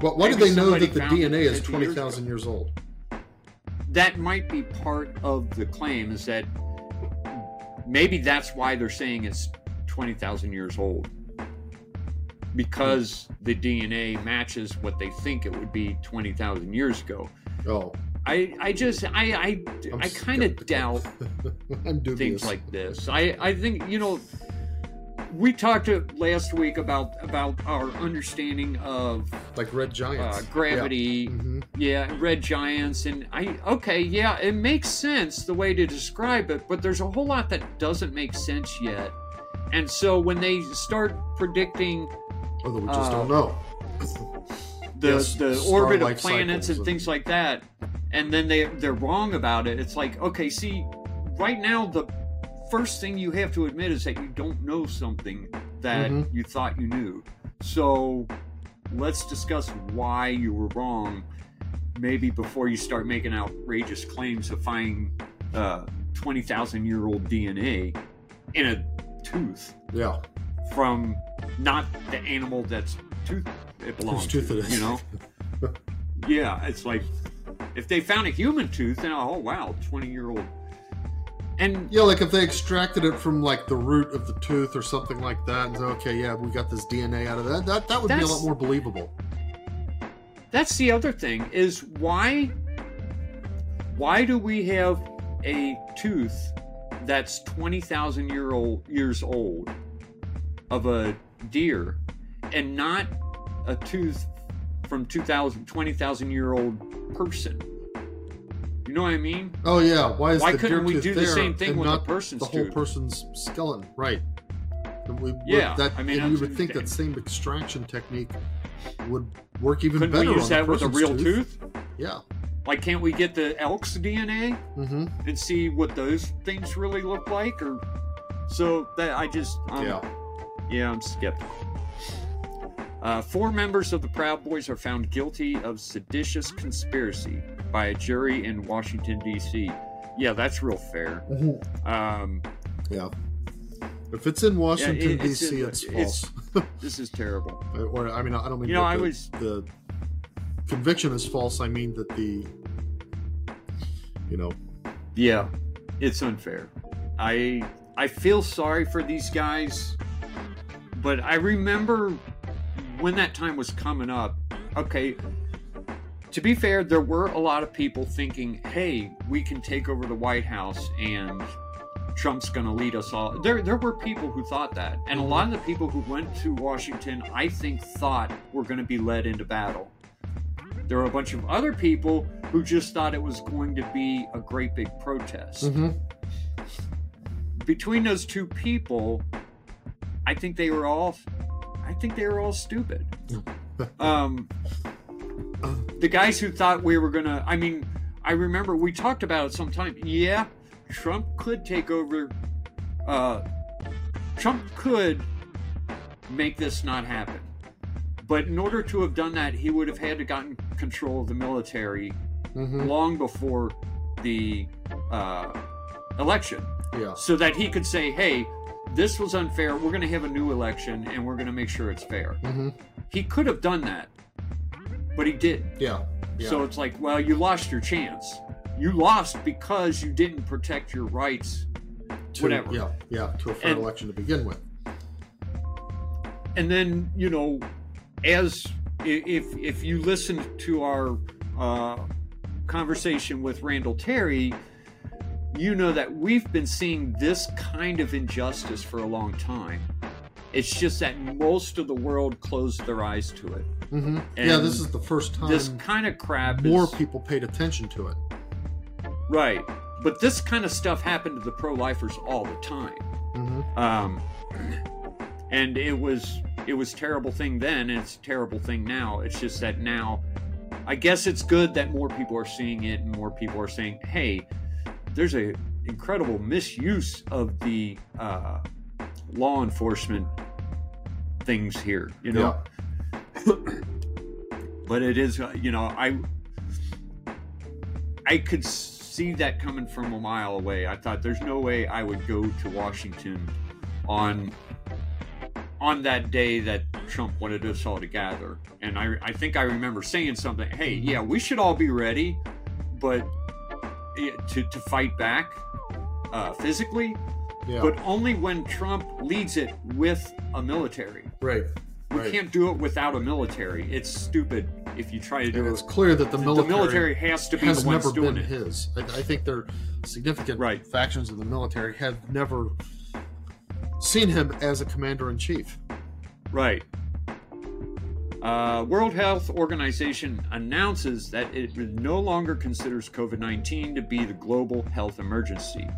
[SPEAKER 2] Well, why do they know that the DNA is
[SPEAKER 1] 50 years
[SPEAKER 2] 20,000 years old?
[SPEAKER 1] that might be part of the claim is that maybe that's why they're saying it's 20,000 years old because the DNA matches what they think it would be 20,000 years ago.
[SPEAKER 2] Oh,
[SPEAKER 1] I, I just I I,
[SPEAKER 2] I'm
[SPEAKER 1] I kind of doubt [laughs]
[SPEAKER 2] I'm
[SPEAKER 1] things like this. I I think you know we talked uh, last week about about our understanding of
[SPEAKER 2] like red giants.
[SPEAKER 1] uh, gravity
[SPEAKER 2] hmm
[SPEAKER 1] yeah, red giants, and I okay, yeah, it makes sense the way to describe it, but there's a whole lot that doesn't make sense yet. And so when they start predicting
[SPEAKER 2] Although we just
[SPEAKER 1] uh,
[SPEAKER 2] don't know.
[SPEAKER 1] the
[SPEAKER 2] Yes,
[SPEAKER 1] the orbit of planets and
[SPEAKER 2] and-
[SPEAKER 1] things like that, and then they they're wrong about it, it's like okay, see, right now the first thing you have to admit is that you don't know something that
[SPEAKER 2] Mhm.
[SPEAKER 1] you thought you knew. So let's discuss why you were wrong maybe before you start making outrageous claims of finding uh, 20,000 year old DNA in a tooth
[SPEAKER 2] Yeah.
[SPEAKER 1] From not the animal that's tooth it belongs
[SPEAKER 2] tooth
[SPEAKER 1] to, you know yeah it's like if they found a human tooth then oh wow 20 year old and
[SPEAKER 2] Yeah, like if they extracted it from like the root of the tooth or something like that, and okay, yeah, we got this DNA out of that. That that would be a lot more believable.
[SPEAKER 1] that's the other thing is why why do we have a tooth that's 20,000 year old years old of a deer and not a tooth from 2000 20,000 year old person you know what i mean
[SPEAKER 2] Oh yeah, why is
[SPEAKER 1] Why
[SPEAKER 2] the
[SPEAKER 1] couldn't
[SPEAKER 2] deer
[SPEAKER 1] we
[SPEAKER 2] tooth
[SPEAKER 1] do the same thing with a person's
[SPEAKER 2] the whole
[SPEAKER 1] tooth?
[SPEAKER 2] person's skeleton? Right. And we,
[SPEAKER 1] Yeah,
[SPEAKER 2] that,
[SPEAKER 1] I mean,
[SPEAKER 2] and you would think that same extraction technique would work even
[SPEAKER 1] couldn't
[SPEAKER 2] better
[SPEAKER 1] we use
[SPEAKER 2] on
[SPEAKER 1] that with a real tooth
[SPEAKER 2] Yeah.
[SPEAKER 1] like can't we get the elk's dna
[SPEAKER 2] Mm-hmm.
[SPEAKER 1] and see what those things really look like or so that i just um,
[SPEAKER 2] yeah.
[SPEAKER 1] Yeah, I'm skeptical. Uh, four members of the Proud Boys are found guilty of seditious conspiracy by a jury in Washington, D.C. Yeah, that's real fair.
[SPEAKER 2] Mm-hmm.
[SPEAKER 1] Um,
[SPEAKER 2] Yeah. If it's in Washington
[SPEAKER 1] it- it's
[SPEAKER 2] D.C.,
[SPEAKER 1] in-
[SPEAKER 2] it's,
[SPEAKER 1] it's-
[SPEAKER 2] false. [laughs]
[SPEAKER 1] this is terrible.
[SPEAKER 2] or I mean, I don't mean
[SPEAKER 1] You know,
[SPEAKER 2] that
[SPEAKER 1] I
[SPEAKER 2] the,
[SPEAKER 1] was-
[SPEAKER 2] the conviction is false. I mean that the you know
[SPEAKER 1] Yeah, it's unfair. I I feel sorry for these guys, but I remember when that time was coming up. Okay, to be fair, there were a lot of people thinking, "Hey, we can take over the White House and Trump's going to lead us all." There, there were people who thought that, and a lot of the people who went to Washington, I think, thought were going to be led into battle. There were a bunch of other people who just thought it was going to be a great big protest.
[SPEAKER 2] hmm
[SPEAKER 1] Between those two people, I think they were all, I think they were all stupid. [laughs] um, the guys who thought we were gonna, I mean, I remember we talked about it sometime. Yeah, Trump could take over. Uh, Trump could make this not happen. But in order to have done that, he would have had to gotten control of the military
[SPEAKER 2] hmm
[SPEAKER 1] long before the uh, election,
[SPEAKER 2] Yeah.
[SPEAKER 1] so that he could say, "Hey, this was unfair. We're going to have a new election, and we're going to make sure it's fair."
[SPEAKER 2] hmm
[SPEAKER 1] He could have done that, but he didn't.
[SPEAKER 2] Yeah. Yeah.
[SPEAKER 1] So it's like, well, you lost your chance. You lost because you didn't protect your rights.
[SPEAKER 2] To-
[SPEAKER 1] whatever.
[SPEAKER 2] Yeah. Yeah. To a fair
[SPEAKER 1] And-
[SPEAKER 2] election to begin with.
[SPEAKER 1] and then you know as if if you listen to our uh, conversation with Randall Terry you know that we've been seeing this kind of injustice for a long time. It's just that most of the world closed their eyes to it.
[SPEAKER 2] Hmm Yeah. This is the first time
[SPEAKER 1] this kind of crap
[SPEAKER 2] more
[SPEAKER 1] is,
[SPEAKER 2] people paid attention to it.
[SPEAKER 1] right. But this kind of stuff happened to the pro-lifers all the time.
[SPEAKER 2] Hmm
[SPEAKER 1] um, [clears throat] and it was it was a terrible thing then and it's a terrible thing now. It's just that now i guess it's good that more people are seeing it and more people are saying hey there's a incredible misuse of the uh, law enforcement things here you know? [coughs] But it is uh, you know i i could see that coming from a mile away. I thought there's no way i would go to washington on on that day that trump wanted us all to gather. And i i think i remember saying something hey yeah we should all be ready but to to fight back uh, physically
[SPEAKER 2] Yeah.
[SPEAKER 1] but only when trump leads it with a military
[SPEAKER 2] right.
[SPEAKER 1] we
[SPEAKER 2] Right.
[SPEAKER 1] can't do it without a military. It's stupid if you try to do
[SPEAKER 2] it's
[SPEAKER 1] it.
[SPEAKER 2] Was clear that the
[SPEAKER 1] The
[SPEAKER 2] military,
[SPEAKER 1] military has to be
[SPEAKER 2] has
[SPEAKER 1] the ones
[SPEAKER 2] never
[SPEAKER 1] doing
[SPEAKER 2] been
[SPEAKER 1] it.
[SPEAKER 2] his. I, I think there are significant
[SPEAKER 1] Right.
[SPEAKER 2] factions of the military have never seen him as a commander in chief.
[SPEAKER 1] Right. Uh, World Health Organization announces that it no longer considers COVID 19 to be the global health emergency.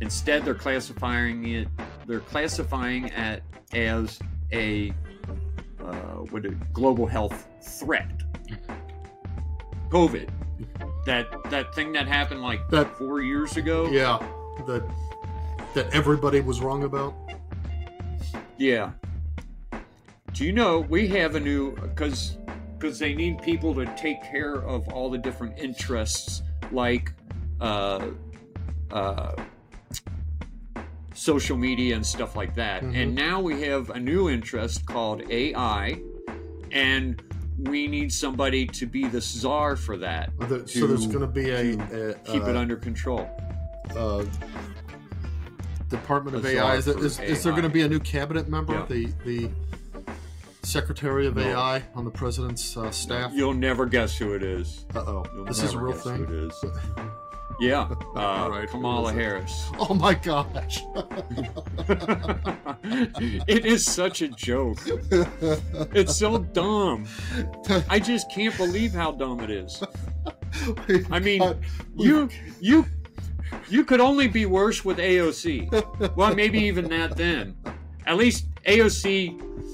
[SPEAKER 1] Instead, they're classifying it. They're classifying it as a uh, what a global health threat. COVID, that that thing that happened like
[SPEAKER 2] That-
[SPEAKER 1] four years ago.
[SPEAKER 2] Yeah, that that everybody was wrong about.
[SPEAKER 1] Yeah. Do you know we have a new because because they need people to take care of all the different interests like uh, uh, social media and stuff like that.
[SPEAKER 2] Mhm.
[SPEAKER 1] And now we have a new interest called AI, and we need somebody to be the czar for that.
[SPEAKER 2] The- so there's going to be a,
[SPEAKER 1] to
[SPEAKER 2] a,
[SPEAKER 1] Keep it
[SPEAKER 2] uh,
[SPEAKER 1] under control.
[SPEAKER 2] uh, Department of AI.
[SPEAKER 1] czar
[SPEAKER 2] Is,
[SPEAKER 1] for
[SPEAKER 2] is, is there going to be a new cabinet member? The the Secretary of
[SPEAKER 1] No.
[SPEAKER 2] AI on the president's uh, staff.
[SPEAKER 1] You'll never guess who it is.
[SPEAKER 2] Uh oh, this is a real
[SPEAKER 1] guess who it is. Yeah, [laughs] uh,
[SPEAKER 2] All right,
[SPEAKER 1] Kamala? Harris. [laughs]
[SPEAKER 2] Oh my gosh. [laughs]
[SPEAKER 1] it is such a joke. It's so dumb. I just can't believe how dumb it is. I mean, You you you could only be worse with AOC. Well, maybe even that then. At least AOC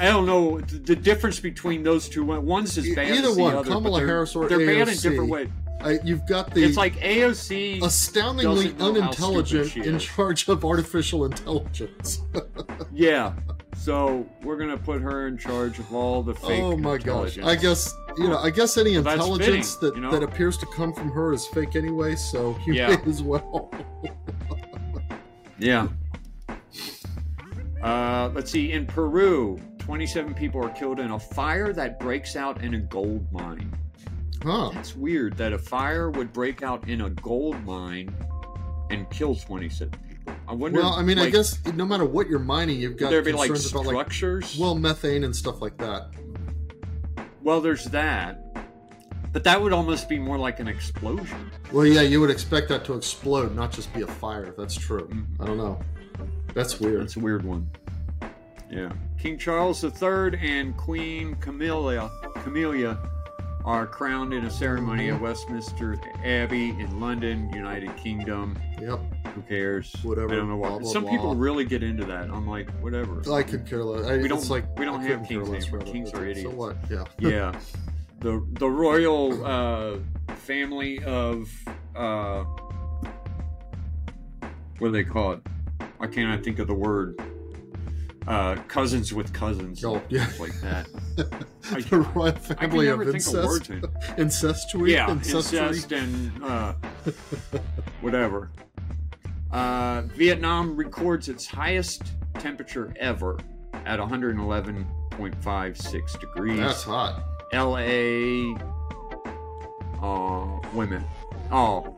[SPEAKER 1] I don't know the difference between those two. One's as bad
[SPEAKER 2] either
[SPEAKER 1] as the
[SPEAKER 2] one,
[SPEAKER 1] other.
[SPEAKER 2] Kamala
[SPEAKER 1] they're,
[SPEAKER 2] Harris or
[SPEAKER 1] they're bad in
[SPEAKER 2] AOC.
[SPEAKER 1] different ways.
[SPEAKER 2] I, you've got the
[SPEAKER 1] It's like AOC
[SPEAKER 2] astoundingly
[SPEAKER 1] doesn't know how
[SPEAKER 2] unintelligent in charge of artificial intelligence. [laughs]
[SPEAKER 1] Yeah. So we're gonna put her in charge of all the fake.
[SPEAKER 2] oh my gosh! I guess you know. I guess any intelligence
[SPEAKER 1] fitting,
[SPEAKER 2] that
[SPEAKER 1] you know?
[SPEAKER 2] that appears to come from her is fake anyway. So you
[SPEAKER 1] Yeah.
[SPEAKER 2] may as well.
[SPEAKER 1] Yeah. Uh, let's see. In Peru, 27 people are killed in a fire that breaks out in a gold mine.
[SPEAKER 2] Huh?
[SPEAKER 1] That's weird that a fire would break out in a gold mine and kill 27 people. I wonder.
[SPEAKER 2] Well, I mean, I guess no matter what you're mining, you've got
[SPEAKER 1] there be like
[SPEAKER 2] concerns about like
[SPEAKER 1] structures?
[SPEAKER 2] well methane and stuff like that.
[SPEAKER 1] Well, there's that. But that would almost be more like an explosion.
[SPEAKER 2] Well, yeah, you would expect that to explode, not just be a fire. That's true.
[SPEAKER 1] Mhm.
[SPEAKER 2] I don't know. That's weird.
[SPEAKER 1] That's a weird one. Yeah. King Charles III and Queen Camilla Camelia are crowned in a ceremony at Westminster Abbey in London, United Kingdom.
[SPEAKER 2] Yep.
[SPEAKER 1] Who cares?
[SPEAKER 2] Whatever,
[SPEAKER 1] I don't know why.
[SPEAKER 2] blah,
[SPEAKER 1] Some people really get into that. I'm like, whatever.
[SPEAKER 2] I could care less. I,
[SPEAKER 1] We don't-
[SPEAKER 2] like
[SPEAKER 1] we don't have kings anymore. Kings are idiots.
[SPEAKER 2] So what? Yeah. [laughs]
[SPEAKER 1] yeah. The the royal uh, family of uh, what do they call it? Why can't I think of the word? Uh, cousins with cousins.
[SPEAKER 2] Oh, yeah.
[SPEAKER 1] Like that. [laughs] I-
[SPEAKER 2] the royal family of incest. Incestuary.
[SPEAKER 1] Yeah,
[SPEAKER 2] Incestuary.
[SPEAKER 1] incest and uh, [laughs] whatever. Uh, Vietnam records its highest temperature ever at 111.56 degrees.
[SPEAKER 2] That's hot.
[SPEAKER 1] L.A. Uh, women. Oh,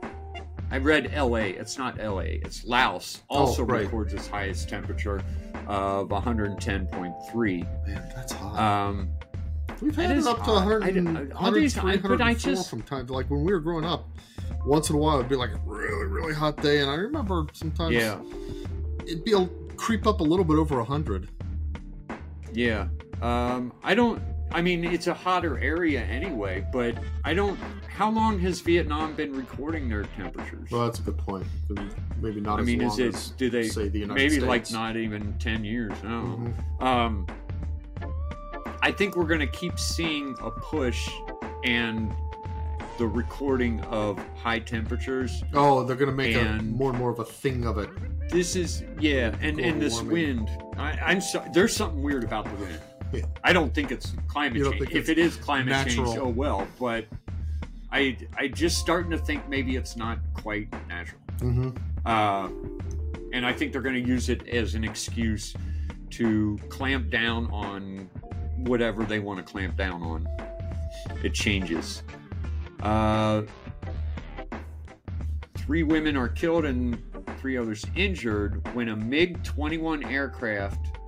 [SPEAKER 1] I read L.A. It's not L.A. It's Laos. Also
[SPEAKER 2] Oh, right.
[SPEAKER 1] records its highest temperature of 110.3.
[SPEAKER 2] Man, that's hot.
[SPEAKER 1] Um,
[SPEAKER 2] We've had it up to 100,
[SPEAKER 1] I d- all these- I-
[SPEAKER 2] 103,
[SPEAKER 1] but I
[SPEAKER 2] 104
[SPEAKER 1] just-
[SPEAKER 2] from time to like when we were growing up. Once in a while, it'd be like a really, really hot day, and I remember sometimes
[SPEAKER 1] yeah,
[SPEAKER 2] it'd be a, creep up a little bit over 100.
[SPEAKER 1] yeah. Um, I don't. I mean, it's a hotter area anyway, but I don't. How long has Vietnam been recording their temperatures?
[SPEAKER 2] Well, that's a good point. Maybe not
[SPEAKER 1] I
[SPEAKER 2] as
[SPEAKER 1] mean,
[SPEAKER 2] long
[SPEAKER 1] is it?
[SPEAKER 2] as,
[SPEAKER 1] Do they?
[SPEAKER 2] say, the United
[SPEAKER 1] maybe
[SPEAKER 2] States.
[SPEAKER 1] like not even ten years. Know.
[SPEAKER 2] Mhm.
[SPEAKER 1] Um, I think we're going to keep seeing a push and the recording of high temperatures.
[SPEAKER 2] Oh, they're going to make a, more and more of a thing of it.
[SPEAKER 1] This is yeah, and and this
[SPEAKER 2] warming.
[SPEAKER 1] wind. I, I'm sorry. There's something weird about the wind.
[SPEAKER 2] Yeah.
[SPEAKER 1] I don't think it's climate change. If it is climate change, oh well. But I I just starting to think maybe it's not quite natural.
[SPEAKER 2] Mm-hmm.
[SPEAKER 1] Uh, and I think they're going to use it as an excuse to clamp down on whatever they want to clamp down on. It changes. Uh, three women are killed and three others injured when a MiG 21 aircraft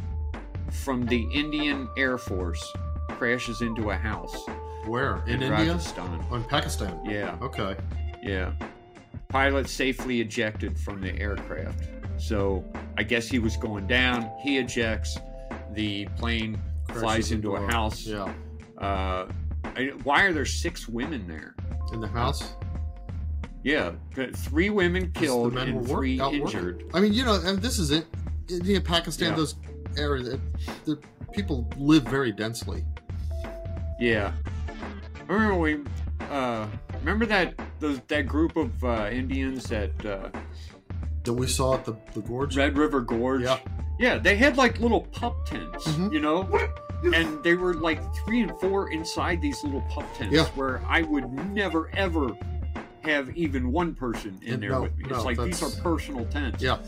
[SPEAKER 1] from the Indian Air Force crashes into a house
[SPEAKER 2] Where? In,
[SPEAKER 1] in,
[SPEAKER 2] India?
[SPEAKER 1] Rajasthan.
[SPEAKER 2] Oh, in Pakistan.
[SPEAKER 1] Yeah.
[SPEAKER 2] Okay.
[SPEAKER 1] Yeah. Pilot safely ejected from the aircraft. So I guess he was going down. He ejects. The plane flies
[SPEAKER 2] Crashes
[SPEAKER 1] into a house.
[SPEAKER 2] Yeah.
[SPEAKER 1] Uh, I, why are there six women there?
[SPEAKER 2] In the house?
[SPEAKER 1] Yeah, three women killed and
[SPEAKER 2] work-
[SPEAKER 1] three
[SPEAKER 2] out working.
[SPEAKER 1] injured.
[SPEAKER 2] I mean, you know, and this is it. India, Pakistan,
[SPEAKER 1] Yeah.
[SPEAKER 2] those areas, it, the people live very densely.
[SPEAKER 1] Yeah. Remember we uh, remember that those that group of uh, Indians that uh,
[SPEAKER 2] That we saw at the, the gorge.
[SPEAKER 1] Red River Gorge.
[SPEAKER 2] Yeah.
[SPEAKER 1] Yeah, they had like little pup tents,
[SPEAKER 2] Mhm.
[SPEAKER 1] you know? And they were like three and four inside these little pup tents
[SPEAKER 2] Yeah.
[SPEAKER 1] where I would never ever have even one person in
[SPEAKER 2] And
[SPEAKER 1] there
[SPEAKER 2] no,
[SPEAKER 1] with me.
[SPEAKER 2] no,
[SPEAKER 1] it's like these are personal tents.
[SPEAKER 2] Yeah,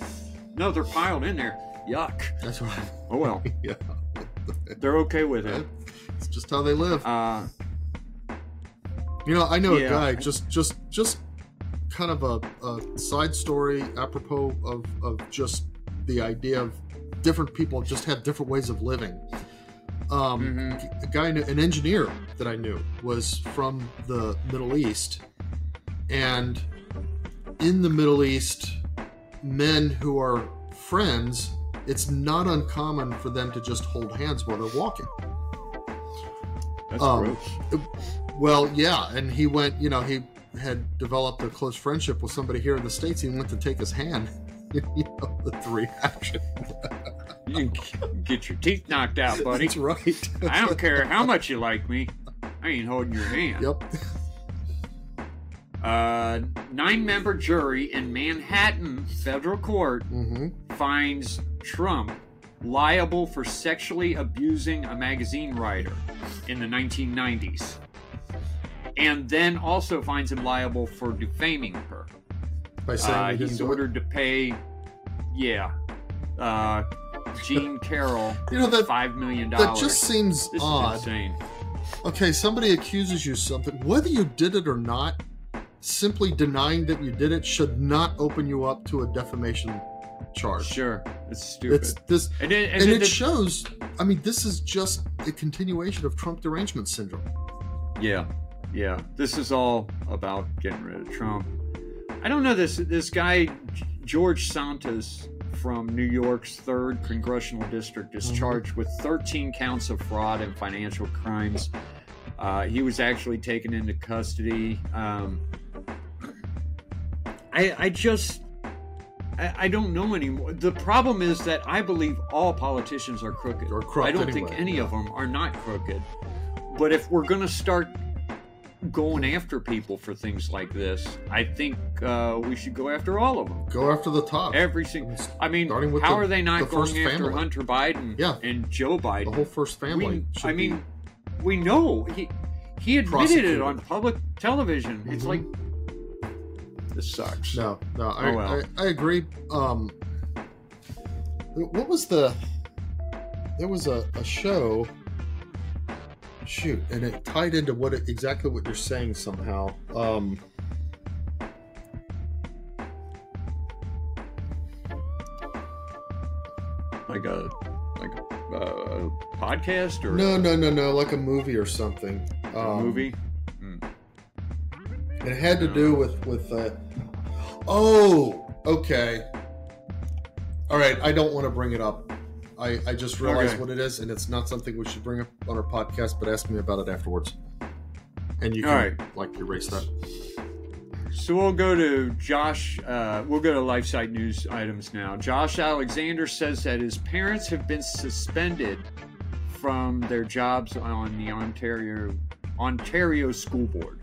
[SPEAKER 1] No, they're piled in there. Yuck.
[SPEAKER 2] that's right.
[SPEAKER 1] Oh well. [laughs]
[SPEAKER 2] yeah,
[SPEAKER 1] They're okay with it.
[SPEAKER 2] it's just how they live.
[SPEAKER 1] Uh
[SPEAKER 2] You know, I know
[SPEAKER 1] Yeah.
[SPEAKER 2] a guy just just just kind of a, a side story apropos of of just the idea of different people just have different ways of living. Um,
[SPEAKER 1] Mhm.
[SPEAKER 2] A guy, an engineer that I knew, was from the Middle East, and in the Middle East, men who are friends, it's not uncommon for them to just hold hands while they're walking.
[SPEAKER 1] that's
[SPEAKER 2] Um,
[SPEAKER 1] gross.
[SPEAKER 2] Well, yeah, and he went. You know, he had developed a close friendship with somebody here in the states. He went to take his hand. [laughs] you know, the reaction.
[SPEAKER 1] You can get your teeth knocked out, buddy.
[SPEAKER 2] That's right.
[SPEAKER 1] I don't care how much you like me. I ain't holding your hand.
[SPEAKER 2] Yep.
[SPEAKER 1] Uh, nine-member jury in Manhattan federal court
[SPEAKER 2] hmm
[SPEAKER 1] finds Trump liable for sexually abusing a magazine writer in the 1990s, and then also finds him liable for defaming her.
[SPEAKER 2] By saying
[SPEAKER 1] Uh,
[SPEAKER 2] he
[SPEAKER 1] he's ordered to pay, yeah, uh, Jean Carroll [laughs]
[SPEAKER 2] You know that
[SPEAKER 1] five million dollars.
[SPEAKER 2] that just seems
[SPEAKER 1] this
[SPEAKER 2] odd. Okay, somebody accuses you of something, whether you did it or not. Simply denying that you did it should not open you up to a defamation charge.
[SPEAKER 1] Sure, it's stupid.
[SPEAKER 2] It's this,
[SPEAKER 1] and it, and
[SPEAKER 2] and
[SPEAKER 1] then
[SPEAKER 2] it shows. I mean, this is just a continuation of Trump derangement syndrome.
[SPEAKER 1] Yeah, yeah. This is all about getting rid of Trump. I don't know this this guy George Santos from New York's third congressional district is
[SPEAKER 2] Mhm.
[SPEAKER 1] charged with 13 counts of fraud and financial crimes. Uh, he was actually taken into custody. Um, I, I just I, I don't know anymore. The problem is that I believe all politicians are crooked.
[SPEAKER 2] Or corrupt
[SPEAKER 1] I don't think any
[SPEAKER 2] yeah.
[SPEAKER 1] of them are not crooked. But if we're going to start going after people for things like this, I think uh, we should go after all of them.
[SPEAKER 2] Go after the top.
[SPEAKER 1] Every single. I mean,
[SPEAKER 2] Starting with
[SPEAKER 1] how
[SPEAKER 2] the-
[SPEAKER 1] are they not
[SPEAKER 2] the
[SPEAKER 1] going after
[SPEAKER 2] family.
[SPEAKER 1] Hunter Biden
[SPEAKER 2] Yeah.
[SPEAKER 1] and Joe Biden.
[SPEAKER 2] the whole first family.
[SPEAKER 1] we, I mean, we know he he admitted
[SPEAKER 2] Prosecuted.
[SPEAKER 1] it on public television. It's
[SPEAKER 2] Mhm.
[SPEAKER 1] like this sucks.
[SPEAKER 2] No, no, I,
[SPEAKER 1] Oh, well.
[SPEAKER 2] I, I agree. Um, what was the? There was a, a show. Shoot, and it tied into what it, exactly what you're saying somehow. Um,
[SPEAKER 1] Like a like a, uh, podcast or
[SPEAKER 2] no, no, no, no, like a movie or something. Um,
[SPEAKER 1] movie.
[SPEAKER 2] It had to do with with. Uh, oh, okay. All right, I don't want to bring it up. I, I just realized
[SPEAKER 1] Okay.
[SPEAKER 2] what it is, and it's not something we should bring up on our podcast. But ask me about it afterwards, and you can
[SPEAKER 1] All right.
[SPEAKER 2] like erase that.
[SPEAKER 1] So we'll go to Josh. Uh, we'll go to LifeSite news items now. Josh Alexander says that his parents have been suspended from their jobs on the Ontario Ontario School Board.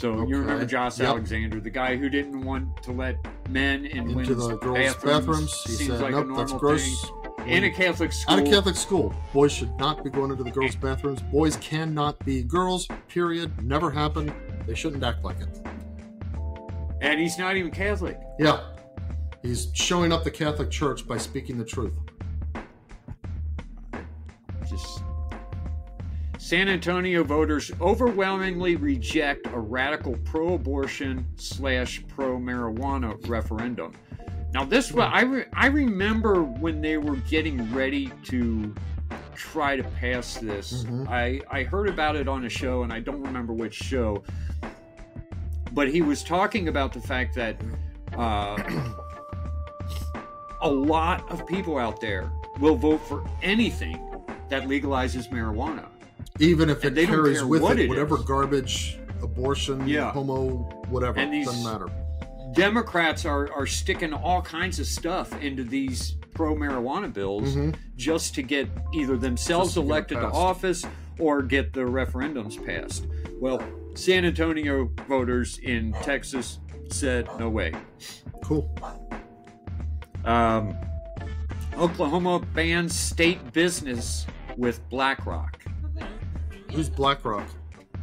[SPEAKER 1] So
[SPEAKER 2] Okay.
[SPEAKER 1] you remember Josh
[SPEAKER 2] Yep.
[SPEAKER 1] Alexander, the guy who didn't want to let men in
[SPEAKER 2] Into
[SPEAKER 1] women's
[SPEAKER 2] the girls'
[SPEAKER 1] bathrooms.
[SPEAKER 2] bathrooms, he
[SPEAKER 1] Seems
[SPEAKER 2] said,
[SPEAKER 1] like
[SPEAKER 2] "Nope, that's gross."
[SPEAKER 1] thing. In a Catholic school.
[SPEAKER 2] At a Catholic school, boys should not be going into the girls' bathrooms. Boys cannot be girls. Period. Never happened. They shouldn't act like it.
[SPEAKER 1] and he's not even Catholic.
[SPEAKER 2] Yeah, he's showing up the Catholic Church by speaking the truth.
[SPEAKER 1] San Antonio voters overwhelmingly reject a radical pro-abortion slash pro-marijuana referendum. Now, this one I re- I remember when they were getting ready to try to pass this.
[SPEAKER 2] Mhm.
[SPEAKER 1] I I heard about it on a show, and I don't remember which show. But he was talking about the fact that uh, [clears throat] a lot of people out there will vote for anything that legalizes marijuana.
[SPEAKER 2] Even if it
[SPEAKER 1] And
[SPEAKER 2] carries with it,
[SPEAKER 1] it
[SPEAKER 2] whatever
[SPEAKER 1] is.
[SPEAKER 2] garbage, abortion,
[SPEAKER 1] Yeah.
[SPEAKER 2] homo, whatever,
[SPEAKER 1] And these-
[SPEAKER 2] doesn't matter.
[SPEAKER 1] Democrats are, are sticking all kinds of stuff into these pro marijuana bills
[SPEAKER 2] Mhm.
[SPEAKER 1] just to get either themselves
[SPEAKER 2] to
[SPEAKER 1] elected to office or get the referendums passed. Well, San Antonio voters in Texas said no way.
[SPEAKER 2] Cool.
[SPEAKER 1] Um, Oklahoma bans state business with BlackRock.
[SPEAKER 2] Who's BlackRock?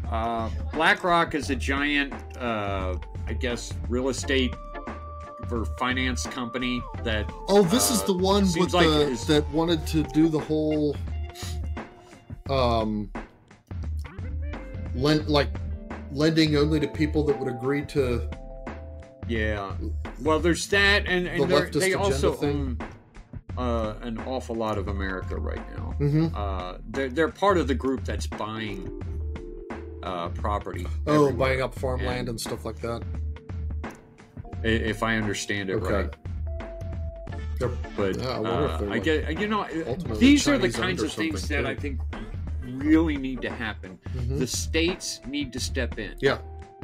[SPEAKER 1] Uh, BlackRock is a giant, uh, I guess, real estate or finance company that.
[SPEAKER 2] Oh, this is
[SPEAKER 1] uh,
[SPEAKER 2] the one with
[SPEAKER 1] like
[SPEAKER 2] the
[SPEAKER 1] is-
[SPEAKER 2] that wanted to do the whole um lend like lending only to people that would agree to
[SPEAKER 1] Yeah. Well, there's that, and, and
[SPEAKER 2] The
[SPEAKER 1] they also own uh, an awful lot of America right now.
[SPEAKER 2] Mhm.
[SPEAKER 1] Uh, they're, they're part of the group that's buying uh, property.
[SPEAKER 2] oh
[SPEAKER 1] everywhere,
[SPEAKER 2] buying up farmland
[SPEAKER 1] And-
[SPEAKER 2] and stuff like that.
[SPEAKER 1] If I understand it
[SPEAKER 2] Okay.
[SPEAKER 1] right.
[SPEAKER 2] They're-
[SPEAKER 1] But
[SPEAKER 2] Yeah, I
[SPEAKER 1] uh, I
[SPEAKER 2] like
[SPEAKER 1] get, you know, these are the kinds of things that I think really need to happen.
[SPEAKER 2] Mhm.
[SPEAKER 1] The states need to step in.
[SPEAKER 2] Yeah.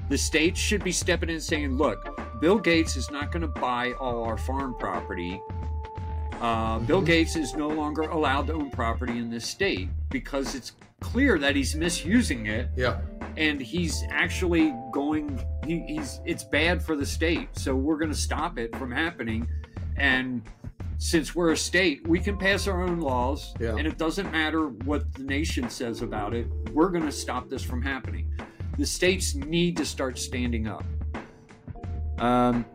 [SPEAKER 1] The states should be stepping in saying, look, Bill Gates is not going to buy all our farm property. Uh, Bill. Gates is no longer allowed to own property in this state because it's clear that he's misusing it
[SPEAKER 2] Yeah.
[SPEAKER 1] and he's actually going he, he's it's bad for the state so we're going to stop it from happening and since we're a state we can pass our own laws
[SPEAKER 2] Yeah.
[SPEAKER 1] and it doesn't matter what the nation says about it we're going to stop this from happening the states need to start standing up um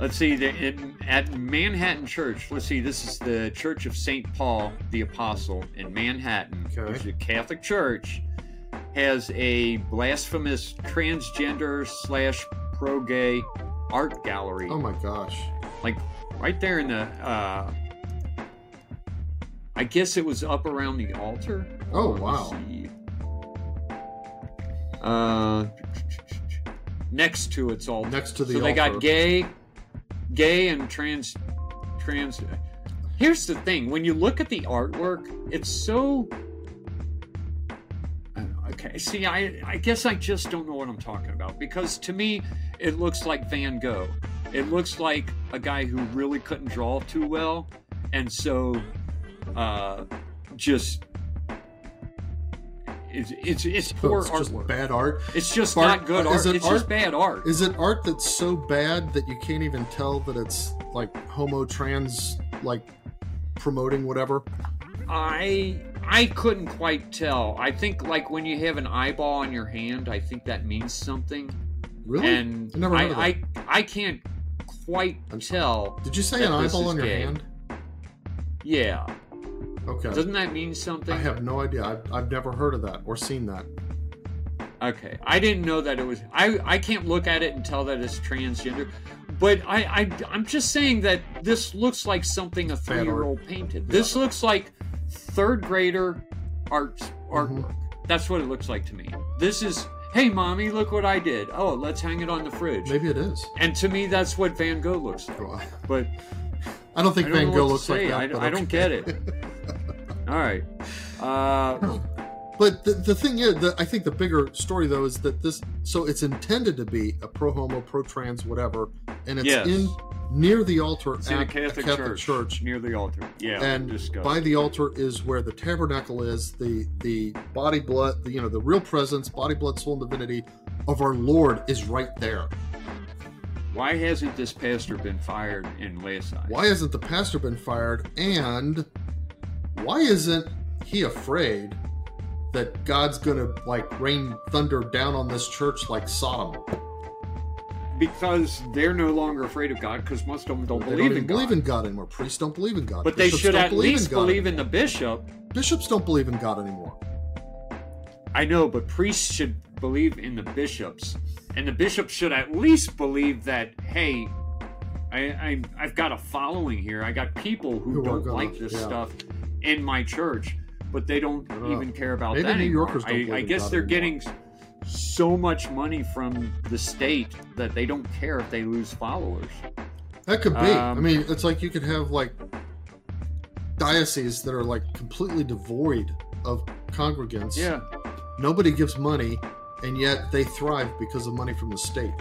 [SPEAKER 1] Let's see, the, in, at Manhattan Church, let's see, this is the Church of St. Paul the Apostle in Manhattan,
[SPEAKER 2] Okay.
[SPEAKER 1] which is a Catholic church, has a blasphemous transgender slash pro gay art gallery.
[SPEAKER 2] Oh my gosh.
[SPEAKER 1] Like right there in the, uh, I guess it was up around the altar.
[SPEAKER 2] Oh, wow.
[SPEAKER 1] Uh, next to its altar.
[SPEAKER 2] Next to the
[SPEAKER 1] so they got gay, gay and trans, trans. Here's the thing: when you look at the artwork, it's so. Know, Okay, see, I I guess I just don't know what I'm talking about because to me, it looks like Van Gogh. It looks like a guy who really couldn't draw too well, and so, uh, just. It's, it's, it's poor
[SPEAKER 2] it's just
[SPEAKER 1] artwork.
[SPEAKER 2] bad art.
[SPEAKER 1] It's just
[SPEAKER 2] Art-
[SPEAKER 1] not good art.
[SPEAKER 2] it
[SPEAKER 1] It's just bad art.
[SPEAKER 2] Is it art that's so bad that you can't even tell that it's like homo trans like promoting whatever?
[SPEAKER 1] I I couldn't quite tell. I think like when you have an eyeball on your hand, I think that means something.
[SPEAKER 2] Really?
[SPEAKER 1] And
[SPEAKER 2] I never heard of
[SPEAKER 1] I, I I can't quite
[SPEAKER 2] I'm-
[SPEAKER 1] tell.
[SPEAKER 2] Did you say an eyeball on your
[SPEAKER 1] gay.
[SPEAKER 2] hand?
[SPEAKER 1] Yeah.
[SPEAKER 2] Okay.
[SPEAKER 1] Doesn't that mean something?
[SPEAKER 2] I have no idea. I've, I've never heard of that or seen that.
[SPEAKER 1] Okay, I didn't know that it was. I I can't look at it and tell that it's transgender, but I I I'm just saying that this looks like something a three year old painted. This looks like third grader art artwork.
[SPEAKER 2] Mm-hmm.
[SPEAKER 1] That's what it looks like to me. This is. Hey, mommy, look what I did. Oh, let's hang it on the fridge.
[SPEAKER 2] Maybe it is.
[SPEAKER 1] And to me, that's what Van Gogh looks like. But
[SPEAKER 2] I don't think
[SPEAKER 1] I don't
[SPEAKER 2] Van Gogh looks like that.
[SPEAKER 1] I, I don't
[SPEAKER 2] okay.
[SPEAKER 1] get it. [laughs] All right. Uh,
[SPEAKER 2] But the, the thing is, the, I think the bigger story though is that this. So it's intended to be a pro homo, pro trans, whatever, and it's
[SPEAKER 1] Yes.
[SPEAKER 2] in near the altar
[SPEAKER 1] it's
[SPEAKER 2] at
[SPEAKER 1] a Catholic, church,
[SPEAKER 2] church.
[SPEAKER 1] near the altar. Yeah.
[SPEAKER 2] and by the altar is where the tabernacle is the the body blood the, you know the real presence body blood soul and divinity of our lord is right there
[SPEAKER 1] Why hasn't this pastor been fired in Layside?
[SPEAKER 2] why hasn't the pastor been fired and why isn't he afraid that god's gonna like rain thunder down on this church like sodom
[SPEAKER 1] Because they're no longer afraid of God because most of them don't
[SPEAKER 2] they
[SPEAKER 1] believe
[SPEAKER 2] don't
[SPEAKER 1] in God.
[SPEAKER 2] believe in god anymore priests don't believe in god
[SPEAKER 1] but they should at
[SPEAKER 2] believe
[SPEAKER 1] least
[SPEAKER 2] in god
[SPEAKER 1] believe in the bishop.
[SPEAKER 2] bishops don't believe in god anymore
[SPEAKER 1] I know, but priests should believe in the bishops, and the bishops should at least believe that hey, I, I I've got a following here. I got people who,
[SPEAKER 2] Who
[SPEAKER 1] don't like this
[SPEAKER 2] yeah.
[SPEAKER 1] stuff in my church, but they don't
[SPEAKER 2] I
[SPEAKER 1] even care about
[SPEAKER 2] Maybe
[SPEAKER 1] that
[SPEAKER 2] New
[SPEAKER 1] anymore.
[SPEAKER 2] Yorkers don't
[SPEAKER 1] I,
[SPEAKER 2] believe
[SPEAKER 1] I guess they're
[SPEAKER 2] anymore.
[SPEAKER 1] getting so much money from the state that they don't care if they lose followers.
[SPEAKER 2] That could be. I
[SPEAKER 1] Um,
[SPEAKER 2] mean, it's like you could have like dioceses that are like completely devoid of congregants.
[SPEAKER 1] Yeah.
[SPEAKER 2] Nobody gives money, and yet they thrive because of money from the state.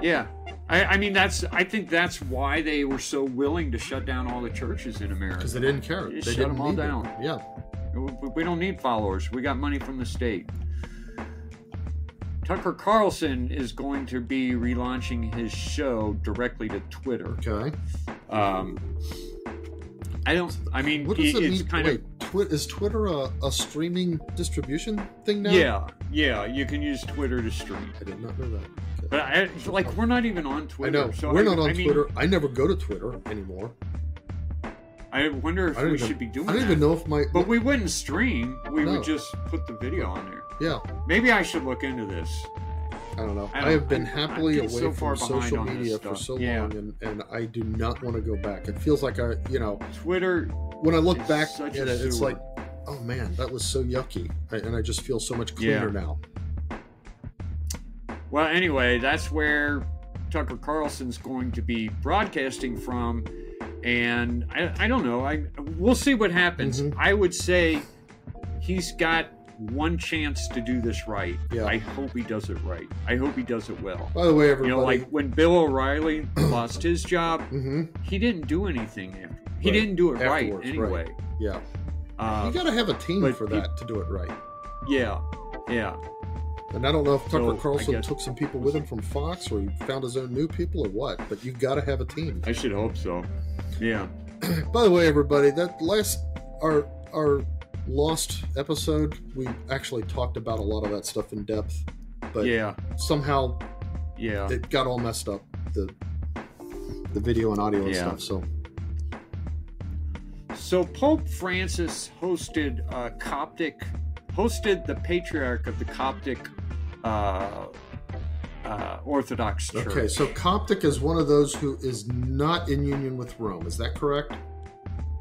[SPEAKER 1] Yeah. I, I mean that's I think that's why they were so willing to shut down all the churches in America.
[SPEAKER 2] Because they didn't care.
[SPEAKER 1] Just
[SPEAKER 2] they
[SPEAKER 1] shut them all
[SPEAKER 2] need it.
[SPEAKER 1] down.
[SPEAKER 2] Yeah.
[SPEAKER 1] We- We don't need followers. We got money from the state. Tucker Carlson is going to be relaunching his show directly to Twitter.
[SPEAKER 2] Okay.
[SPEAKER 1] Um, I don't. I mean,
[SPEAKER 2] What does
[SPEAKER 1] it-
[SPEAKER 2] mean?
[SPEAKER 1] kind
[SPEAKER 2] Wait, Twi- is Twitter a, a streaming distribution thing now?
[SPEAKER 1] Yeah, yeah. You can use Twitter to stream,
[SPEAKER 2] I did not know that.
[SPEAKER 1] But I, like we're not even on
[SPEAKER 2] I
[SPEAKER 1] Twitter.
[SPEAKER 2] know.
[SPEAKER 1] So
[SPEAKER 2] We're
[SPEAKER 1] I,
[SPEAKER 2] not on
[SPEAKER 1] I mean,
[SPEAKER 2] Twitter. I never go to Twitter anymore.
[SPEAKER 1] I wonder if
[SPEAKER 2] I
[SPEAKER 1] we
[SPEAKER 2] even,
[SPEAKER 1] should be doing
[SPEAKER 2] I don't
[SPEAKER 1] that.
[SPEAKER 2] even know if my.
[SPEAKER 1] But we wouldn't stream. We
[SPEAKER 2] No.
[SPEAKER 1] would just put the video on there.
[SPEAKER 2] yeah.
[SPEAKER 1] Maybe I should look into this.
[SPEAKER 2] I don't know.
[SPEAKER 1] I
[SPEAKER 2] I,
[SPEAKER 1] don't-
[SPEAKER 2] have been
[SPEAKER 1] I-
[SPEAKER 2] happily away
[SPEAKER 1] so
[SPEAKER 2] from social media for so
[SPEAKER 1] Yeah.
[SPEAKER 2] long, and, and I do not want to go back. It feels like I, you know,
[SPEAKER 1] Twitter
[SPEAKER 2] when I look back at it, it's like, oh man, that was so yucky, I- and I just feel so much cleaner
[SPEAKER 1] Yeah.
[SPEAKER 2] now.
[SPEAKER 1] Well, anyway, that's where Tucker Carlson's going to be broadcasting from, and I, I don't know. I we'll see what happens.
[SPEAKER 2] Mhm.
[SPEAKER 1] I would say he's got one chance to do this right.
[SPEAKER 2] Yeah.
[SPEAKER 1] I hope he does it right. I hope he does it well.
[SPEAKER 2] By the way, everybody, You
[SPEAKER 1] know, like when Bill O'Reilly [clears throat] lost his job,
[SPEAKER 2] hmm
[SPEAKER 1] he didn't do anything after. He didn't do it right anyway.
[SPEAKER 2] right. yeah,
[SPEAKER 1] Uh,
[SPEAKER 2] you got to have a team for
[SPEAKER 1] he-
[SPEAKER 2] that to do it right.
[SPEAKER 1] yeah, yeah.
[SPEAKER 2] And I don't know if Tucker
[SPEAKER 1] So,
[SPEAKER 2] Carlson took some people with him from Fox, or he found his own new people, or what. But you've got to have a team.
[SPEAKER 1] I should hope so. Yeah. [clears throat]
[SPEAKER 2] By the way, everybody, that last our our lost episode, we actually talked about a lot of that stuff in depth, but
[SPEAKER 1] yeah.
[SPEAKER 2] somehow
[SPEAKER 1] Yeah.
[SPEAKER 2] it got all messed up the the video and audio and
[SPEAKER 1] Yeah.
[SPEAKER 2] stuff. So
[SPEAKER 1] So Pope Francis hosted a Coptic, hosted the patriarch of the Coptic uh, uh, Orthodox Church.
[SPEAKER 2] okay, so Coptic is one of those who is not in union with Rome. Is that correct?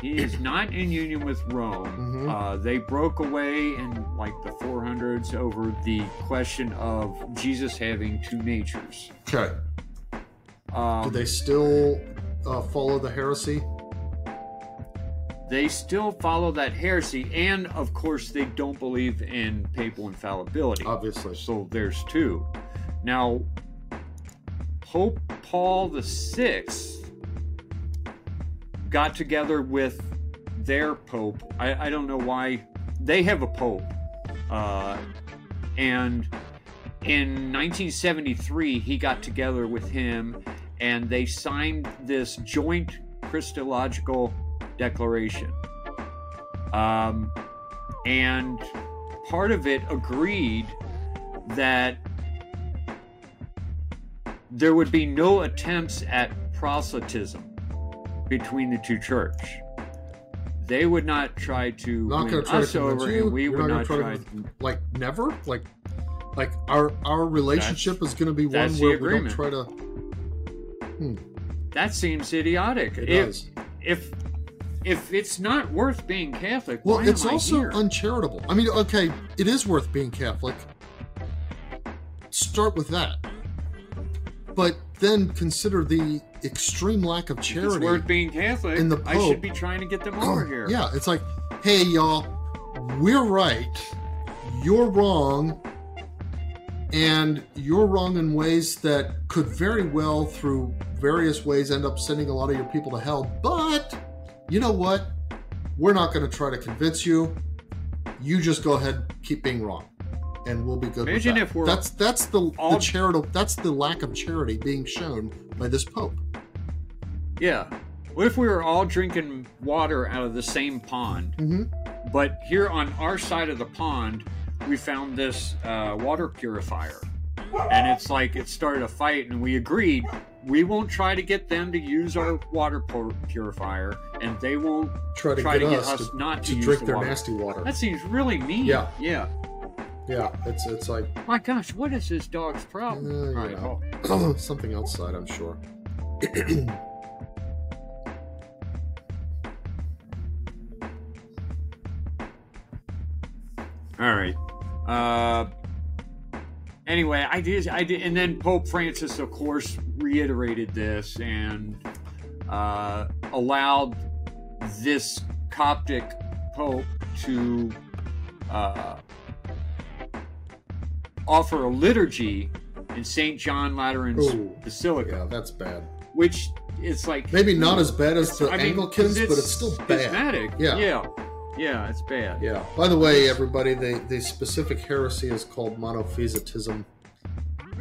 [SPEAKER 1] He is not in union with Rome.
[SPEAKER 2] Mhm.
[SPEAKER 1] Uh, they broke away in like the 400s over the question of Jesus having two natures.
[SPEAKER 2] Okay.
[SPEAKER 1] Um,
[SPEAKER 2] Do they still uh, follow the heresy?
[SPEAKER 1] They still follow that heresy, and of course, they don't believe in papal infallibility.
[SPEAKER 2] Obviously.
[SPEAKER 1] So there's two. Now, Pope Paul the Sixth got together with their pope. I, I don't know why they have a pope, uh, and in 1973 he got together with him, and they signed this joint Christological declaration. Um, and part of it agreed that there would be no attempts at proselytism between the two church. They would not try to
[SPEAKER 2] Not
[SPEAKER 1] win
[SPEAKER 2] going to try
[SPEAKER 1] us
[SPEAKER 2] to
[SPEAKER 1] over,
[SPEAKER 2] you.
[SPEAKER 1] and we
[SPEAKER 2] You're
[SPEAKER 1] would
[SPEAKER 2] not
[SPEAKER 1] not try.
[SPEAKER 2] try to like never like like our our relationship is going to be one where we don't
[SPEAKER 1] agreement.
[SPEAKER 2] try to.
[SPEAKER 1] that seems idiotic.
[SPEAKER 2] It
[SPEAKER 1] if,
[SPEAKER 2] does.
[SPEAKER 1] if if it's not worth being Catholic,
[SPEAKER 2] Well, it's also
[SPEAKER 1] here?
[SPEAKER 2] uncharitable. I mean, okay, it is worth being Catholic. Start with that, but then consider the extreme lack of
[SPEAKER 1] If it's
[SPEAKER 2] charity.
[SPEAKER 1] worth being Catholic.
[SPEAKER 2] in the Pope.
[SPEAKER 1] I should be trying to get them over [clears throat] here.
[SPEAKER 2] Yeah, it's like, hey, y'all, we're right, you're wrong, and you're wrong in ways that could very well, through various ways, end up sending a lot of your people to hell. But you know what? We're not going to try to convince you. You just go ahead, keep being wrong, and we'll be good.
[SPEAKER 1] Imagine if we're
[SPEAKER 2] that's that's the
[SPEAKER 1] all-
[SPEAKER 2] the charitable. That's the lack of charity being shown by this pope.
[SPEAKER 1] Yeah. What if we were all drinking water out of the same pond?
[SPEAKER 2] hmm
[SPEAKER 1] But here on our side of the pond, we found this uh, water purifier. And it's like it started a fight, and we agreed we won't try to get them to use our water pur- purifier, and they won't
[SPEAKER 2] Try to
[SPEAKER 1] try
[SPEAKER 2] get
[SPEAKER 1] to get
[SPEAKER 2] us
[SPEAKER 1] us
[SPEAKER 2] to,
[SPEAKER 1] not to,
[SPEAKER 2] to drink
[SPEAKER 1] the
[SPEAKER 2] their
[SPEAKER 1] water.
[SPEAKER 2] nasty water.
[SPEAKER 1] That seems really mean.
[SPEAKER 2] Yeah.
[SPEAKER 1] Yeah.
[SPEAKER 2] Yeah, it's it's like
[SPEAKER 1] My gosh, what is this dog's problem?
[SPEAKER 2] Uh,
[SPEAKER 1] right, well, [clears throat]
[SPEAKER 2] something outside, I'm sure. [clears throat]
[SPEAKER 1] All right. Uh, anyway, I did. I did, and then Pope Francis, of course, reiterated this and uh, allowed this Coptic Pope to uh, offer a liturgy in Saint John Lateran's
[SPEAKER 2] Ooh,
[SPEAKER 1] Basilica,
[SPEAKER 2] yeah, that's bad.
[SPEAKER 1] which is like
[SPEAKER 2] Maybe not as bad as the
[SPEAKER 1] I mean,
[SPEAKER 2] Anglicans,
[SPEAKER 1] 'cause
[SPEAKER 2] but it's still bad. Yeah.
[SPEAKER 1] yeah, yeah, it's bad.
[SPEAKER 2] Yeah. By the way, everybody, the, the specific heresy is called monophysitism.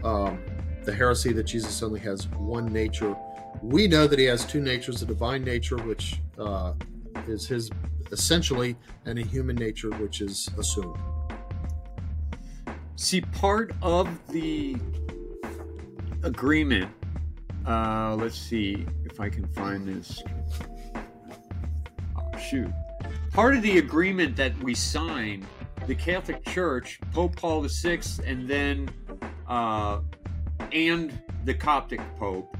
[SPEAKER 2] Um, the heresy that Jesus only has one nature. We know that he has two natures: a divine nature, which uh, is his essentially, and a human nature, which is assumed.
[SPEAKER 1] See, part of the agreement. Uh, let's see if I can find this. Oh, shoot. Part of the agreement that we signed, the Catholic Church, Pope Paul VI, and then uh, and the Coptic Pope.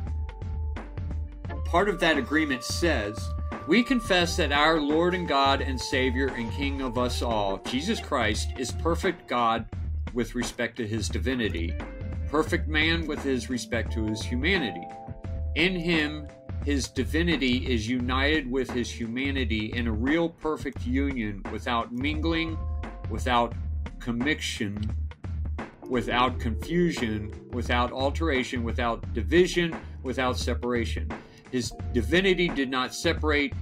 [SPEAKER 1] Part of that agreement says, "We confess that our Lord and God and Savior and King of us all, Jesus Christ, is perfect God with respect to his divinity, perfect man with his respect to his humanity. In him, his divinity is united with his humanity in a real perfect union without mingling, without commixtion, without confusion, without alteration, without division, without separation. His divinity did not separate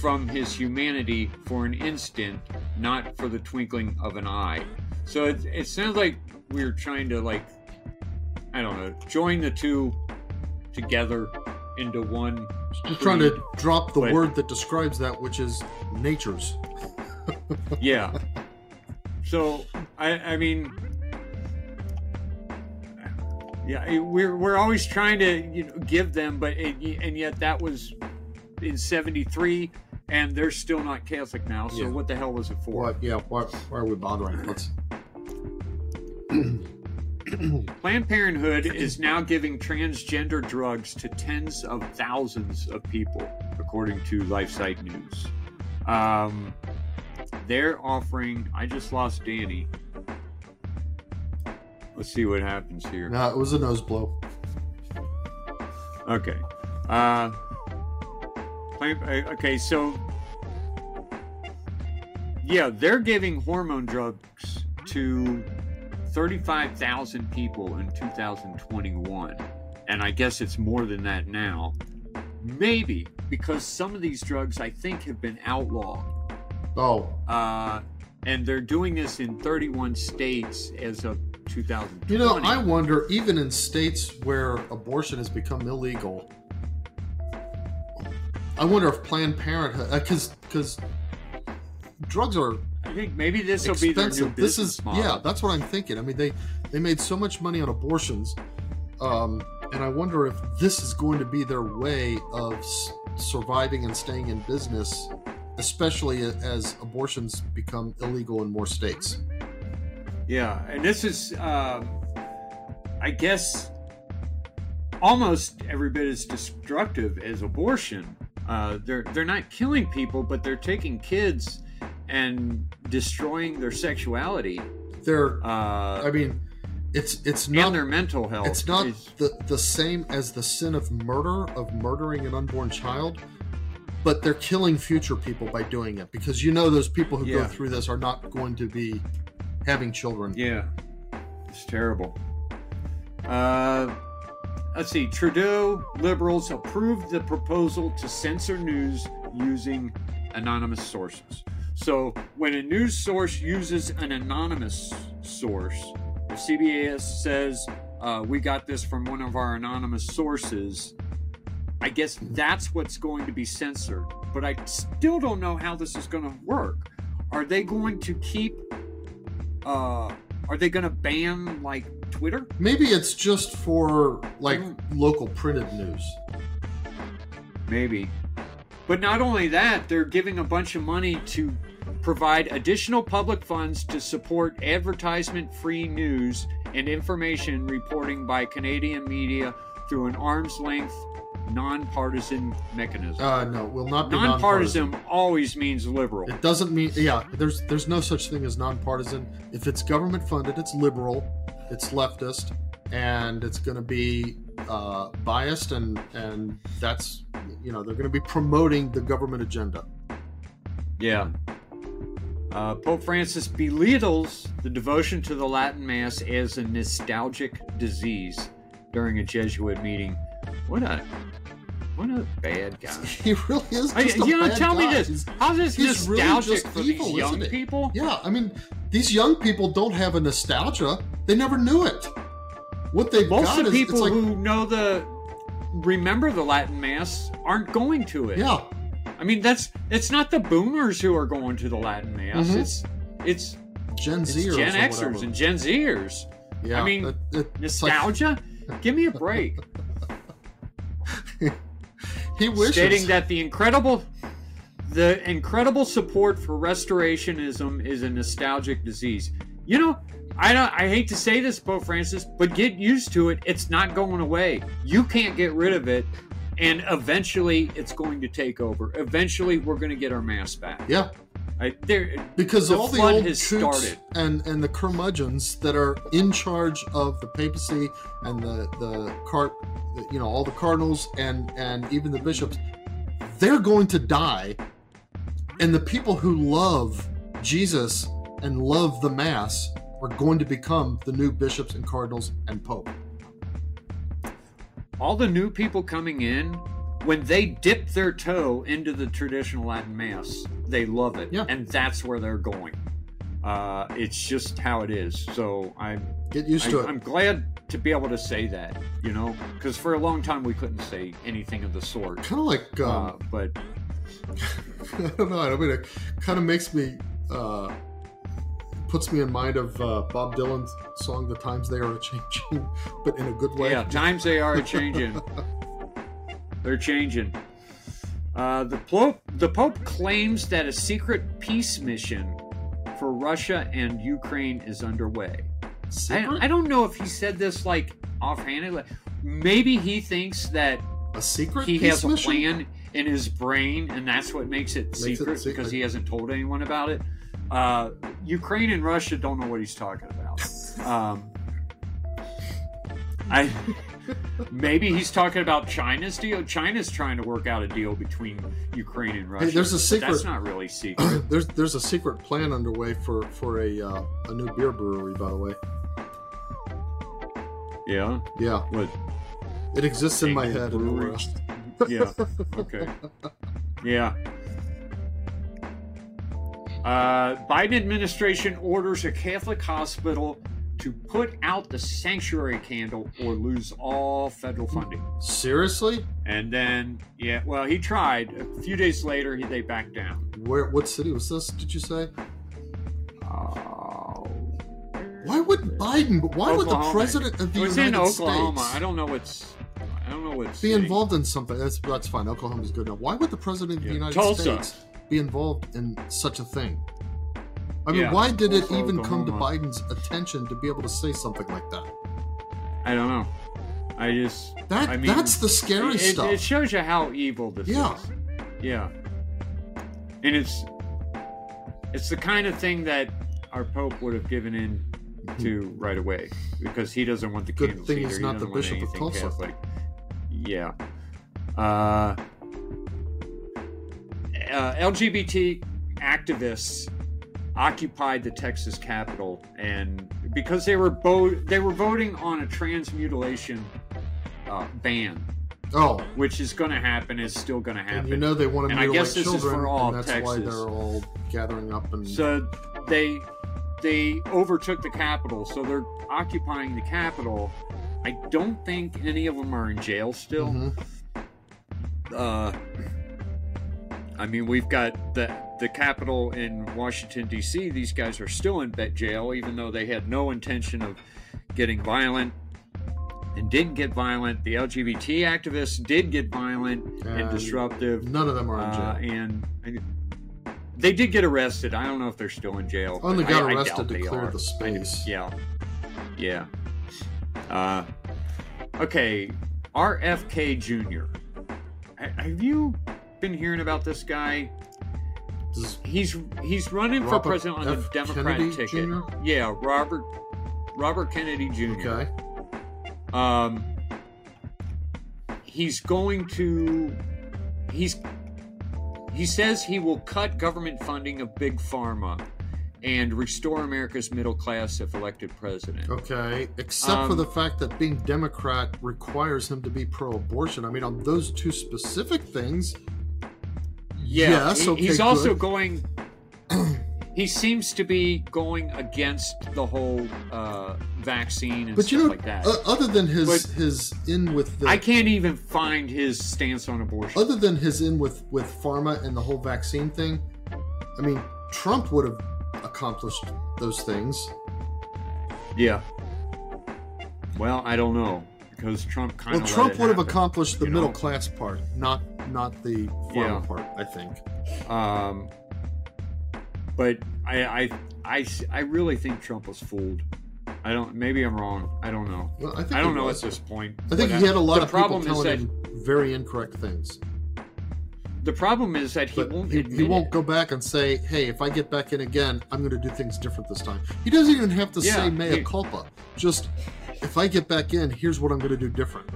[SPEAKER 1] from his humanity for an instant, not for the twinkling of an eye. So it, it sounds like we're trying to like, I don't know, join the two together into one.
[SPEAKER 2] We're trying to drop the
[SPEAKER 1] But-
[SPEAKER 2] word that describes that, which is natures. [laughs]
[SPEAKER 1] Yeah. So I, I mean, yeah, we're we're always trying to you know give them, but it, and yet that was in '73, and they're still not Catholic now. So
[SPEAKER 2] Yeah.
[SPEAKER 1] what the hell was it for?
[SPEAKER 2] What? Yeah. Why, why are we bothering? Let's. [clears throat]
[SPEAKER 1] Planned Parenthood is now giving transgender drugs to tens of thousands of people. according to LifeSite News. Um, they're offering. I just lost Danny. Let's see what happens here.
[SPEAKER 2] No, it was a nose blow.
[SPEAKER 1] Okay. Uh, okay, so yeah, they're giving hormone drugs to 35,000 people in 2021. And I guess it's more than that now. Maybe because some of these drugs I think have been outlawed.
[SPEAKER 2] Oh,
[SPEAKER 1] Uh, and they're doing this in 31 states as of 2020.
[SPEAKER 2] you know, I wonder, even in states where abortion has become illegal, I wonder if Planned Parenthood, because because drugs are
[SPEAKER 1] I think maybe this will be their new
[SPEAKER 2] expensive. This
[SPEAKER 1] business
[SPEAKER 2] is
[SPEAKER 1] model.
[SPEAKER 2] yeah, that's what I'm thinking. I mean, they they made so much money on abortions, um, and I wonder if this is going to be their way of s- surviving and staying in business, especially as abortions become illegal in more states.
[SPEAKER 1] Yeah, and this is, um, I guess, almost every bit as destructive as abortion. Uh, they're they're not killing people, but they're taking kids and destroying their sexuality
[SPEAKER 2] They're,
[SPEAKER 1] uh,
[SPEAKER 2] I mean, it's it's not
[SPEAKER 1] their mental health.
[SPEAKER 2] it's not
[SPEAKER 1] It's-
[SPEAKER 2] the the same as the sin of murder of murdering an unborn child. But they're killing future people by doing it because you know those people who go through this are not going to be having children.
[SPEAKER 1] Yeah, it's terrible. Uh, let's see. Trudeau liberals approved the proposal to censor news using anonymous sources. So when a news source uses an anonymous source, if CBS says uh, we got this from one of our anonymous sources, I guess that's what's going to be censored. But I still don't know how this is going to work. Are they going to keep uh are they going to ban like Twitter?
[SPEAKER 2] Maybe it's just for like
[SPEAKER 1] Mm.
[SPEAKER 2] local printed news.
[SPEAKER 1] Maybe. But not only that, they're giving a bunch of money to provide additional public funds to support advertisement free news and information reporting by Canadian media through an arm's length nonpartisan mechanism.
[SPEAKER 2] Uh, no, will not be
[SPEAKER 1] nonpartisan
[SPEAKER 2] nonpartisan.
[SPEAKER 1] always means liberal.
[SPEAKER 2] It doesn't mean yeah. There's there's no such thing as nonpartisan. If it's government funded, it's liberal, it's leftist, and it's going to be uh, biased, and and that's you know they're going to be promoting the government agenda.
[SPEAKER 1] Yeah. Uh, Pope Francis belittles the devotion to the Latin Mass as a nostalgic disease during a Jesuit meeting. What a what a bad [laughs] guy.
[SPEAKER 2] He really is.
[SPEAKER 1] I, you know,
[SPEAKER 2] bad
[SPEAKER 1] tell me this:
[SPEAKER 2] He's-
[SPEAKER 1] how's this
[SPEAKER 2] he's really
[SPEAKER 1] nostalgic
[SPEAKER 2] just
[SPEAKER 1] for
[SPEAKER 2] evil,
[SPEAKER 1] these young people?
[SPEAKER 2] Yeah, I mean, these young people don't have a nostalgia. They never knew it. What they've
[SPEAKER 1] Most of the
[SPEAKER 2] is
[SPEAKER 1] people
[SPEAKER 2] it's like,
[SPEAKER 1] who know the remember the Latin Mass aren't going to it.
[SPEAKER 2] yeah,
[SPEAKER 1] I mean, that's it's not the boomers who are going to the Latin Mass.
[SPEAKER 2] Mhm.
[SPEAKER 1] It's it's
[SPEAKER 2] Gen
[SPEAKER 1] it's
[SPEAKER 2] Zers
[SPEAKER 1] Gen Xers and Gen Zers.
[SPEAKER 2] yeah,
[SPEAKER 1] I mean,
[SPEAKER 2] it- it- it's like-
[SPEAKER 1] Nostalgia? Give me a break. [laughs] [laughs]
[SPEAKER 2] he wishes.
[SPEAKER 1] stating that the incredible the incredible support for restorationism is a nostalgic disease. You know, I don't I hate to say this, Pope Francis, but get used to it. It's not going away. You can't get rid of it, and eventually it's going to take over. Eventually we're going to get our mass back.
[SPEAKER 2] yeah,
[SPEAKER 1] I, there,
[SPEAKER 2] because
[SPEAKER 1] The
[SPEAKER 2] all the old
[SPEAKER 1] has started.
[SPEAKER 2] and and the curmudgeons that are in charge of the papacy and the the cart, you know, all the cardinals and and even the bishops, they're going to die, and the people who love Jesus and love the mass are going to become the new bishops and cardinals and pope.
[SPEAKER 1] all the new people coming in when they dip their toe into the traditional latin mass they love it
[SPEAKER 2] Yeah.
[SPEAKER 1] and that's where they're going uh, it's just how it is so i'm
[SPEAKER 2] Get used
[SPEAKER 1] I,
[SPEAKER 2] to it.
[SPEAKER 1] i'm glad to be able to say that you know because for a long time we couldn't say anything of the sort
[SPEAKER 2] kind of like um,
[SPEAKER 1] uh, but [laughs]
[SPEAKER 2] I don't know. I mean, it kind of makes me, uh, puts me in mind of uh, Bob Dylan's song "The Times They Are a Changing," [laughs] but in a good way.
[SPEAKER 1] yeah times they are a changing [laughs] they're changing uh, the pope the pope claims that a secret peace mission for russia and ukraine is underway? I, I don't know if he said this like offhanded. Like, maybe he thinks that
[SPEAKER 2] a secret
[SPEAKER 1] he
[SPEAKER 2] peace
[SPEAKER 1] has a
[SPEAKER 2] mission?
[SPEAKER 1] plan in his brain, and that's what makes it
[SPEAKER 2] Makes it
[SPEAKER 1] secret
[SPEAKER 2] secret.
[SPEAKER 1] because he hasn't told anyone about it. Uh, Ukraine and Russia don't know what he's talking about. [laughs] Um, I maybe he's talking about China's deal. China's trying to work out a deal between Ukraine and Russia.
[SPEAKER 2] there's a secret-
[SPEAKER 1] That's not really secret. [clears throat]
[SPEAKER 2] there's there's a secret plan underway for for a uh, a new beer brewery. By the way,
[SPEAKER 1] yeah.
[SPEAKER 2] yeah,
[SPEAKER 1] What?
[SPEAKER 2] it exists in my head.
[SPEAKER 1] Brewery? [laughs] Yeah. Okay. Yeah. Uh, Biden administration orders a Catholic hospital to put out the sanctuary candle or lose all federal funding.
[SPEAKER 2] Seriously,
[SPEAKER 1] And then, yeah, well, he tried. A few days later, he, they backed down.
[SPEAKER 2] where what city was this? Did you say?
[SPEAKER 1] Oh.
[SPEAKER 2] Why would Biden? But why would the president of the
[SPEAKER 1] It was
[SPEAKER 2] United
[SPEAKER 1] in Oklahoma.
[SPEAKER 2] States
[SPEAKER 1] I don't know what's. I don't know what's.
[SPEAKER 2] be involved in something? That's that's fine. Oklahoma's good enough. Why would the president of
[SPEAKER 1] Yeah.
[SPEAKER 2] the United
[SPEAKER 1] Tulsa.
[SPEAKER 2] States be involved in such a thing? I mean,
[SPEAKER 1] Yeah,
[SPEAKER 2] why did it
[SPEAKER 1] Tulsa,
[SPEAKER 2] even come to
[SPEAKER 1] Oklahoma.
[SPEAKER 2] Biden's attention to be able to say something like that?
[SPEAKER 1] I don't know. I just.
[SPEAKER 2] That
[SPEAKER 1] I mean,
[SPEAKER 2] that's the scary
[SPEAKER 1] it,
[SPEAKER 2] stuff.
[SPEAKER 1] It shows you how evil this
[SPEAKER 2] Yeah.
[SPEAKER 1] is. Yeah. And it's it's the kind of thing that our Pope would have given in to right away because he doesn't want the
[SPEAKER 2] Good
[SPEAKER 1] candles
[SPEAKER 2] thing
[SPEAKER 1] either.
[SPEAKER 2] he's
[SPEAKER 1] He
[SPEAKER 2] not the Bishop of
[SPEAKER 1] anything
[SPEAKER 2] Tulsa.
[SPEAKER 1] Catholic. Yeah. Uh, uh, LGBT activists occupied the Texas Capitol, and because they were bo- they were voting on a transmutilation uh, ban,
[SPEAKER 2] oh,
[SPEAKER 1] which is going to happen, is still going to happen.
[SPEAKER 2] and you know they want to
[SPEAKER 1] And I guess this is for all
[SPEAKER 2] and that's why they're all gathering up and.
[SPEAKER 1] So they they overtook the Capitol, so they're occupying the Capitol. I don't think any of them are in jail still.
[SPEAKER 2] Mhm.
[SPEAKER 1] Uh, I mean, we've got the the Capitol in Washington D.C. These guys are still in bet jail, even though they had no intention of getting violent and didn't get violent. The LGBT activists did get violent and,
[SPEAKER 2] And
[SPEAKER 1] disruptive.
[SPEAKER 2] None of them are in jail.
[SPEAKER 1] Uh, and I- they did get arrested. I don't know if they're still in jail.
[SPEAKER 2] Only
[SPEAKER 1] but
[SPEAKER 2] got
[SPEAKER 1] I- I
[SPEAKER 2] arrested
[SPEAKER 1] doubt
[SPEAKER 2] to clear
[SPEAKER 1] are.
[SPEAKER 2] the space.
[SPEAKER 1] I- yeah, yeah. Uh, okay, RFK Jr. Have you been hearing about this guy? He's he's running for president on the
[SPEAKER 2] F.
[SPEAKER 1] Democratic
[SPEAKER 2] Kennedy
[SPEAKER 1] ticket.
[SPEAKER 2] Jr.?
[SPEAKER 1] Yeah, Robert Robert Kennedy Jr.
[SPEAKER 2] okay.
[SPEAKER 1] Um, he's going to. He's. He says he will cut government funding of big pharma, and restore America's middle class if elected president.
[SPEAKER 2] Okay, except for
[SPEAKER 1] Um,
[SPEAKER 2] the fact that being Democrat requires him to be pro-abortion. I mean, on those two specific things,
[SPEAKER 1] Yeah,
[SPEAKER 2] yes, okay,
[SPEAKER 1] he's also
[SPEAKER 2] good.
[SPEAKER 1] going. [clears throat] he seems to be going against the whole uh, vaccine and
[SPEAKER 2] But
[SPEAKER 1] stuff
[SPEAKER 2] you know,
[SPEAKER 1] like that.
[SPEAKER 2] uh, other than his
[SPEAKER 1] But-
[SPEAKER 2] his in with the
[SPEAKER 1] I can't even find his stance on abortion.
[SPEAKER 2] other than his in with with pharma and the whole vaccine thing, I mean, Trump would have accomplished those things.
[SPEAKER 1] Yeah. Well, I don't know because Trump kind
[SPEAKER 2] Well,
[SPEAKER 1] of.
[SPEAKER 2] Trump would have accomplished the
[SPEAKER 1] you know?
[SPEAKER 2] middle class part, not not the pharma
[SPEAKER 1] Yeah.
[SPEAKER 2] part. I think.
[SPEAKER 1] Um, but I, I, I, I really think Trump was fooled. I don't. Maybe I'm wrong. I don't know.
[SPEAKER 2] Well, I think
[SPEAKER 1] I don't know
[SPEAKER 2] was.
[SPEAKER 1] at this point.
[SPEAKER 2] I think he had a lot of people
[SPEAKER 1] problem is
[SPEAKER 2] telling
[SPEAKER 1] that
[SPEAKER 2] him very incorrect things.
[SPEAKER 1] the problem is that he
[SPEAKER 2] But
[SPEAKER 1] won't
[SPEAKER 2] he, he won't
[SPEAKER 1] it.
[SPEAKER 2] go back and say, "Hey, if I get back in again, I'm going to do things different this time." He doesn't even have to
[SPEAKER 1] Yeah,
[SPEAKER 2] say "mea
[SPEAKER 1] he-
[SPEAKER 2] culpa." Just, if I get back in, here's what I'm going to do different.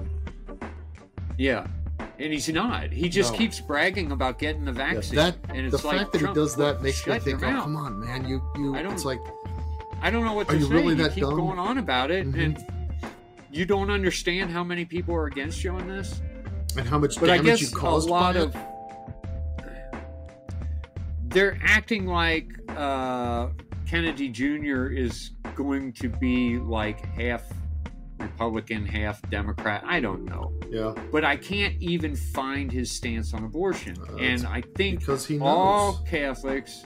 [SPEAKER 1] Yeah, and he's not. He just
[SPEAKER 2] No.
[SPEAKER 1] keeps bragging about getting the
[SPEAKER 2] Yeah,
[SPEAKER 1] vaccine.
[SPEAKER 2] that
[SPEAKER 1] and
[SPEAKER 2] the
[SPEAKER 1] it's like
[SPEAKER 2] fact that he does that makes me think, "Oh, come on, man, you you."
[SPEAKER 1] I don't-
[SPEAKER 2] It's like,
[SPEAKER 1] I don't know what
[SPEAKER 2] Are you
[SPEAKER 1] say.
[SPEAKER 2] really
[SPEAKER 1] you
[SPEAKER 2] that
[SPEAKER 1] keep
[SPEAKER 2] dumb?
[SPEAKER 1] going on about it,
[SPEAKER 2] Mhm.
[SPEAKER 1] and you don't understand how many people are against you on this.
[SPEAKER 2] and how much
[SPEAKER 1] But I
[SPEAKER 2] damage
[SPEAKER 1] guess
[SPEAKER 2] you
[SPEAKER 1] a lot of
[SPEAKER 2] it.
[SPEAKER 1] they're acting like uh, Kennedy Jr. is going to be like half Republican, half Democrat. I don't know,
[SPEAKER 2] Yeah,
[SPEAKER 1] but I can't even find his stance on abortion,
[SPEAKER 2] Uh,
[SPEAKER 1] and I think
[SPEAKER 2] because he knows.
[SPEAKER 1] all Catholics,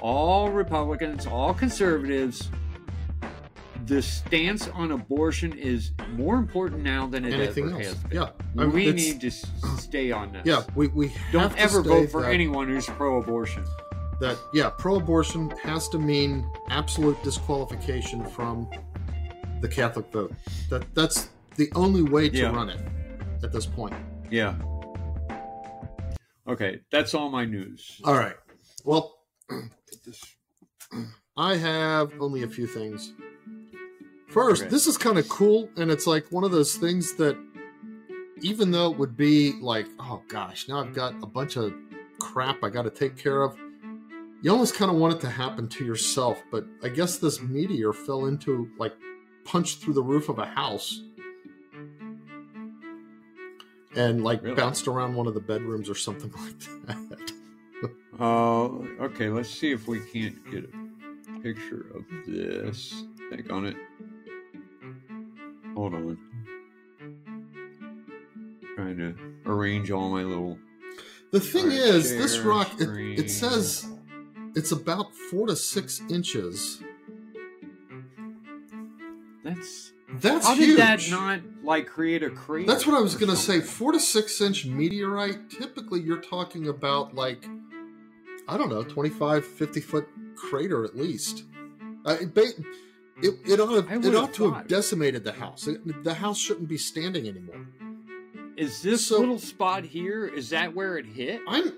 [SPEAKER 1] all Republicans, all conservatives. The stance on abortion is more important now than it
[SPEAKER 2] Anything
[SPEAKER 1] ever
[SPEAKER 2] else?
[SPEAKER 1] has been.
[SPEAKER 2] Yeah, I mean,
[SPEAKER 1] we need to [clears throat] stay on this.
[SPEAKER 2] Yeah, we we
[SPEAKER 1] Don't ever vote for
[SPEAKER 2] that,
[SPEAKER 1] anyone who's pro-abortion.
[SPEAKER 2] that yeah, pro-abortion has to mean absolute disqualification from the Catholic vote. That that's the only way to
[SPEAKER 1] Yeah.
[SPEAKER 2] run it at this point.
[SPEAKER 1] Yeah. Okay, that's all my news.
[SPEAKER 2] All right. Well, I have only a few things. First,
[SPEAKER 1] Okay.
[SPEAKER 2] this is kind of cool, and it's like one of those things that, even though it would be like, oh gosh, now I've got a bunch of crap I got to take care of, you almost kind of want it to happen to yourself. But I guess this meteor fell into, like, punched through the roof of a house and, like,
[SPEAKER 1] Really?
[SPEAKER 2] bounced around one of the bedrooms or something [laughs] like that.
[SPEAKER 1] Oh, okay. Let's see if we can't get a picture of this. Click on it. Hold on. Trying to arrange all my little.
[SPEAKER 2] The thing
[SPEAKER 1] Alright,
[SPEAKER 2] is, this rock it, it says it's about four to six inches.
[SPEAKER 1] That's
[SPEAKER 2] That's
[SPEAKER 1] how
[SPEAKER 2] huge.
[SPEAKER 1] did that not like create a crater?
[SPEAKER 2] That's what I was going to say. Four to six inch meteorite, typically you're talking about like, I don't know, 25, 50 foot crater at least. Uh, it, it, it ought, to, it ought to have decimated the house. It- the house shouldn't be standing anymore.
[SPEAKER 1] Is this
[SPEAKER 2] So-
[SPEAKER 1] little spot here? Is that where it hit?
[SPEAKER 2] I'm,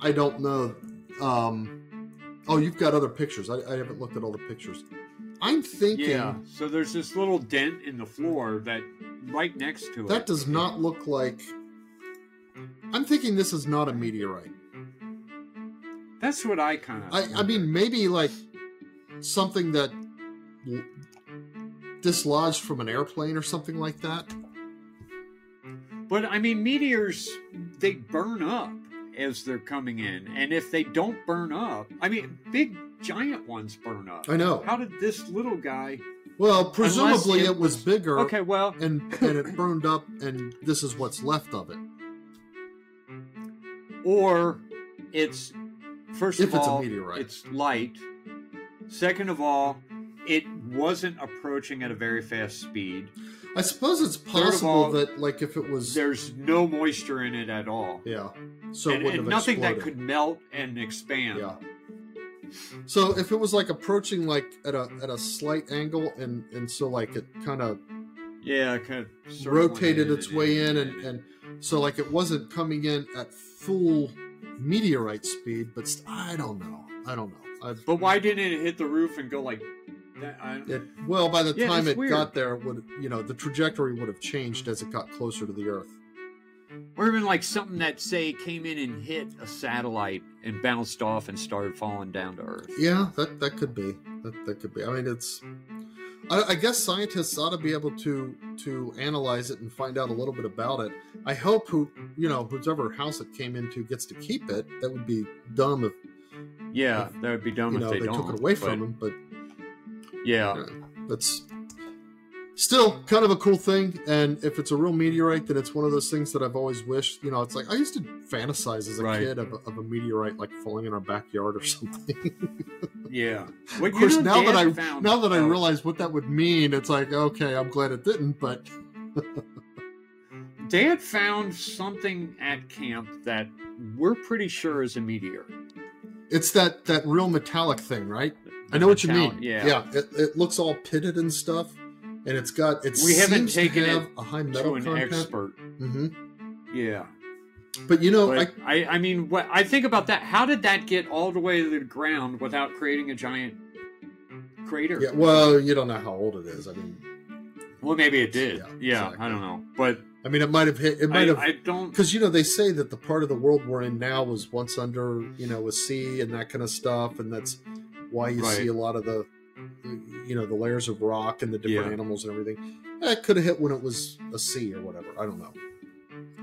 [SPEAKER 2] I don't know. Um, oh, you've got other pictures. I, I haven't looked at all the pictures. I'm thinking.
[SPEAKER 1] Yeah. So there's this little dent in the floor that right next to it.
[SPEAKER 2] That does not look like. I'm thinking this is not a meteorite.
[SPEAKER 1] That's what I kind of.
[SPEAKER 2] I, I mean, maybe like something that dislodged from an airplane or something like that.
[SPEAKER 1] But I mean, meteors they burn up as they're coming in, and if they don't burn up, I mean, big giant ones burn up.
[SPEAKER 2] I know.
[SPEAKER 1] How did this little guy?
[SPEAKER 2] Well, presumably
[SPEAKER 1] it
[SPEAKER 2] it was bigger,
[SPEAKER 1] Okay, well,
[SPEAKER 2] and and it burned up, and this is what's left of it.
[SPEAKER 1] or it's first
[SPEAKER 2] If
[SPEAKER 1] of
[SPEAKER 2] it's a
[SPEAKER 1] all,
[SPEAKER 2] meteorite.
[SPEAKER 1] it's light. Second of all, it wasn't approaching at a very fast speed.
[SPEAKER 2] I suppose it's possible
[SPEAKER 1] all,
[SPEAKER 2] that, like, if it was,
[SPEAKER 1] There's no moisture in it at all.
[SPEAKER 2] yeah, so
[SPEAKER 1] and, and nothing that could melt and expand.
[SPEAKER 2] Yeah. So if it was like approaching like at a at a slight angle, and and so like it kind of
[SPEAKER 1] Yeah, kind of
[SPEAKER 2] rotated its way in and, and so like it wasn't coming in at full meteorite speed but st- i don't know i don't know I've,
[SPEAKER 1] But why didn't it hit the roof and go like that? I,
[SPEAKER 2] it, well by the
[SPEAKER 1] Yeah,
[SPEAKER 2] time it
[SPEAKER 1] weird.
[SPEAKER 2] got there it would you know the trajectory would have changed as it got closer to the earth
[SPEAKER 1] or even like something that say came in and hit a satellite and bounced off and started falling down to Earth.
[SPEAKER 2] yeah that that could be that, that could be i mean it's I, I guess scientists ought to be able to to analyze it and find out a little bit about it. I hope who you know whoever house it came into gets to keep it. That would be dumb if
[SPEAKER 1] Yeah, that would be dumb
[SPEAKER 2] you
[SPEAKER 1] if
[SPEAKER 2] know
[SPEAKER 1] they,
[SPEAKER 2] they,
[SPEAKER 1] don't.
[SPEAKER 2] took it away
[SPEAKER 1] but,
[SPEAKER 2] from them. But
[SPEAKER 1] Yeah,
[SPEAKER 2] that's still kind of a cool thing. And if it's a real meteorite, then it's one of those things that I've always wished. You know, it's like I used to fantasize as a
[SPEAKER 1] Right.
[SPEAKER 2] kid of, a- of a meteorite like falling in our backyard or [laughs] something.
[SPEAKER 1] yeah.
[SPEAKER 2] Of course, now that I
[SPEAKER 1] found
[SPEAKER 2] now that I realize what that would mean, it's like okay, I'm glad it didn't. But [laughs]
[SPEAKER 1] Dad found something at camp that we're pretty sure is a meteor.
[SPEAKER 2] it's that that real metallic thing, right? I know what you mean.
[SPEAKER 1] Yeah.
[SPEAKER 2] yeah. It, it looks all pitted and stuff, and it's got it.
[SPEAKER 1] We haven't taken
[SPEAKER 2] to
[SPEAKER 1] it
[SPEAKER 2] a high
[SPEAKER 1] To
[SPEAKER 2] metal
[SPEAKER 1] an
[SPEAKER 2] content.
[SPEAKER 1] expert.
[SPEAKER 2] hmm
[SPEAKER 1] Yeah.
[SPEAKER 2] But you know,
[SPEAKER 1] But
[SPEAKER 2] I,
[SPEAKER 1] I, I mean, what I think about that. How did that get all the way to the ground without creating a giant crater?
[SPEAKER 2] yeah. Well, you don't know how old it is. I mean,
[SPEAKER 1] Well, maybe it did.
[SPEAKER 2] Yeah,
[SPEAKER 1] Yeah,
[SPEAKER 2] exactly.
[SPEAKER 1] I don't know, but
[SPEAKER 2] I mean, it might have hit. It
[SPEAKER 1] I,
[SPEAKER 2] might have
[SPEAKER 1] I don't.
[SPEAKER 2] because you know they say that the part of the world we're in now was once under you know a sea and that kind of stuff, and that's why you
[SPEAKER 1] Right.
[SPEAKER 2] see a lot of the you know the layers of rock and the different
[SPEAKER 1] Yeah.
[SPEAKER 2] animals and everything. It could have hit when it was a sea or whatever. I don't know.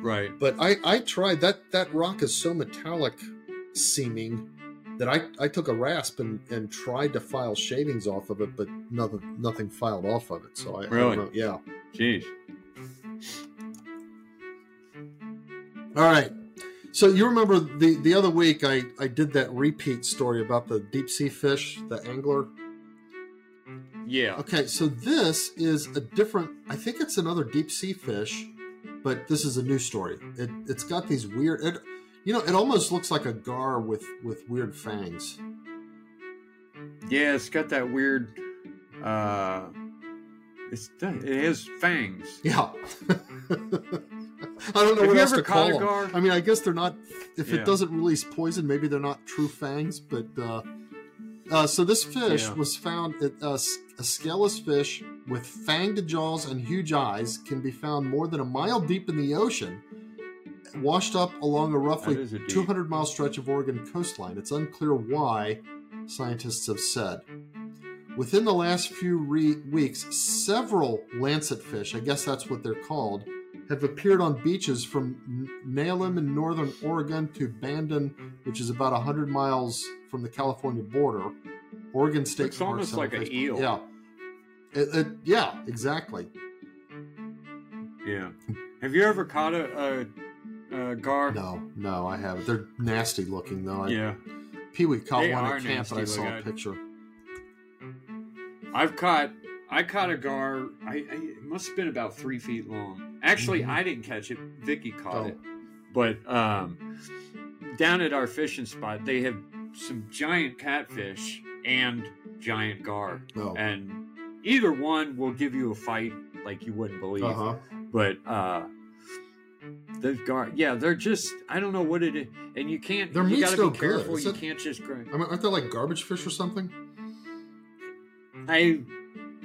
[SPEAKER 1] Right.
[SPEAKER 2] But I I tried that that rock is so metallic seeming that I I took a rasp and and tried to file shavings off of it, but nothing nothing filed off of it. So I, I
[SPEAKER 1] Really?
[SPEAKER 2] know. Yeah.
[SPEAKER 1] Jeez.
[SPEAKER 2] All right. So you remember the the other week I I did that repeat story about the deep sea fish, the angler.
[SPEAKER 1] Yeah.
[SPEAKER 2] Okay, so this is a different. I think it's another deep sea fish, but this is a new story. It it's got these weird. It, you know, it almost looks like a gar with with weird fangs.
[SPEAKER 1] Yeah. It's got that weird. uh It's it has fangs.
[SPEAKER 2] Yeah. [laughs] I don't know
[SPEAKER 1] Have
[SPEAKER 2] what else to call them. I mean, I guess they're not. If
[SPEAKER 1] Yeah.
[SPEAKER 2] it doesn't release poison, maybe they're not true fangs. But uh, uh, so this fish
[SPEAKER 1] Yeah.
[SPEAKER 2] was found. At, uh, a scaleless fish with fanged jaws and huge eyes can be found more than a mile deep in the ocean, washed up along a roughly
[SPEAKER 1] a
[SPEAKER 2] 200 mile stretch of Oregon coastline. It's unclear why, scientists have said. Within the last few re- weeks, several lancet fish, I guess that's what they're called, have appeared on beaches from N- in northern Oregon to Bandon, which is about 100 miles from the California border. Oregon State Park
[SPEAKER 1] almost like an eel.
[SPEAKER 2] Yeah. It, it, yeah, exactly.
[SPEAKER 1] Yeah. Have you ever caught a, a, a gar?
[SPEAKER 2] No, no, I haven't. They're nasty looking, though. I,
[SPEAKER 1] Yeah.
[SPEAKER 2] Pee Wee caught
[SPEAKER 1] They
[SPEAKER 2] one at camp, and I saw a picture.
[SPEAKER 1] I've caught I caught a gar. I, I it must have been about three feet long. Actually,
[SPEAKER 2] Mhm.
[SPEAKER 1] I didn't catch it. Vicky caught
[SPEAKER 2] Oh.
[SPEAKER 1] it. But um, down at our fishing spot, they have some giant catfish and giant gar,
[SPEAKER 2] Oh,
[SPEAKER 1] and either one will give you a fight like you wouldn't believe.
[SPEAKER 2] uh huh.
[SPEAKER 1] But uh, those gar, yeah, they're just I don't know what it is, and you can't.
[SPEAKER 2] Their
[SPEAKER 1] you gotta
[SPEAKER 2] no
[SPEAKER 1] be careful. You can't just grab.
[SPEAKER 2] I mean, aren't they like garbage fish or something?
[SPEAKER 1] I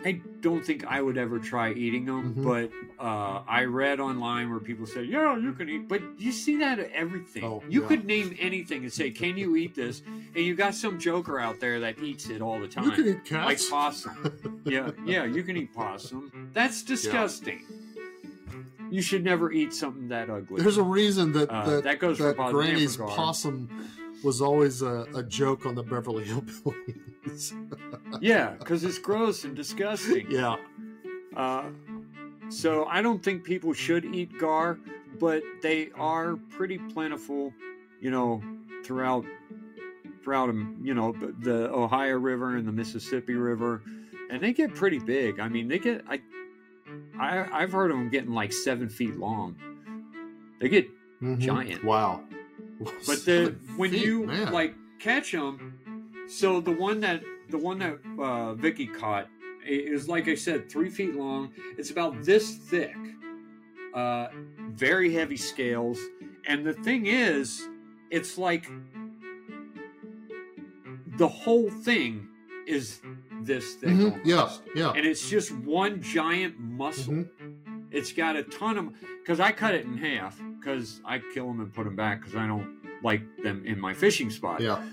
[SPEAKER 1] I don't think I would ever try eating them,
[SPEAKER 2] Mhm.
[SPEAKER 1] but uh, I read online where people said, "Yeah, you can eat," but you see that at everything.
[SPEAKER 2] Oh,
[SPEAKER 1] you
[SPEAKER 2] yeah.
[SPEAKER 1] could name anything and say, "Can you eat this?" And you got some joker out there that eats it all the time,
[SPEAKER 2] You can eat cats, like
[SPEAKER 1] possum. yeah, yeah, you can eat possum. That's disgusting. You should never eat something that ugly.
[SPEAKER 2] There's a reason that
[SPEAKER 1] Uh,
[SPEAKER 2] that,
[SPEAKER 1] that goes
[SPEAKER 2] that
[SPEAKER 1] Bob
[SPEAKER 2] Granny's possum was always a, a joke on the Beverly Hillbillies. [laughs]
[SPEAKER 1] yeah, because it's gross and disgusting.
[SPEAKER 2] yeah.
[SPEAKER 1] Uh, so I don't think people should eat gar, but they are pretty plentiful, you know, throughout throughout 'em, you know the- the Ohio River and the Mississippi River, and they get pretty big. I mean, they get I, I I've heard of them getting like seven feet long. They get
[SPEAKER 2] Mhm.
[SPEAKER 1] Giant.
[SPEAKER 2] Wow. [laughs]
[SPEAKER 1] but the
[SPEAKER 2] Seven
[SPEAKER 1] when
[SPEAKER 2] feet,
[SPEAKER 1] you
[SPEAKER 2] man.
[SPEAKER 1] like catch them so the one that the one that uh, vicky caught is like i said three feet long it's about this thick uh, very heavy scales and the thing is it's like the whole thing is this thick
[SPEAKER 2] Mhm. Yeah. Yeah.
[SPEAKER 1] and it's just one giant muscle
[SPEAKER 2] Mhm.
[SPEAKER 1] It's got a ton of because I cut it in half because I kill them and put them back because I don't like them in my fishing spot.
[SPEAKER 2] Yeah.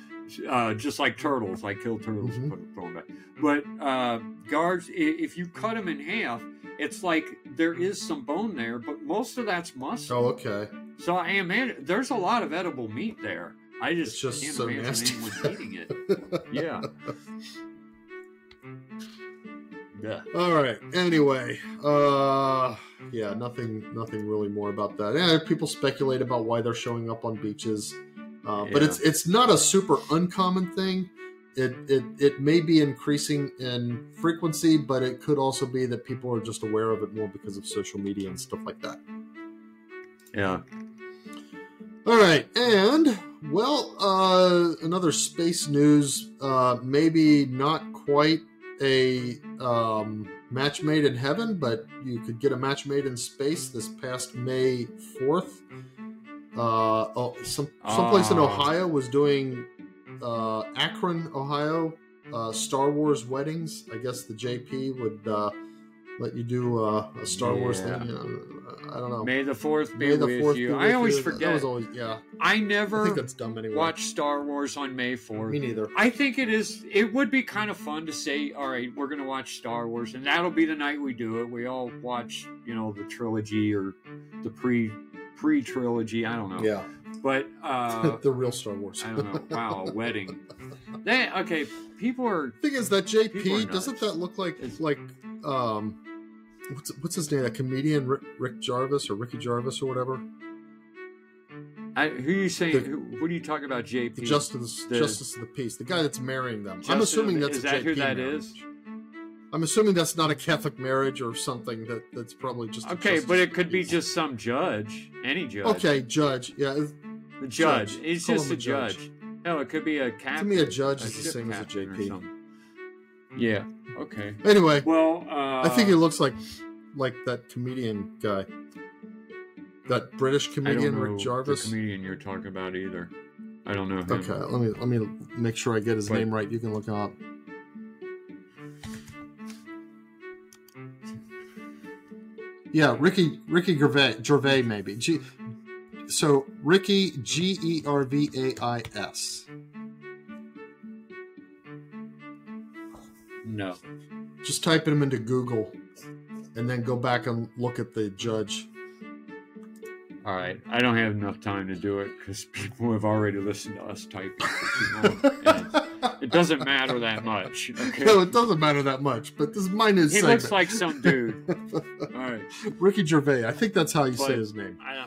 [SPEAKER 1] Uh, just like turtles, I kill turtles
[SPEAKER 2] Mhm.
[SPEAKER 1] and put, them back. But uh, gars, if you cut them in half, it's like there is some bone there, but most of that's muscle.
[SPEAKER 2] Oh, okay.
[SPEAKER 1] So I imagine there's a lot of edible meat there. I just,
[SPEAKER 2] It's just
[SPEAKER 1] can't
[SPEAKER 2] so
[SPEAKER 1] imagine
[SPEAKER 2] nasty.
[SPEAKER 1] eating it. [laughs] Yeah. Yeah.
[SPEAKER 2] All right. Anyway, uh, yeah, nothing, nothing really more about that. Yeah, people speculate about why they're showing up on beaches, uh, but it's it's not a super uncommon thing. It, it it may be increasing in frequency, but it could also be that people are just aware of it more because of social media and stuff like that.
[SPEAKER 1] Yeah.
[SPEAKER 2] All right, and well, uh, another space news. Uh, maybe not quite a um, match made in heaven, but you could get a match made in space this past May fourth. Uh, oh, some someplace in
[SPEAKER 1] Oh.
[SPEAKER 2] Ohio was doing uh, Akron, Ohio, uh, Star Wars weddings. I guess the JP would uh, let you do uh, a Star Wars thing. You know, I don't know.
[SPEAKER 1] May the fourth be
[SPEAKER 2] May the
[SPEAKER 1] with
[SPEAKER 2] fourth
[SPEAKER 1] you.
[SPEAKER 2] be
[SPEAKER 1] I
[SPEAKER 2] with
[SPEAKER 1] always
[SPEAKER 2] you. That
[SPEAKER 1] forget.
[SPEAKER 2] was always yeah.
[SPEAKER 1] I never.
[SPEAKER 2] I think that's dumb anyway.
[SPEAKER 1] watch Star Wars on May 4th.
[SPEAKER 2] Me neither.
[SPEAKER 1] I think it is. It would be kind of fun to say, "All right, we're going to watch Star Wars," and that'll be the night we do it. We all watch, you know, the trilogy or the pre pre trilogy. I don't know.
[SPEAKER 2] Yeah,
[SPEAKER 1] But uh, [laughs]
[SPEAKER 2] the real Star Wars.
[SPEAKER 1] I don't know. Wow, a wedding. [laughs] That okay? People are.
[SPEAKER 2] The thing is that JP doesn't that look like
[SPEAKER 1] It's-
[SPEAKER 2] like um what's what's his name? That comedian Rick, Rick Jarvis or Ricky Jarvis or whatever.
[SPEAKER 1] I, who are you saying?
[SPEAKER 2] The-
[SPEAKER 1] who, what are you talking about? JP.
[SPEAKER 2] The Justice
[SPEAKER 1] The-
[SPEAKER 2] Justice of the Peace. The guy that's marrying them. I'm assuming that's
[SPEAKER 1] is
[SPEAKER 2] a
[SPEAKER 1] that
[SPEAKER 2] JP
[SPEAKER 1] who that
[SPEAKER 2] marriage.
[SPEAKER 1] is?
[SPEAKER 2] I'm assuming that's not a Catholic marriage or something. That that's probably just a
[SPEAKER 1] Okay,
[SPEAKER 2] Justice
[SPEAKER 1] but it could be
[SPEAKER 2] Peace.
[SPEAKER 1] just some judge, any judge.
[SPEAKER 2] okay judge. Yeah,
[SPEAKER 1] The judge.
[SPEAKER 2] Judge.
[SPEAKER 1] It's
[SPEAKER 2] Call
[SPEAKER 1] just a
[SPEAKER 2] a judge.
[SPEAKER 1] judge. Hell, it could be a
[SPEAKER 2] to
[SPEAKER 1] captain.
[SPEAKER 2] me a judge
[SPEAKER 1] a
[SPEAKER 2] is the
[SPEAKER 1] ship
[SPEAKER 2] same as a JP.
[SPEAKER 1] Yeah. Okay.
[SPEAKER 2] Anyway,
[SPEAKER 1] Well, uh,
[SPEAKER 2] I think he looks like like that comedian guy. That British
[SPEAKER 1] I
[SPEAKER 2] comedian
[SPEAKER 1] don't know
[SPEAKER 2] Rick Jarvis.
[SPEAKER 1] the comedian you're talking about either. I don't know him.
[SPEAKER 2] Okay, let me let me make sure I get his
[SPEAKER 1] But-
[SPEAKER 2] name right. You can look him up. Yeah, Ricky Ricky Gervais, Gervais maybe. G, so Ricky G E R V A I S.
[SPEAKER 1] No.
[SPEAKER 2] Just type him into Google, and then go back and look at the judge.
[SPEAKER 1] All right. I don't have enough time to do it because people have already listened to us typing for too long. and it doesn't matter that much. Okay.
[SPEAKER 2] No, it doesn't matter that much. But this is my news
[SPEAKER 1] He
[SPEAKER 2] segment.
[SPEAKER 1] looks like some dude. [laughs] All right.
[SPEAKER 2] Ricky Gervais. I think that's how you say his name.
[SPEAKER 1] I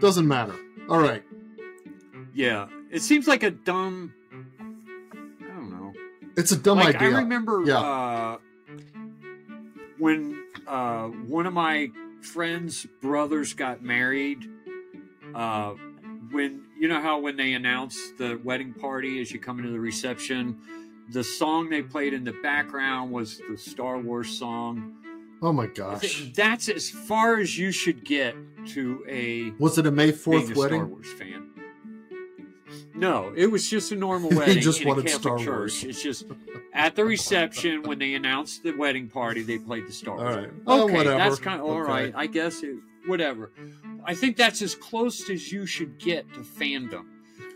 [SPEAKER 2] Doesn't matter. All right.
[SPEAKER 1] yeah. It seems like a dumb. I don't know.
[SPEAKER 2] It's a dumb
[SPEAKER 1] like
[SPEAKER 2] idea.
[SPEAKER 1] I remember
[SPEAKER 2] Yeah.
[SPEAKER 1] uh, when uh, one of my friends' brothers got married. Uh, when you know how when they announced the wedding party as you come into the reception, the song they played in the background was the Star Wars song.
[SPEAKER 2] oh my gosh.
[SPEAKER 1] That's as far as you should get to a
[SPEAKER 2] Was it a May 4th
[SPEAKER 1] a Star
[SPEAKER 2] wedding?
[SPEAKER 1] Wars fan. No, it was just a normal
[SPEAKER 2] He
[SPEAKER 1] wedding
[SPEAKER 2] just
[SPEAKER 1] in a Catholic
[SPEAKER 2] Star
[SPEAKER 1] church.
[SPEAKER 2] Wars.
[SPEAKER 1] It's just at the reception when they announced the wedding party, they played the Star
[SPEAKER 2] All
[SPEAKER 1] Wars.
[SPEAKER 2] right. Oh,
[SPEAKER 1] Okay,
[SPEAKER 2] whatever.
[SPEAKER 1] that's kind of all
[SPEAKER 2] Okay.
[SPEAKER 1] right. I guess it, whatever. I think that's as close as you should get to fandom.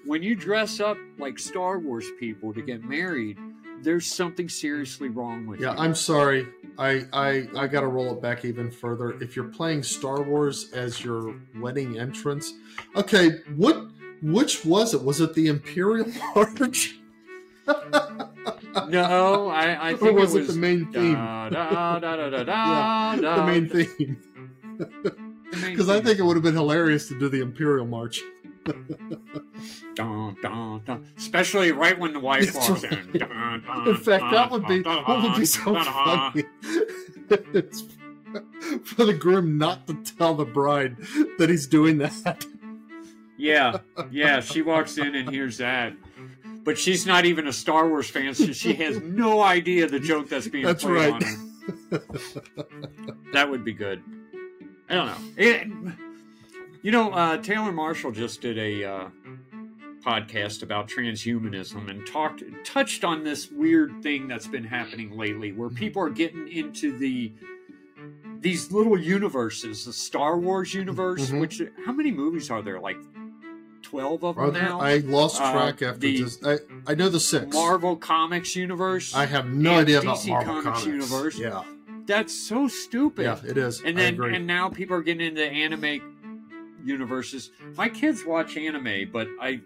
[SPEAKER 1] When you dress up like Star Wars people to get married, there's something seriously wrong with
[SPEAKER 2] Yeah,
[SPEAKER 1] you.
[SPEAKER 2] Yeah, I'm sorry. I I I got to roll it back even further. If you're playing Star Wars as your wedding entrance, okay, what which was it? Was it the Imperial [laughs] March?
[SPEAKER 1] no, I, I
[SPEAKER 2] or
[SPEAKER 1] think
[SPEAKER 2] was
[SPEAKER 1] it
[SPEAKER 2] it,
[SPEAKER 1] was
[SPEAKER 2] the main theme?
[SPEAKER 1] da, da, da, [laughs] da, da, da,
[SPEAKER 2] Yeah,
[SPEAKER 1] da,
[SPEAKER 2] the main theme.
[SPEAKER 1] the
[SPEAKER 2] Because [laughs] I think it would have been hilarious to do the Imperial March.
[SPEAKER 1] Dun, dun, dun. Especially right when the wife walks
[SPEAKER 2] right.
[SPEAKER 1] in. Dun, dun,
[SPEAKER 2] In fact, that would be
[SPEAKER 1] dun,
[SPEAKER 2] what would be so
[SPEAKER 1] dun, dun.
[SPEAKER 2] funny. For the groom not to tell the bride that he's doing that.
[SPEAKER 1] Yeah, yeah. She walks in and hears that, but she's not even a Star Wars fan, so she has no idea the joke that's being
[SPEAKER 2] That's
[SPEAKER 1] played
[SPEAKER 2] right.
[SPEAKER 1] on her. That would be good. I don't know. It- you know, uh, Taylor Marshall just did a uh, podcast about transhumanism and talked touched on this weird thing that's been happening lately, where people are getting into the these little universes, the Star Wars universe.
[SPEAKER 2] Mhm.
[SPEAKER 1] Which how many movies are there? Like twelve of them now.
[SPEAKER 2] I lost
[SPEAKER 1] Uh,
[SPEAKER 2] track after
[SPEAKER 1] the
[SPEAKER 2] just. I, I know the six.
[SPEAKER 1] Marvel Comics universe.
[SPEAKER 2] I have no idea about
[SPEAKER 1] DC
[SPEAKER 2] Marvel
[SPEAKER 1] Comics
[SPEAKER 2] Comics.
[SPEAKER 1] universe.
[SPEAKER 2] Yeah,
[SPEAKER 1] That's so stupid.
[SPEAKER 2] yeah, it is.
[SPEAKER 1] and then and now people are getting into anime universes. My kids watch anime, but I,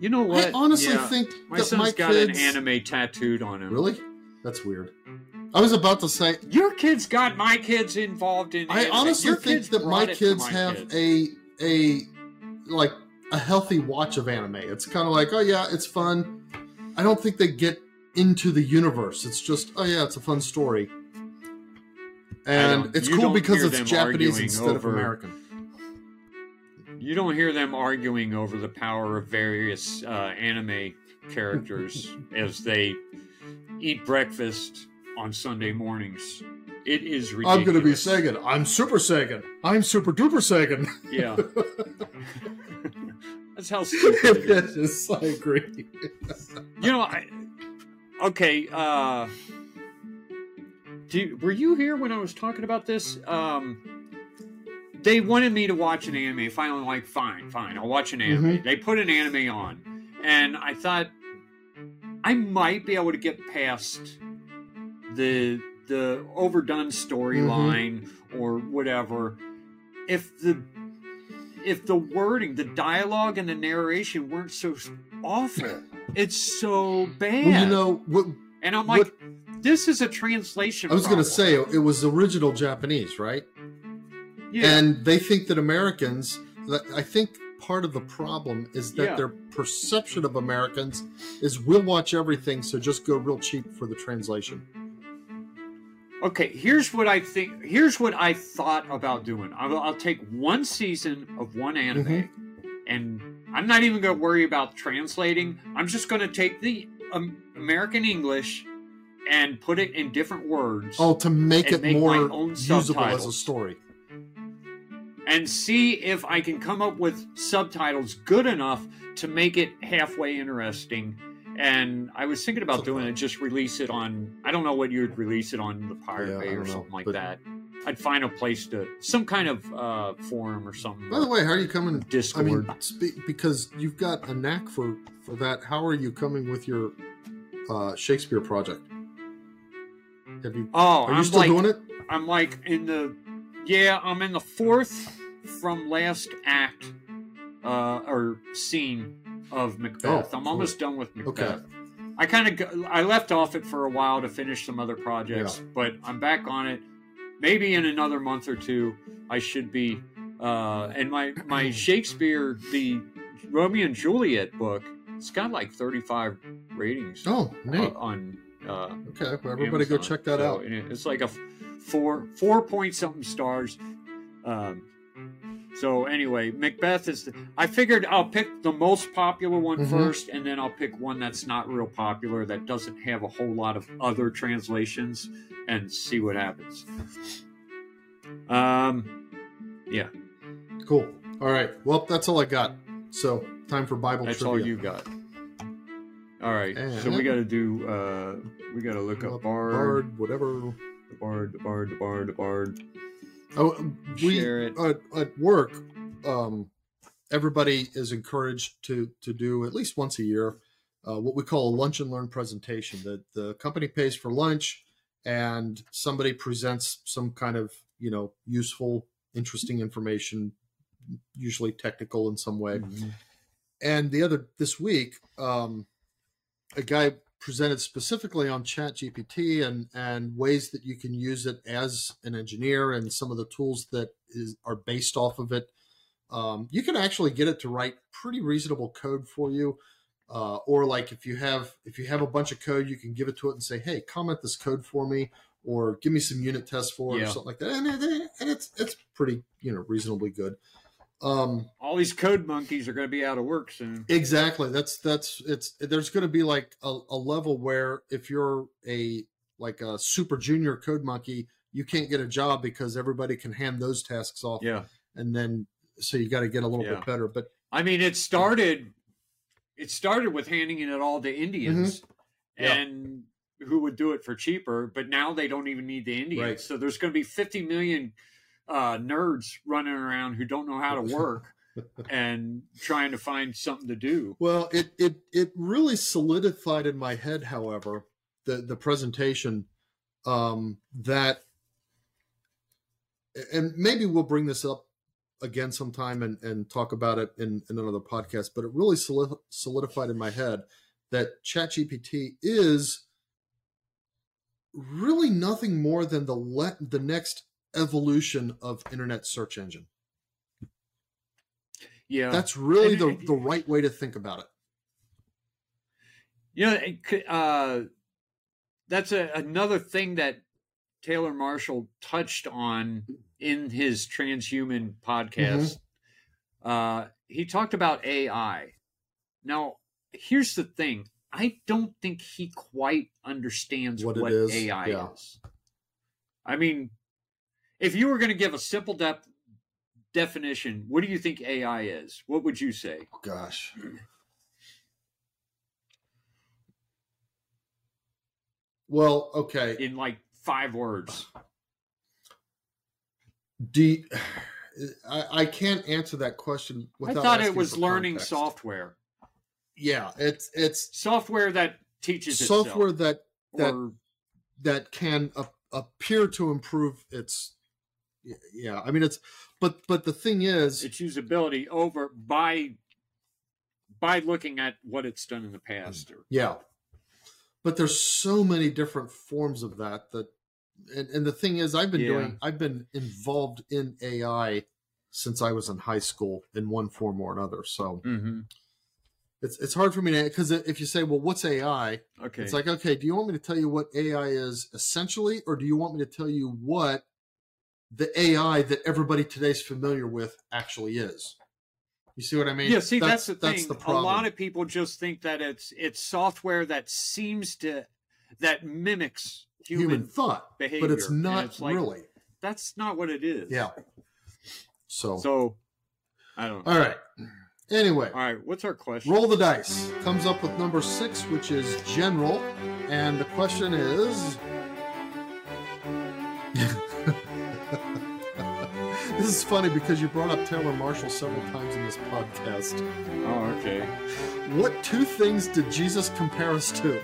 [SPEAKER 1] you know what?
[SPEAKER 2] I honestly
[SPEAKER 1] Yeah,
[SPEAKER 2] think
[SPEAKER 1] my
[SPEAKER 2] that
[SPEAKER 1] son's
[SPEAKER 2] my
[SPEAKER 1] got
[SPEAKER 2] kids.
[SPEAKER 1] an anime tattooed on him.
[SPEAKER 2] Really? That's weird. I was about to say.
[SPEAKER 1] Your kids got my kids involved in.
[SPEAKER 2] I
[SPEAKER 1] anime.
[SPEAKER 2] honestly
[SPEAKER 1] Your
[SPEAKER 2] think that my
[SPEAKER 1] brought it to
[SPEAKER 2] kids
[SPEAKER 1] my
[SPEAKER 2] have
[SPEAKER 1] kids.
[SPEAKER 2] a a like a healthy watch of anime. It's kind of like, oh yeah, it's fun. I don't think they get into the universe. It's just, oh yeah, it's a fun story. And it's cool because it's Japanese instead of American.
[SPEAKER 1] You don't hear them arguing over the power of various uh, anime characters [laughs] as they eat breakfast on Sunday mornings. It is ridiculous.
[SPEAKER 2] I'm gonna be Saiyan. I'm Super Saiyan. I'm Super Duper Saiyan.
[SPEAKER 1] Yeah. [laughs] That's how [laughs] stupid it is.
[SPEAKER 2] yes, I agree.
[SPEAKER 1] You know, I, okay. Uh, do, were you here when I was talking about this? Um, they wanted me to watch an anime. Finally, like, fine, fine, I'll watch an anime. They put an anime on, and I thought I might be able to get past the the overdone storyline or whatever if the if the wording, the dialogue, and the narration weren't so awful. [laughs] It's so bad.
[SPEAKER 2] Well, you know what?
[SPEAKER 1] and I'm like, this is a translation.
[SPEAKER 2] I was gonna say it was original Japanese, right?
[SPEAKER 1] yeah,
[SPEAKER 2] and they think that Americans. That I think part of the problem is that
[SPEAKER 1] Yeah.
[SPEAKER 2] their perception of Americans is we'll watch everything, so just go real cheap for the translation.
[SPEAKER 1] Okay. Here's what I think. Here's what I thought about doing. I'll, I'll take one season of one anime,
[SPEAKER 2] Mm-hmm.
[SPEAKER 1] and I'm not even going to worry about translating. I'm just going to take the um, American English and put it in different words.
[SPEAKER 2] Oh, to make it
[SPEAKER 1] make
[SPEAKER 2] more usable as a story.
[SPEAKER 1] and see if I can come up with subtitles good enough to make it halfway interesting. And I was thinking about doing it, just release it on, I don't know what you'd release it on the Pirate
[SPEAKER 2] Yeah,
[SPEAKER 1] Bay or
[SPEAKER 2] know,
[SPEAKER 1] something like that. I'd find a place to, some kind of uh, forum or something.
[SPEAKER 2] By the way, how are you coming?
[SPEAKER 1] Discord.
[SPEAKER 2] I mean, spe- because you've got a knack for for that. How are you coming with your uh, Shakespeare project? Have you?
[SPEAKER 1] oh,
[SPEAKER 2] Are you
[SPEAKER 1] I'm
[SPEAKER 2] still
[SPEAKER 1] like,
[SPEAKER 2] doing it?
[SPEAKER 1] I'm like in the yeah, I'm in the fourth from last act uh or scene of Macbeth.
[SPEAKER 2] Oh,
[SPEAKER 1] I'm
[SPEAKER 2] cool.
[SPEAKER 1] almost done with
[SPEAKER 2] Okay.
[SPEAKER 1] Macbeth. I kind of I left off it for a while to finish some other projects, but I'm back on it. Maybe in another month or two I should be uh and my my [clears throat] Shakespeare the Romeo and Juliet book, it's got like 35 ratings
[SPEAKER 2] Oh, neat.
[SPEAKER 1] on uh
[SPEAKER 2] okay, well, everybody go check that
[SPEAKER 1] So,
[SPEAKER 2] out.
[SPEAKER 1] It's like a four four point something stars. Um, so anyway, Macbeth is. The, I figured I'll pick the most popular one first,
[SPEAKER 2] Mhm.
[SPEAKER 1] and then I'll pick one that's not real popular that doesn't have a whole lot of other translations, and see what happens. Um, yeah.
[SPEAKER 2] Cool. All right. Well, that's all I got. So, time for Bible
[SPEAKER 1] that's
[SPEAKER 2] trivia.
[SPEAKER 1] all you got. All right, so we got to do. Uh, we got to look up bard,
[SPEAKER 2] Bard, whatever.
[SPEAKER 1] the bard, the bard, the bard, the bard.
[SPEAKER 2] Oh, we
[SPEAKER 1] Share it.
[SPEAKER 2] at, at work, um, everybody is encouraged to to do at least once a year uh, what we call a lunch and learn presentation. That the company pays for lunch, and somebody presents some kind of you know useful, interesting information, usually technical in some way.
[SPEAKER 1] Mhm.
[SPEAKER 2] And the other this week, um, a guy presented specifically on Chat GPT and and ways that you can use it as an engineer and some of the tools that is are based off of it. Um, you can actually get it to write pretty reasonable code for you. Uh, or like if you have if you have a bunch of code, you can give it to it and say, "Hey, comment this code for me," or "Give me some unit tests for it," or something like that. And, and it's it's pretty you know reasonably good. Um,
[SPEAKER 1] all these code monkeys are going to be out of work soon.
[SPEAKER 2] Exactly. That's that's it's there's going to be like a, a level where if you're a like a super junior code monkey, you can't get a job because everybody can hand those tasks off,
[SPEAKER 1] Yeah,
[SPEAKER 2] and then so you got to get a little
[SPEAKER 1] Yeah.
[SPEAKER 2] bit better. But
[SPEAKER 1] I mean, it started. It started with handing it all to Indians,
[SPEAKER 2] Mm-hmm. Yeah.
[SPEAKER 1] and who would do it for cheaper. But now they don't even need the Indians.
[SPEAKER 2] Right.
[SPEAKER 1] So there's going to be 50 million uh, nerds running around who don't know how to work [laughs] and trying to find something to do.
[SPEAKER 2] well, it it it really solidified in my head, however, the the presentation um, that, and maybe we'll bring this up again sometime and, and talk about it in, in another podcast, but it really solidified in my head that ChatGPT is really nothing more than the le- the next evolution of internet search engine.
[SPEAKER 1] Yeah,
[SPEAKER 2] That's really the, the right way to think about it.
[SPEAKER 1] You know, uh, that's a, another thing that Taylor Marshall touched on in his transhuman podcast. Uh, he talked about AI. Now, here's the thing I don't think he quite understands
[SPEAKER 2] What
[SPEAKER 1] what, AI
[SPEAKER 2] yeah.
[SPEAKER 1] is. I mean, if you were going to give a simple definition, what do you think AI is? What would you say?
[SPEAKER 2] Oh, gosh. Well, okay.
[SPEAKER 1] In like five words.
[SPEAKER 2] Do you- I, I can't answer that question
[SPEAKER 1] I
[SPEAKER 2] without.
[SPEAKER 1] thought it was learning
[SPEAKER 2] context.
[SPEAKER 1] software.
[SPEAKER 2] Yeah, it's it's
[SPEAKER 1] Software that teaches
[SPEAKER 2] software
[SPEAKER 1] itself.
[SPEAKER 2] that that
[SPEAKER 1] or
[SPEAKER 2] that can a, appear to improve its. Yeah, I mean it's, but but the thing is,
[SPEAKER 1] its usability over by by looking at what it's done in the past. Or,
[SPEAKER 2] Yeah. But there's so many different forms of that that and, and the thing is I've been
[SPEAKER 1] Yeah.
[SPEAKER 2] doing I've been involved in AI since I was in high school in one form or another. So
[SPEAKER 1] Mhm.
[SPEAKER 2] it's it's hard for me to because if you say, well, what's AI?
[SPEAKER 1] Okay.
[SPEAKER 2] It's like, okay, do you want me to tell you what AI is essentially, or do you want me to tell you what the AI that everybody today's familiar with actually is? You see what I mean?
[SPEAKER 1] yeah, see, that's, the
[SPEAKER 2] that's
[SPEAKER 1] thing.
[SPEAKER 2] the
[SPEAKER 1] a lot of people just think that it's it's software that seems to that mimics human.
[SPEAKER 2] human, thought,
[SPEAKER 1] behavior,
[SPEAKER 2] but it's not
[SPEAKER 1] it's like-
[SPEAKER 2] really.
[SPEAKER 1] That's not what it is.
[SPEAKER 2] Yeah. So,
[SPEAKER 1] So, I don't know.
[SPEAKER 2] all right. Anyway,
[SPEAKER 1] All right, what's our question?
[SPEAKER 2] roll the dice. Comes up with number six, which is general, and the question is. This is funny because you brought up Taylor Marshall several times in this podcast.
[SPEAKER 1] Oh, okay.
[SPEAKER 2] What two things did Jesus compare us to?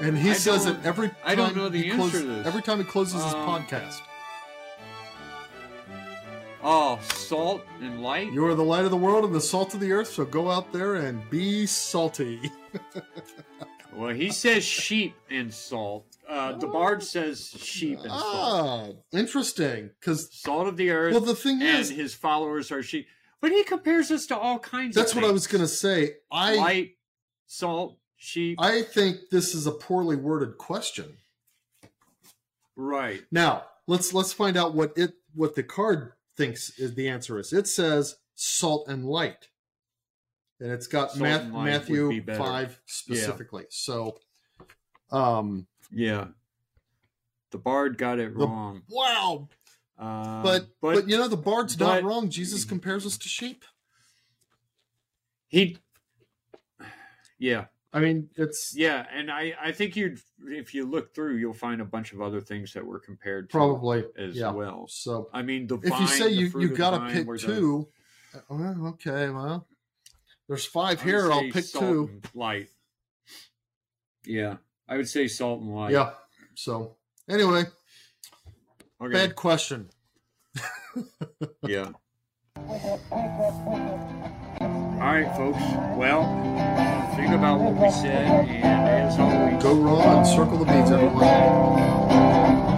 [SPEAKER 2] and he
[SPEAKER 1] I
[SPEAKER 2] says it every time
[SPEAKER 1] I don't know the
[SPEAKER 2] he
[SPEAKER 1] answer
[SPEAKER 2] closes- every time he closes his
[SPEAKER 1] Um,
[SPEAKER 2] podcast.
[SPEAKER 1] Oh, salt and light?
[SPEAKER 2] You are the light of the world and the salt of the earth, so go out there and be salty. [laughs]
[SPEAKER 1] Well, he says sheep and salt. Uh, the bard says sheep and salt.
[SPEAKER 2] Ah, interesting. Because
[SPEAKER 1] Salt of the earth,
[SPEAKER 2] well, the thing
[SPEAKER 1] and
[SPEAKER 2] is,
[SPEAKER 1] his followers are sheep. But he compares us to all kinds of that's
[SPEAKER 2] what I was going to say. I
[SPEAKER 1] Light, salt, sheep.
[SPEAKER 2] I think this is a poorly worded question.
[SPEAKER 1] right.
[SPEAKER 2] Now let's let's find out what it what the card thinks is the answer is. It says salt and light, and it's got
[SPEAKER 1] Salt
[SPEAKER 2] Math,
[SPEAKER 1] and would be
[SPEAKER 2] Matthew five specifically. So, um,
[SPEAKER 1] Yeah. The bard got it
[SPEAKER 2] The-
[SPEAKER 1] wrong.
[SPEAKER 2] wow.
[SPEAKER 1] Uh,
[SPEAKER 2] But, but you know the bard's not wrong. Jesus compares us to sheep.
[SPEAKER 1] he. Yeah,
[SPEAKER 2] I mean, it's
[SPEAKER 1] yeah, and I, I think you'd if you look through, you'll find a bunch of other things that were compared to
[SPEAKER 2] probably
[SPEAKER 1] as
[SPEAKER 2] yeah.
[SPEAKER 1] well.
[SPEAKER 2] So
[SPEAKER 1] I mean, the
[SPEAKER 2] if you say you you
[SPEAKER 1] of
[SPEAKER 2] got to pick
[SPEAKER 1] were the-
[SPEAKER 2] two, uh, well, okay, well, there's five
[SPEAKER 1] I
[SPEAKER 2] here. I'll pick
[SPEAKER 1] salt
[SPEAKER 2] two.
[SPEAKER 1] and Light. Yeah, I would say salt and light.
[SPEAKER 2] Yeah. So anyway,
[SPEAKER 1] Okay.
[SPEAKER 2] bad question. [laughs]
[SPEAKER 1] Yeah. [laughs] All right, folks. Well, think about what we said, and as always,
[SPEAKER 2] Go raw and circle the beads, everyone.